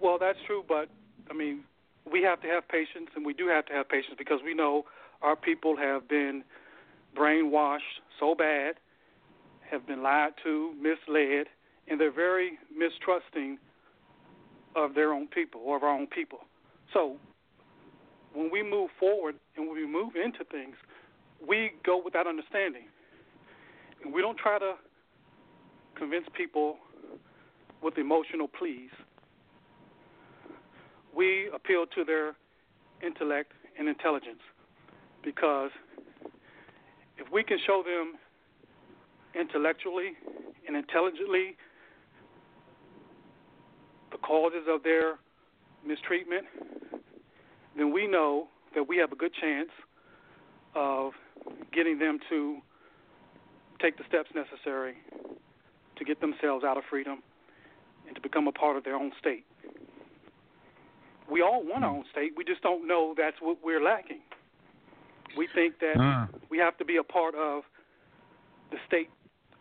Well, that's true, but I mean, we have to have patience, and we do have to have patience because we know our people have been brainwashed so bad, have been lied to, misled, and they're very mistrusting of their own people or of our own people. So when we move forward and when we move into things, we go with that understanding. And we don't try to convince people with emotional pleas. We appeal to their intellect and intelligence because if we can show them intellectually and intelligently the causes of their mistreatment, then we know that we have a good chance of getting them to take the steps necessary to get themselves out of freedom and to become a part of their own state. We all want our own state. We just don't know that's what we're lacking. We think that Ah. we have to be a part of the state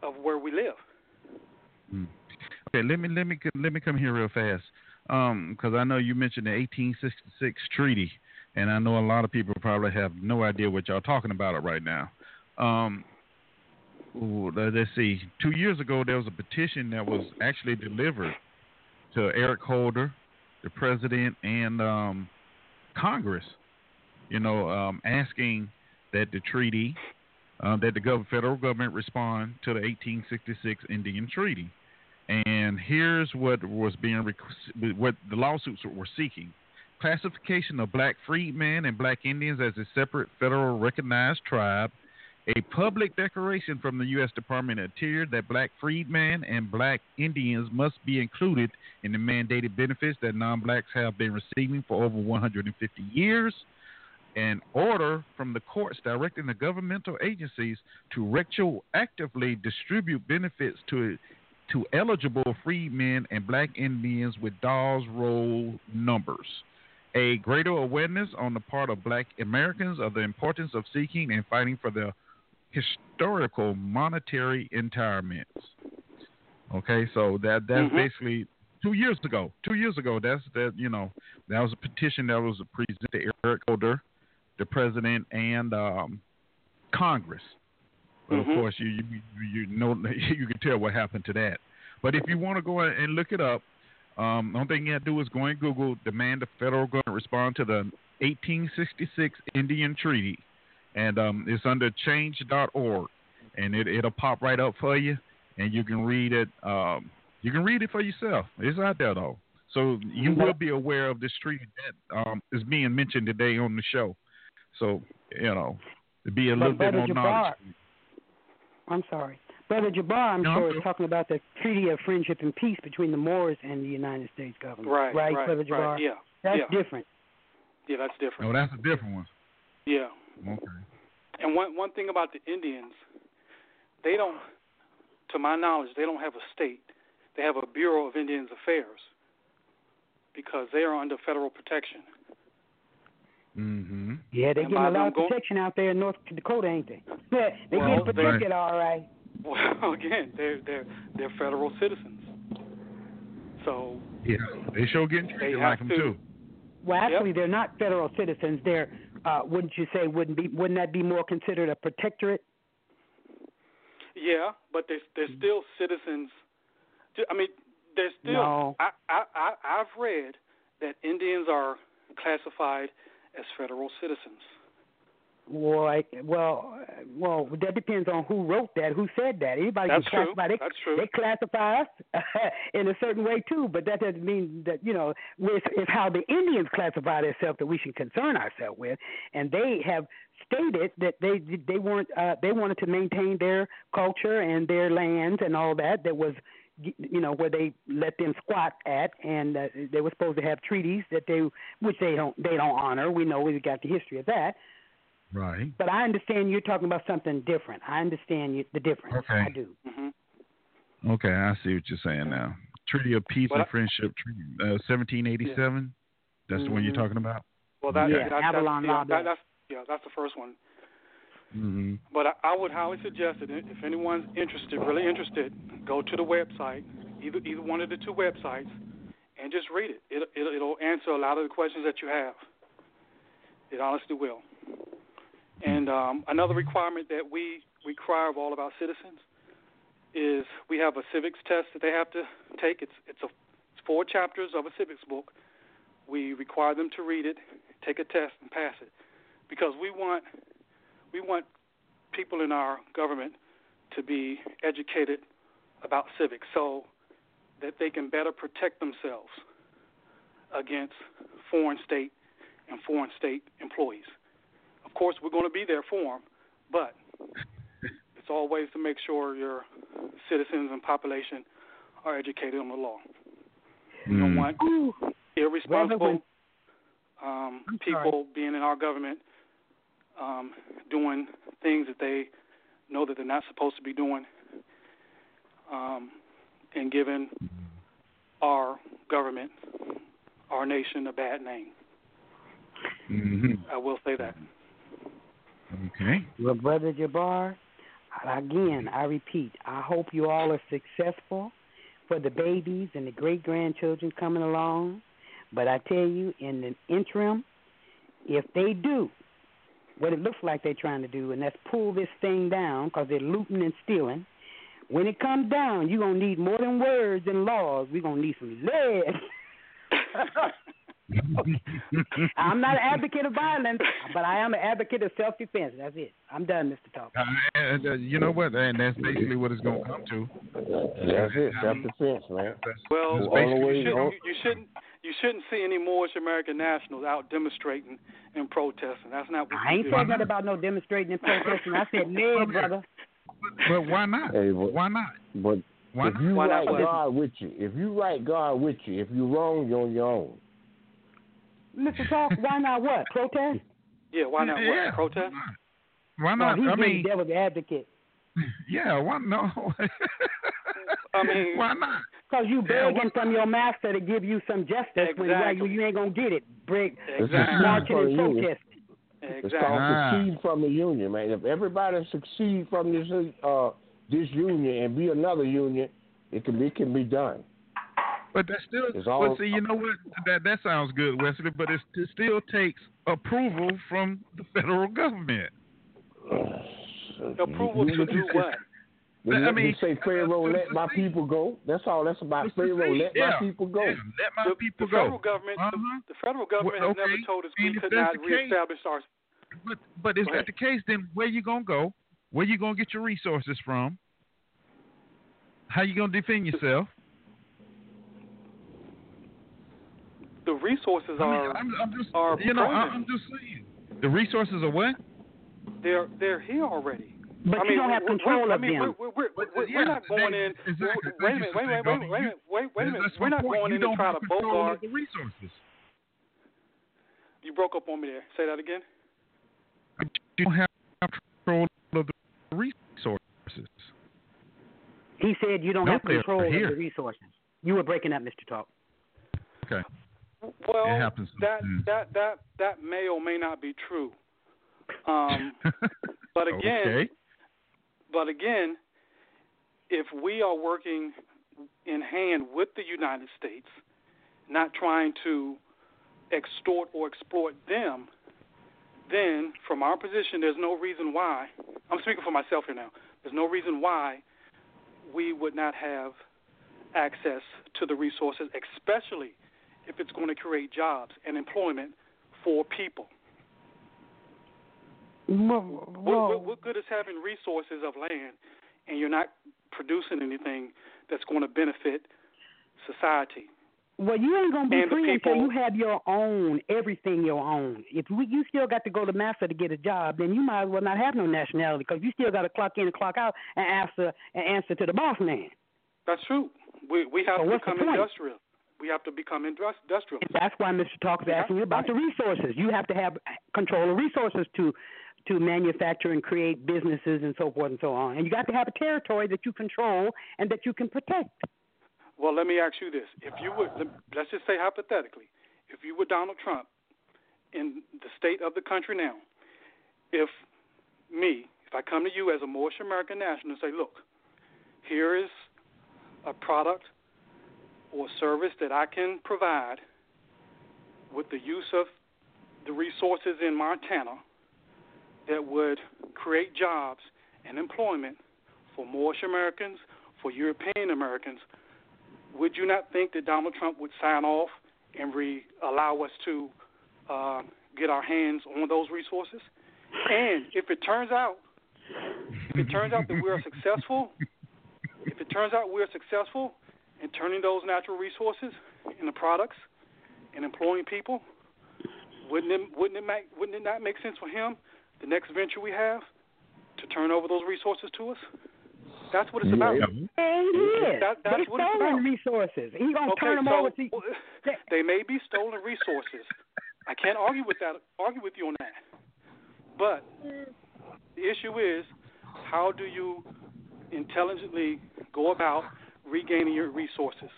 of where we live. Mm. Okay, let me let me let me come here real fast, because I know you mentioned the 1866 treaty, and I know a lot of people probably have no idea what y'all talking about it right now. Um, ooh, let- let's see. Two years ago, there was a petition that was actually delivered to Eric Holder, the president, and um, Congress. You know, um, asking that the treaty, uh, that the federal government respond to the 1866 Indian Treaty. And here's what was being what the lawsuits were seeking: classification of black freedmen and black Indians as a separate federal recognized tribe, a public declaration from the U.S. Department of Interior that black freedmen and black Indians must be included in the mandated benefits that non-blacks have been receiving for over 150 years, an order from the courts directing the governmental agencies to retroactively distribute benefits to to eligible freedmen and black Indians with Dawes roll numbers. A greater awareness on the part of black Americans of the importance of seeking and fighting for their historical monetary retirements. Okay, so that that's Mhm. basically two years ago. Two years ago, that's that you know that was a petition that was presented to Eric Holder, the president, and um, Congress. But Mhm. of course, you, you you know you can tell what happened to that. But if you want to go and look it up, um, the only thing you have to do is go and Google demand the federal government respond to the 1866 Indian Treaty, and um, it's under change.org, and it it'll pop right up for you, and you can read it. Um, you can read it for yourself. It's out there though, so you will be aware of this treaty that um, is being mentioned today on the show. So you know, to be a But little bit Brother more knowledge. Jabbar, I'm sorry. Brother Jabbar, I'm No, sure, is talking about the Treaty of Friendship and Peace between the Moors and the United States government. Right, right, right, Brother Jabbar? right, yeah, That's yeah. different. Yeah, that's different. Oh, that's a different one. Yeah. Okay. And one one thing about the Indians, they don't, to my knowledge, they don't have a state. They have a Bureau of Indians Affairs because they are under federal protection. Mm-hmm. Yeah, they And getting a lot of go- protection out there in North Dakota, ain't they? Yeah, they Well, get they- protected all right. Well, again, they're they're they're federal citizens. So Yeah, they sure getting They treated have like them to. too. Well, actually, they're not federal citizens. They're, uh, wouldn't you say, wouldn't be, wouldn't that be more considered a protectorate? yeah, but they're they're still citizens. I mean, they're still. No. I I I I've read that Indians are classified as federal citizens. Well, I, well, well, that depends on who wrote that, who said that. Anybody That's can true. classify. They, That's true. They classify us in a certain way too, but that doesn't mean that you know with it's how the Indians classify themselves that we should concern ourselves with, and they have stated that they they weren't uh, they wanted to maintain their culture and their lands and all that. That was you know where they let them squat at, and uh, they were supposed to have treaties that they which they don't they don't honor. We know we've got the history of that. Right. But I understand you're talking about something different. I understand you, the difference. Okay. I do. hmm Okay, I see what you're saying now. Treaty of Peace Well, and Friendship Treaty, uh, 1787. That's the one you're Mhm. talking about. Well, that, Yeah, that, Avalon that's, yeah, that, that's yeah, that's the first one. Mm-hmm. But I, I would highly suggest that if anyone's interested, really interested, go to the website, either either one of the two websites, and just read it. It, it it'll answer a lot of the questions that you have. It honestly will. And um, another requirement that we require of all of our citizens is we have a civics test that they have to take. It's it's a it's four chapters of a civics book. We require them to read it, take a test, and pass it, because we want we want people in our government to be educated about civics so that they can better protect themselves against foreign state and foreign state employees. Of course, we're going to be there for them, but it's always to make sure your citizens and population are educated on the law. We don't Mm. want Ooh, irresponsible um, I'm people being in our government um, doing things that they know that they're not supposed to be doing, um, and giving our government, our nation, a bad name. Mm-hmm. I will say that. Okay. well, brother Jabbar, again, I repeat, I hope you all are successful for the babies and the great grandchildren coming along. But I tell you, in the interim, if they do what it looks like they're trying to do, and that's pull this thing down because they're looting and stealing. When it comes down, you're gonna need more than words and laws. We're gonna need some lead. I'm not an advocate of violence, but I am an advocate of self-defense. That's it. I'm done, Mr. Talk. Uh, and, uh, you know what? And that's basically what it's going to come to. That's it. Self defense, man. That's, Well, that's All the basically way- you shouldn't, you, you shouldn't you shouldn't see any Moorish American nationals out demonstrating and protesting. That's not what I ain't do. said nothing about no demonstrating and protesting. I said no, brother. But why not? Hey, but, Why not? but Why if you Why not write what? God with you, if you write God with you, if you're wrong, you're on your own. Mr. Talk, why not what? Protest? Yeah, why not Yeah. what? Protest? Why No, not? he's I mean, the devil's advocate. yeah. Why no? I mean, why not? Because you Yeah, begging why from your master to give you some justice when Exactly. you, you ain't going to get it. Break, This Exactly. marching and for you. protesting. It's exactly. called Ah. succeed from the union, man. If everybody succeed from this uh this union and be another union, it can be can be done. But that still. It's but see, you know what? That that sounds good, Wesley. But it, it still takes approval from the federal government. Approval to do what? When I let mean, me say Pharaoh, let my people go. That's all that's about. Pharaoh, let yeah, my people go. yeah, let my The, people the go. federal government, Uh-huh. the, the federal government Well, has never told us and we could not the case- reestablish our. But but if Go that's the case, then where you gonna go? Where you gonna get your resources from? How you gonna defend yourself? The resources I mean, are I'm, I'm just, are you know. I'm just saying. The resources are what? they're they're here already. But I you don't have control we're, I of mean, them. We're, we're, we're, But, we're, yeah, we're not going they- in. exactly. Wait a minute. for Wait a saying, minute. Wait a minute. Wait a minute. Wait, wait a minute. We're not going you in and try to control bogart. the resources. You broke up on me there. Say that again. You don't have control of the resources. He said you don't No, have control of the resources. You were breaking up, Mr. Talk. Okay. Well, It happens that sometimes. that that that may or may not be true. Um, but again, okay. But again, if we are working in hand with the United States, not trying to extort or exploit them, then from our position, there's no reason why. I'm speaking for myself here now. There's no reason why we would not have access to the resources, especially if it's going to create jobs and employment for people. What, what, what good is having resources of land and you're not producing anything that's going to benefit society? Well, you ain't gonna be And free until you have your own, everything your own. If we, you still got to go to master to get a job, then you might as well not have no nationality because you still got to clock in and clock out and answer and answer to the boss man. That's true. We we have So to become industrial. We have to become industrial. And that's why Mr. Talk is asking you about the resources. You have to have control of resources to to manufacture and create businesses and so forth and so on. And you got to have a territory that you control and that you can protect. Well, let me ask you this: If you were, let's just say hypothetically, if you were Donald Trump in the state of the country now, if me, if I come to you as a Moorish American national and say, look, here is a product or service that I can provide with the use of the resources in Montana that would create jobs and employment for Moorish Americans, for European Americans, would you not think that Donald Trump would sign off and re- allow us to uh, get our hands on those resources? And if it turns out, if it turns out that we're successful, if it turns out we're successful in turning those natural resources into products and employing people, wouldn't it wouldn't it make wouldn't it not make sense for him, the next venture we have, to turn over those resources to us? That's what it's about. And he is. That- that's they what it's stolen about. resources. He gonna Okay, turn them so over to. they may be stolen resources. I can't argue with that. Argue with you on that. But the issue is, how do you intelligently go about regaining your resources?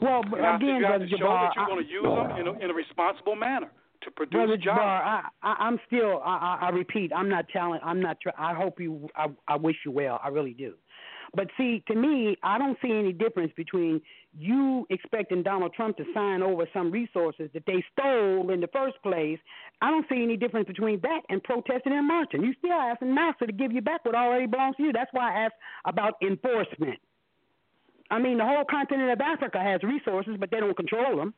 Well, You but have again, you have to show Jabbar, that you're going to use them in a, in a responsible manner to produce Brother jobs. Jabbar, I, I, I'm still. I, I, I repeat, I'm not challenging. I'm not. I hope you. I, I wish you well. I really do. But see, to me, I don't see any difference between you expecting Donald Trump to sign over some resources that they stole in the first place. I don't see any difference between that and protesting and marching. You still asking Master to give you back what already belongs to you. That's why I asked about enforcement. I mean, the whole continent of Africa has resources, but they don't control them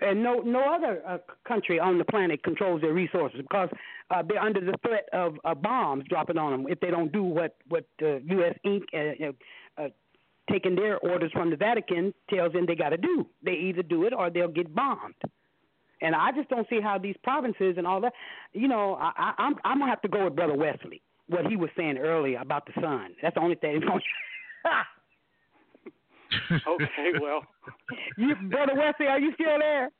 and no no other uh, country on the planet controls their resources because uh, they're under the threat of uh, bombs dropping on them if they don't do what what uh, U.S. Inc. Uh, uh, taking their orders from the Vatican tells them they got to do. They either do it or they'll get bombed. And I just don't see how these provinces and all that. You know, I, I, I'm I'm gonna have to go with Brother Wesley. What he was saying earlier about the sun. That's the only thing. okay, well, you, Brother Wesley, are you still there?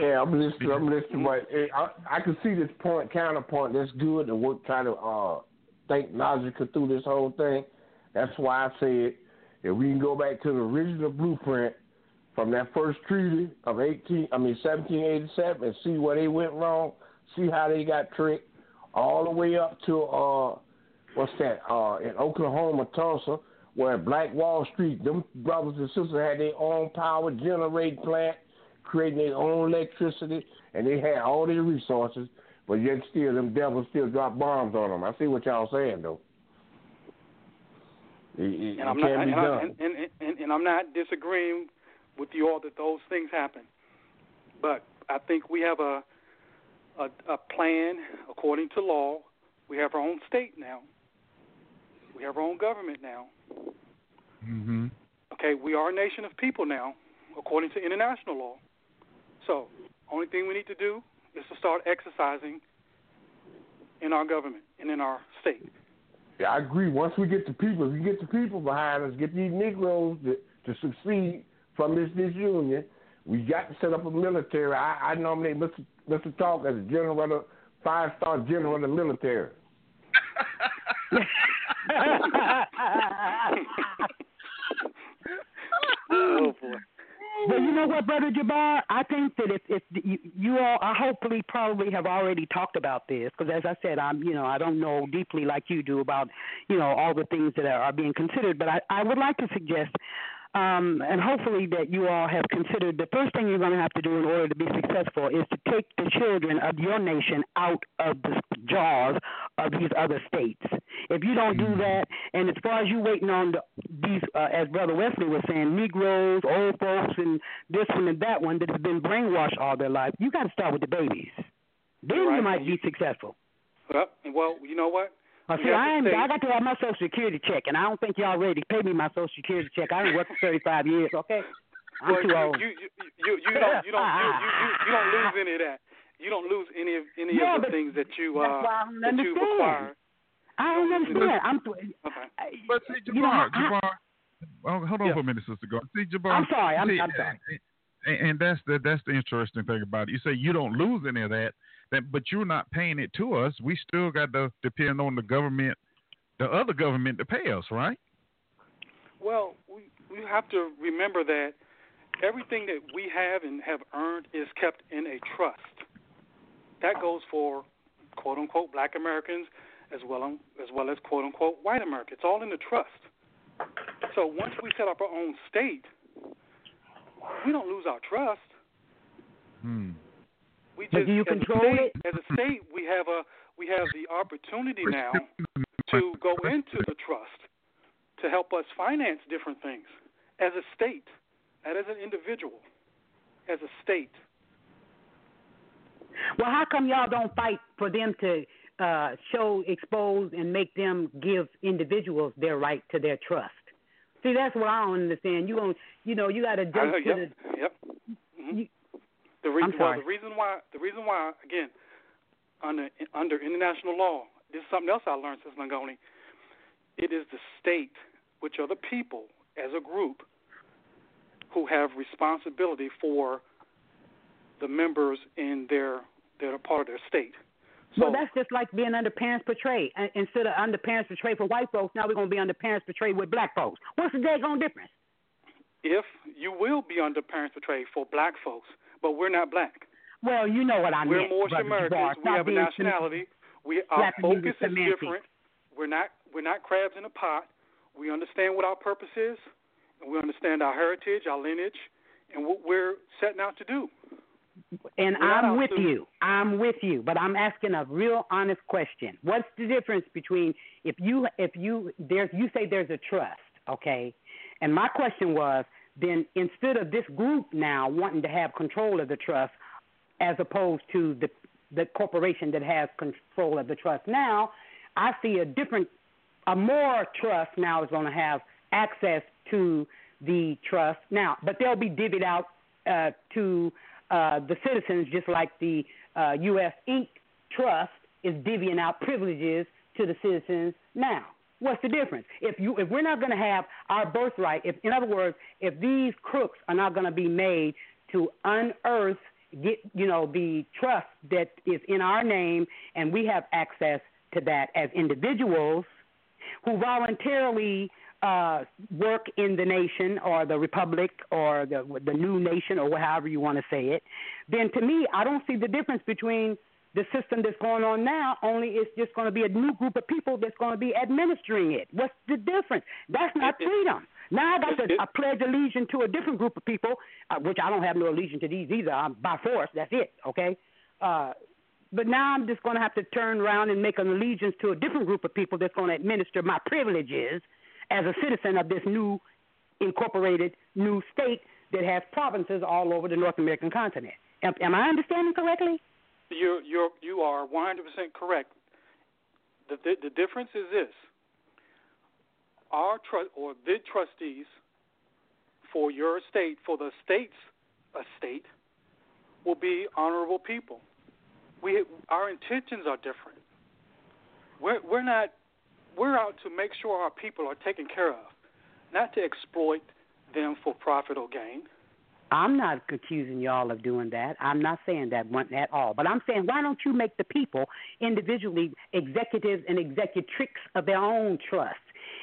Yeah, I'm listening. I'm listening, but eh, I, I can see this point, counterpoint. That's good to work, try to uh, think logically through this whole thing. That's why I said if we can go back to the original blueprint from that first treaty of 18, I mean 1787, and see where they went wrong, see how they got tricked, all the way up to uh, what's that? Uh, in Oklahoma, Tulsa, where Black Wall Street, them brothers and sisters had their own power generating plant creating their own electricity, and they had all their resources. but yet still them devils still drop bombs on them. I see what y'all saying though. It, it, and I'm not, and, I, and, and, and I'm not disagreeing with you all that those things happen, but I think we have a a, a plan according to law. We have our own state now. We have our own government now. Mm-hmm. Okay, we are a nation of people now, according to international law. So, only thing we need to do is to start exercising in our government and in our state. Yeah, I agree. Once we get the people, if we get the people behind us, get these Negroes to, to succeed from this disunion, we got to set up a military. I, I nominate Mr. Mr. Talk as a general five star general of the military. oh boy. But you know what, brother Jabbar? I think that if if you, you all, I hopefully probably have already talked about this because, as I said, I'm you know I don't know deeply like you do about you know all the things that are, are being considered. But I I would like to suggest um, and hopefully that you all have considered the first thing you're going to have to do in order to be successful is to take the children of your nation out of the jaws of these other states. If you don't do that, and as far as you waiting on the, these, uh, as Brother Wesley was saying, Negroes, old folks, and this one and that one that have been brainwashed all their life, you got to start with the babies. Then Right. you might be successful. Well, well, you know what? Uh, We see, I, ain't, I got to have my Social Security check, and I don't think y'all ready to pay me my Social Security check. I done worked for 35 years, okay? I'm well, too you, old. You, you, you, you don't, you don't, you, you, you, you don't lose any of that. You don't lose any of any Yeah, of the things that you uh why I that you require. I don't understand. I'm, Okay. But see, you know, Jabbar, oh, hold on Yeah. for a minute, Sister Gordon. See, Jabbar, I'm sorry, I'm- see, I'm sorry. And, and that's the that's the interesting thing about it. You say you don't lose any of that, that but you're not paying it to us. We still got to depend on the government, the other government to pay us, right? Well, we we have to remember that everything that we have and have earned is kept in a trust. That goes for quote unquote black Americans as well as well as quote unquote white America. It's all in the trust. So once we set up our own state, we don't lose our trust. Hmm. We But just do you as a control state, it? As a state, we have a we have the opportunity now to go into the trust to help us finance different things as a state, not as an individual, as a state. Well, how come y'all don't fight for them to uh, show, expose, and make them give individuals their right to their trust? See, that's what I don't understand. You don't, you know, you got to jump Uh, to yep, the. yep. Mhm. You- The reason I'm well, sorry. the reason why the reason why again under under international law, this is something else I learned since Langoni. It is the state, which are the people as a group, who have responsibility for the members in their that are part of their state. well, that's just like being under parens patriae. Uh, Instead of under parens patriae for white folks, now we're going to be under parens patriae with black folks. What's the daggone difference? If you will be under parens patriae for black folks, but we're not black. Well, you know what I mean? we're meant. Moorish Brother Americans. We have a nationality. We our slapping me with focus is different. We're not we're not crabs in a pot. We understand what our purpose is, and we understand our heritage, our lineage, and what we're setting out to do. And We're I'm with you. I'm with you, but I'm asking a real honest question. What's the difference between if you if you there's you say there's a trust, okay? And my question was then instead of this group now wanting to have control of the trust as opposed to the the corporation that has control of the trust now, I see a different a more trust now is going to have access to the trust now, but they'll be divvied out uh, to uh, the citizens, just like the uh, U.S. Inc. Trust is divvying out privileges to the citizens now. What's the difference? If you if we're not going to have our birthright, if in other words, if these crooks are not going to be made to unearth get you know the trust that is in our name, and we have access to that as individuals who voluntarily uh, work in the nation or the republic or the the new nation or however you want to say it, then to me I don't see the difference between the system that's going on now. Only it's just going to be a new group of people that's going to be administering it. What's the difference? That's not freedom. Now I got to I pledge allegiance to a different group of people, uh, which I don't have no allegiance to these either. I'm by force. That's it. Okay. Uh, but now I'm just going to have to turn around and make an allegiance to a different group of people that's going to administer my privileges as a citizen of this new incorporated new state that has provinces all over the North American continent. Am, am I understanding correctly? You you you are 100% correct. The, the the difference is this: our trust or the trustees for your estate, for the state's estate, will be honorable people. We our intentions are different. We're we're not we're out to make sure our people are taken care of, not to exploit them for profit or gain. I'm not accusing y'all of doing that. I'm not saying that one at all. But I'm saying, why don't you make the people individually executives and executrix of their own trust?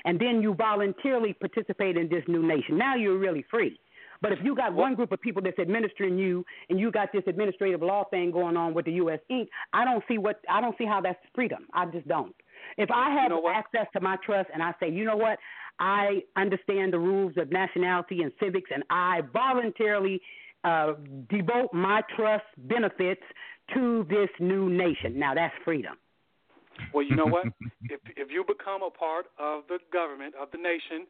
And then you voluntarily participate in this new nation. Now you're really free. But if you got one group of people that's administering you, and you got this administrative law thing going on with the U.S. Inc., I don't see what I don't see how that's freedom. I just don't. If I have You know access to my trust and I say, you know what, I understand the rules of nationality and civics, and I voluntarily uh, devote my trust benefits to this new nation. Now that's freedom. Well, you know what? if if you become a part of the government of the nation,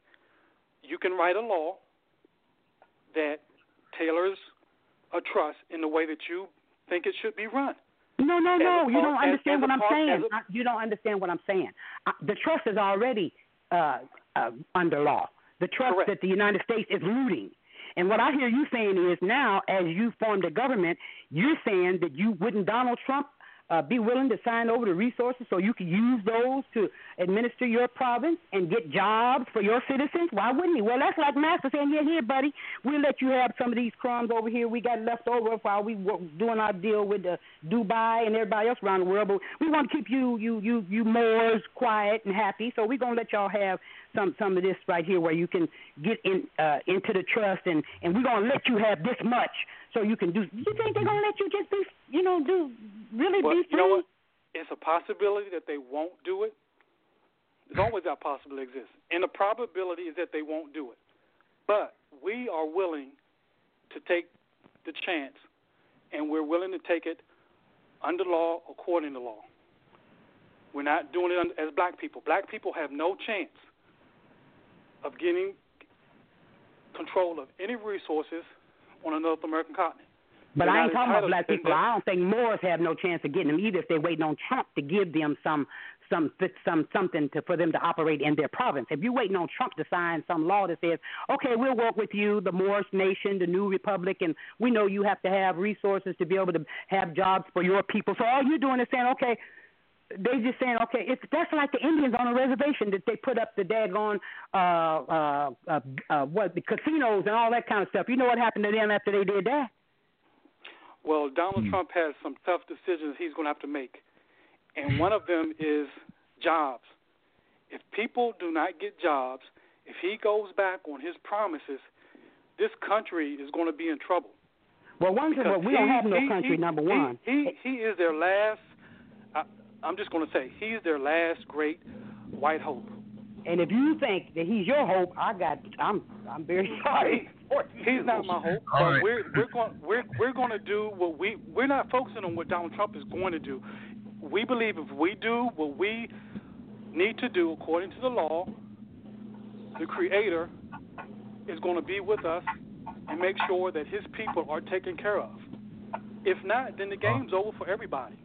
you can write a law that tailors a trust in the way that you think it should be run. No, no, As no. a You don't understand as what I'm part- saying. as a- I- You don't understand what I'm saying. Uh, the trust is already uh, uh, under law. The trust Correct. that the United States is looting. And what I hear you saying is now, as you formed a government, you're saying that you wouldn't Donald Trump uh, be willing to sign over the resources so you could use those to administer your province and get jobs for your citizens? Why wouldn't he? Well, that's like Master saying, "Yeah, here, buddy, we'll let you have some of these crumbs over here. We got left over while we were doing our deal with uh, Dubai and everybody else around the world. But we want to keep you, you, you, you Moors quiet and happy. So we're gonna let y'all have some some of this right here where you can get in uh, into the trust and and we're gonna let you have this much so you can do. You think they're gonna let you just be, you know, do really Well, be you free? know what? It's a possibility that they won't do it. There's always that possibility exists, and the probability is that they won't do it. But we are willing to take the chance, and we're willing to take it under law, according to law. We're not doing it as black people. Black people have no chance of getting control of any resources on a North American continent. But They're I ain't talking about black people. I don't think Moors have no chance of getting them either if they're waiting on Trump to give them some some some something to for them to operate in their province. If you're waiting on Trump to sign some law that says, okay, we'll work with you, the Moorish nation, the new republic, and we know you have to have resources to be able to have jobs for your people. So all you're doing is saying, okay, they just saying, okay, it's that's like the Indians on a reservation that they put up the daggone uh uh uh, uh what the casinos and all that kind of stuff. You know what happened to them after they did that? Well, Donald Trump has some tough decisions he's going to have to make, and one of them is jobs. If people do not get jobs, if he goes back on his promises, this country is going to be in trouble. Well, one thing, well, we don't have no he- country. he- number one, he he is their last. I, I'm just going to say he's their last great white hope. and if you think that he's your hope, I got, I'm, I'm very sorry. He's not my hope, All but right. we're we're going we're we're going to do what we we're not focusing on what Donald Trump is going to do. We believe if we do what we need to do according to the law, the Creator is going to be with us and make sure that His people are taken care of. If not, then the game's over for everybody.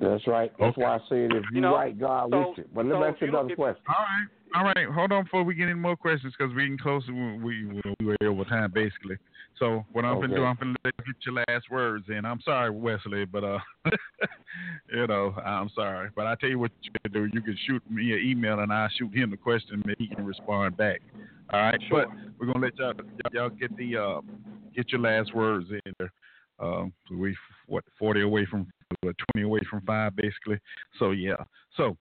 That's right. That's why I said if you, You know, right, God so- with you. But let me if ask you you another if- question. All right. All right, hold on before we get any more questions because we can close. We we we were over time basically. So what I'm gonna do, I'm gonna let you get your last words in. I'm sorry, Wesley, but uh, you know, I'm sorry, but I tell you what you can do. You can shoot me an email and I'll shoot him the question and he can respond back. All right, Sure. but we're gonna let y'all y'all get the uh get your last words in there. Um, we what 40 away from what 20 away from five basically. So yeah, so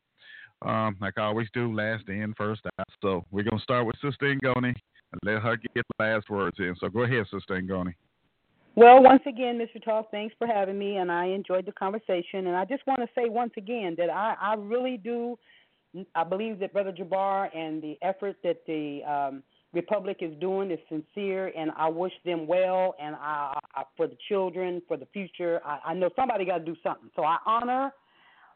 um, like I always do, last in, first out. So we're gonna start with Sister Ngoni and let her get the last words in. So go ahead, Sister Ngoni. Well, once again, Mr. Talk, thanks for having me, and I enjoyed the conversation. And I just want to say once again that I, I really do, I believe that Brother Jabbar and the effort that the um, Republic is doing is sincere, and I wish them well. And I, I for the children, for the future, I, I know somebody got to do something. So I honor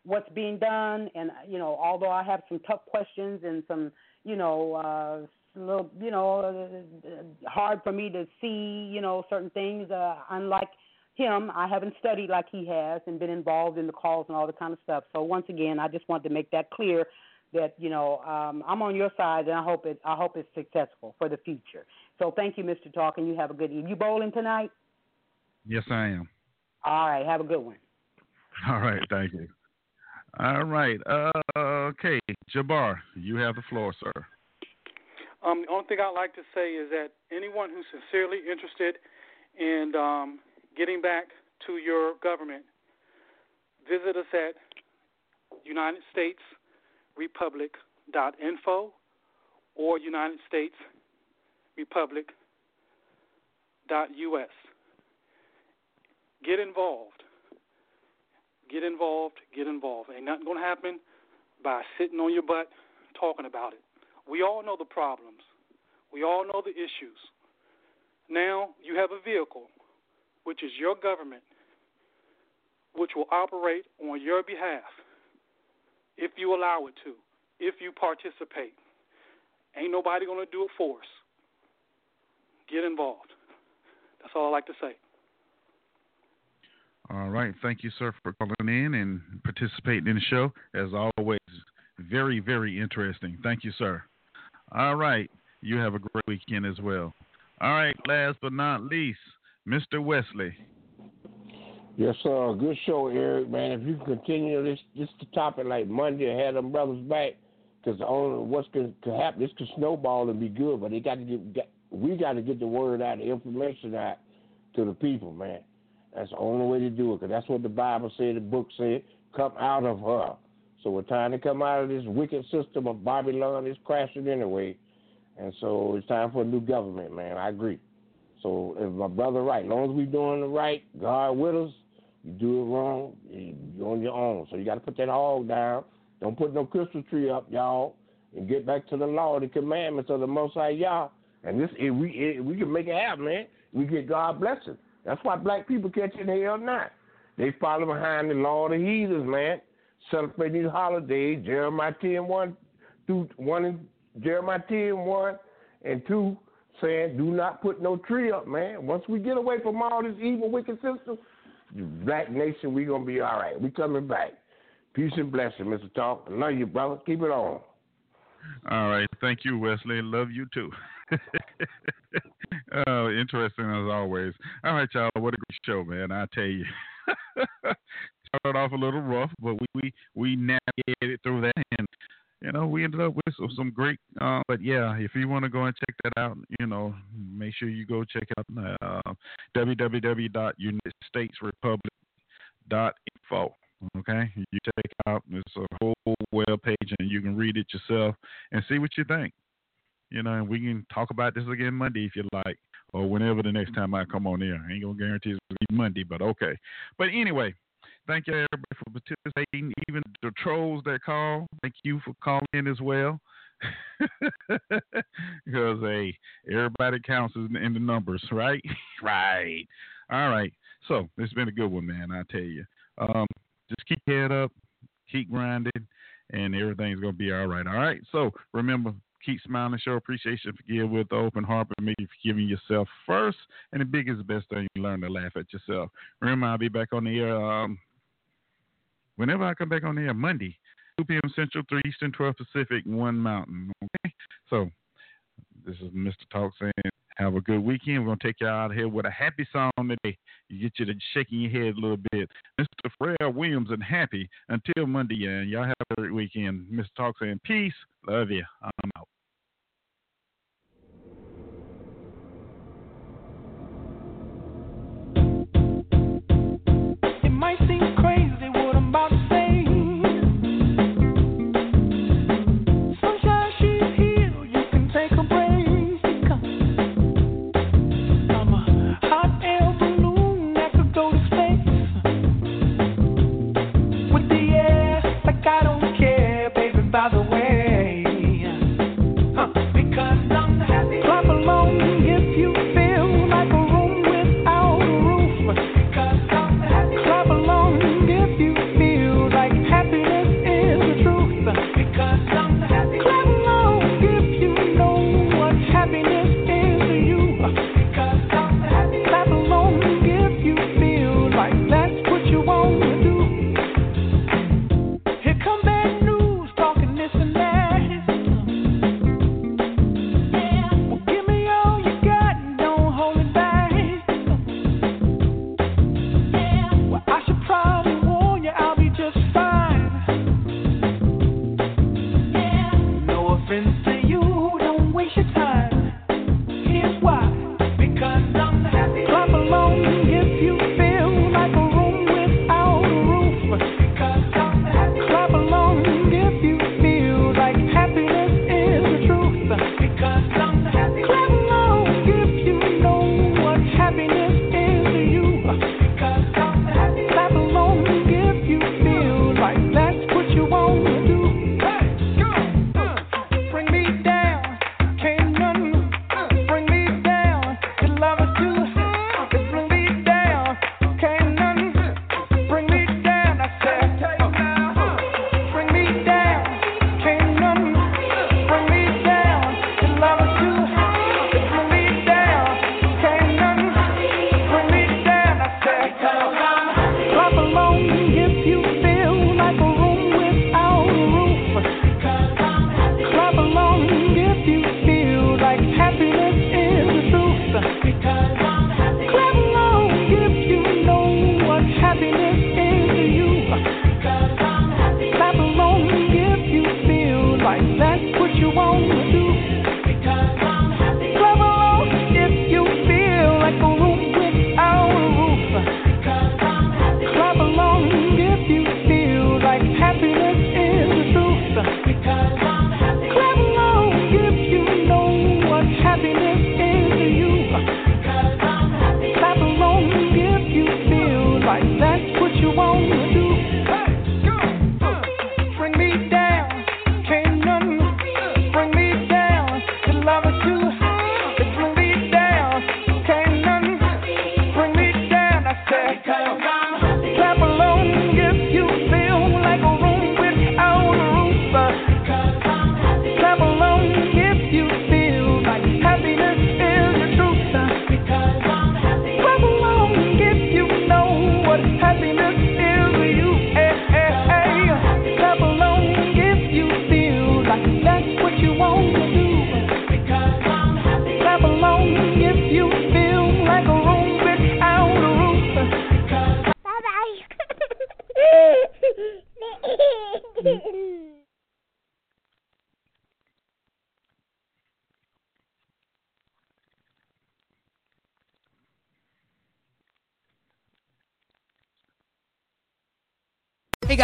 what's being done, and you know, although I have some tough questions and some, you know, uh, little, you know, uh, hard for me to see, you know, certain things. Uh, unlike him, I haven't studied like he has and been involved in the calls and all the kind of stuff. So once again, I just want to make that clear that you know um, I'm on your side, and I hope it I hope it's successful for the future. So thank you, Mr. Talk, and you have a good evening. You bowling tonight? Yes, I am. All right, have a good one. All right, thank you. All right, uh, okay, Jabbar, you have the floor, sir. Um, the only thing I'd like to say is that anyone who's sincerely interested in um, getting back to your government, visit us at United States republic.info or United States republic.us. Get involved. Get involved. Get involved. Ain't nothing going to happen by sitting on your butt talking about it. We all know the problems. We all know the issues. Now you have a vehicle, which is your government, which will operate on your behalf if you allow it to, if you participate. Ain't nobody going to do it for us. Get involved. That's all I like to say. All right. Thank you, sir, for calling in and participating in the show. As always, very, very interesting. Thank you, sir. All right. You have a great weekend as well. All right. Last but not least, Mr. Wesley. Yes, sir. Good show, Eric. Man, if you continue this this the topic like Monday, have them brothers back, because only what's going to happen. This could snowball and be good, but they got to get, get we got to get the word out, the information out to the people, man. That's the only way to do it, because that's what the Bible said, the book said. Come out of her. So we're trying to come out of this wicked system of Babylon. It's crashing anyway, and so it's time for a new government, man. I agree. So if my brother right, as long as we doing the right, God with us, you do it wrong, you're on your own. So you got to put that hog down. Don't put no Christmas tree up, y'all, and get back to the law, the commandments of the Most High Yah. And this, if we if we can make it happen, man. We get God blessing. That's why black people catch catching hell not. They follow behind the law of the heathens, man. Celebrating these holidays, Jeremiah 10, 1 through 1 and Jeremiah 10, 1 and 2, saying, do not put no tree up, man. Once we get away from all this evil, wicked system, black nation, we gonna be all right. We coming back. Peace and blessing, Mr. Talk. I love you, brother. Keep it on. All right. Thank you, Wesley. Love you too. oh, interesting as always. All right, y'all. What a great show, man. I tell you. Started off a little rough, but we we, we navigated through that, and you know we ended up with some, some great. Uh, but yeah, if you want to go and check that out, you know, make sure you go check out uh, www.unitedstatesrepublic.info. Okay, you check out it's a whole web page, and you can read it yourself and see what you think. You know, and we can talk about this again Monday if you like, or whenever the next time I come on here. I ain't gonna guarantee it's gonna be Monday, but okay. But anyway, thank you everybody for participating. Even the trolls that call, thank you for calling in as well. because hey, everybody counts in, in the numbers, right? right. All right. So it's been a good one, man. I tell you. Um, just keep head up, keep grinding, and everything's gonna be all right. All right. So remember, keep smiling, show appreciation, forgive with open heart, make you forgiving yourself first. And the biggest, best thing you learn to laugh at yourself. Remember, I'll be back on the air um, whenever I come back on air Monday, 2 p.m. Central, 3 Eastern, 12 Pacific, 1 Mountain. Okay. So this is Mr. Talk saying. Have a good weekend. We're going to take y'all out of here with a happy song today. You get you to shaking your head a little bit. Mr. Pharrell Williams and Happy. Until Monday, and y'all have a great weekend. Mr. Talk saying peace. Love you. I'm out.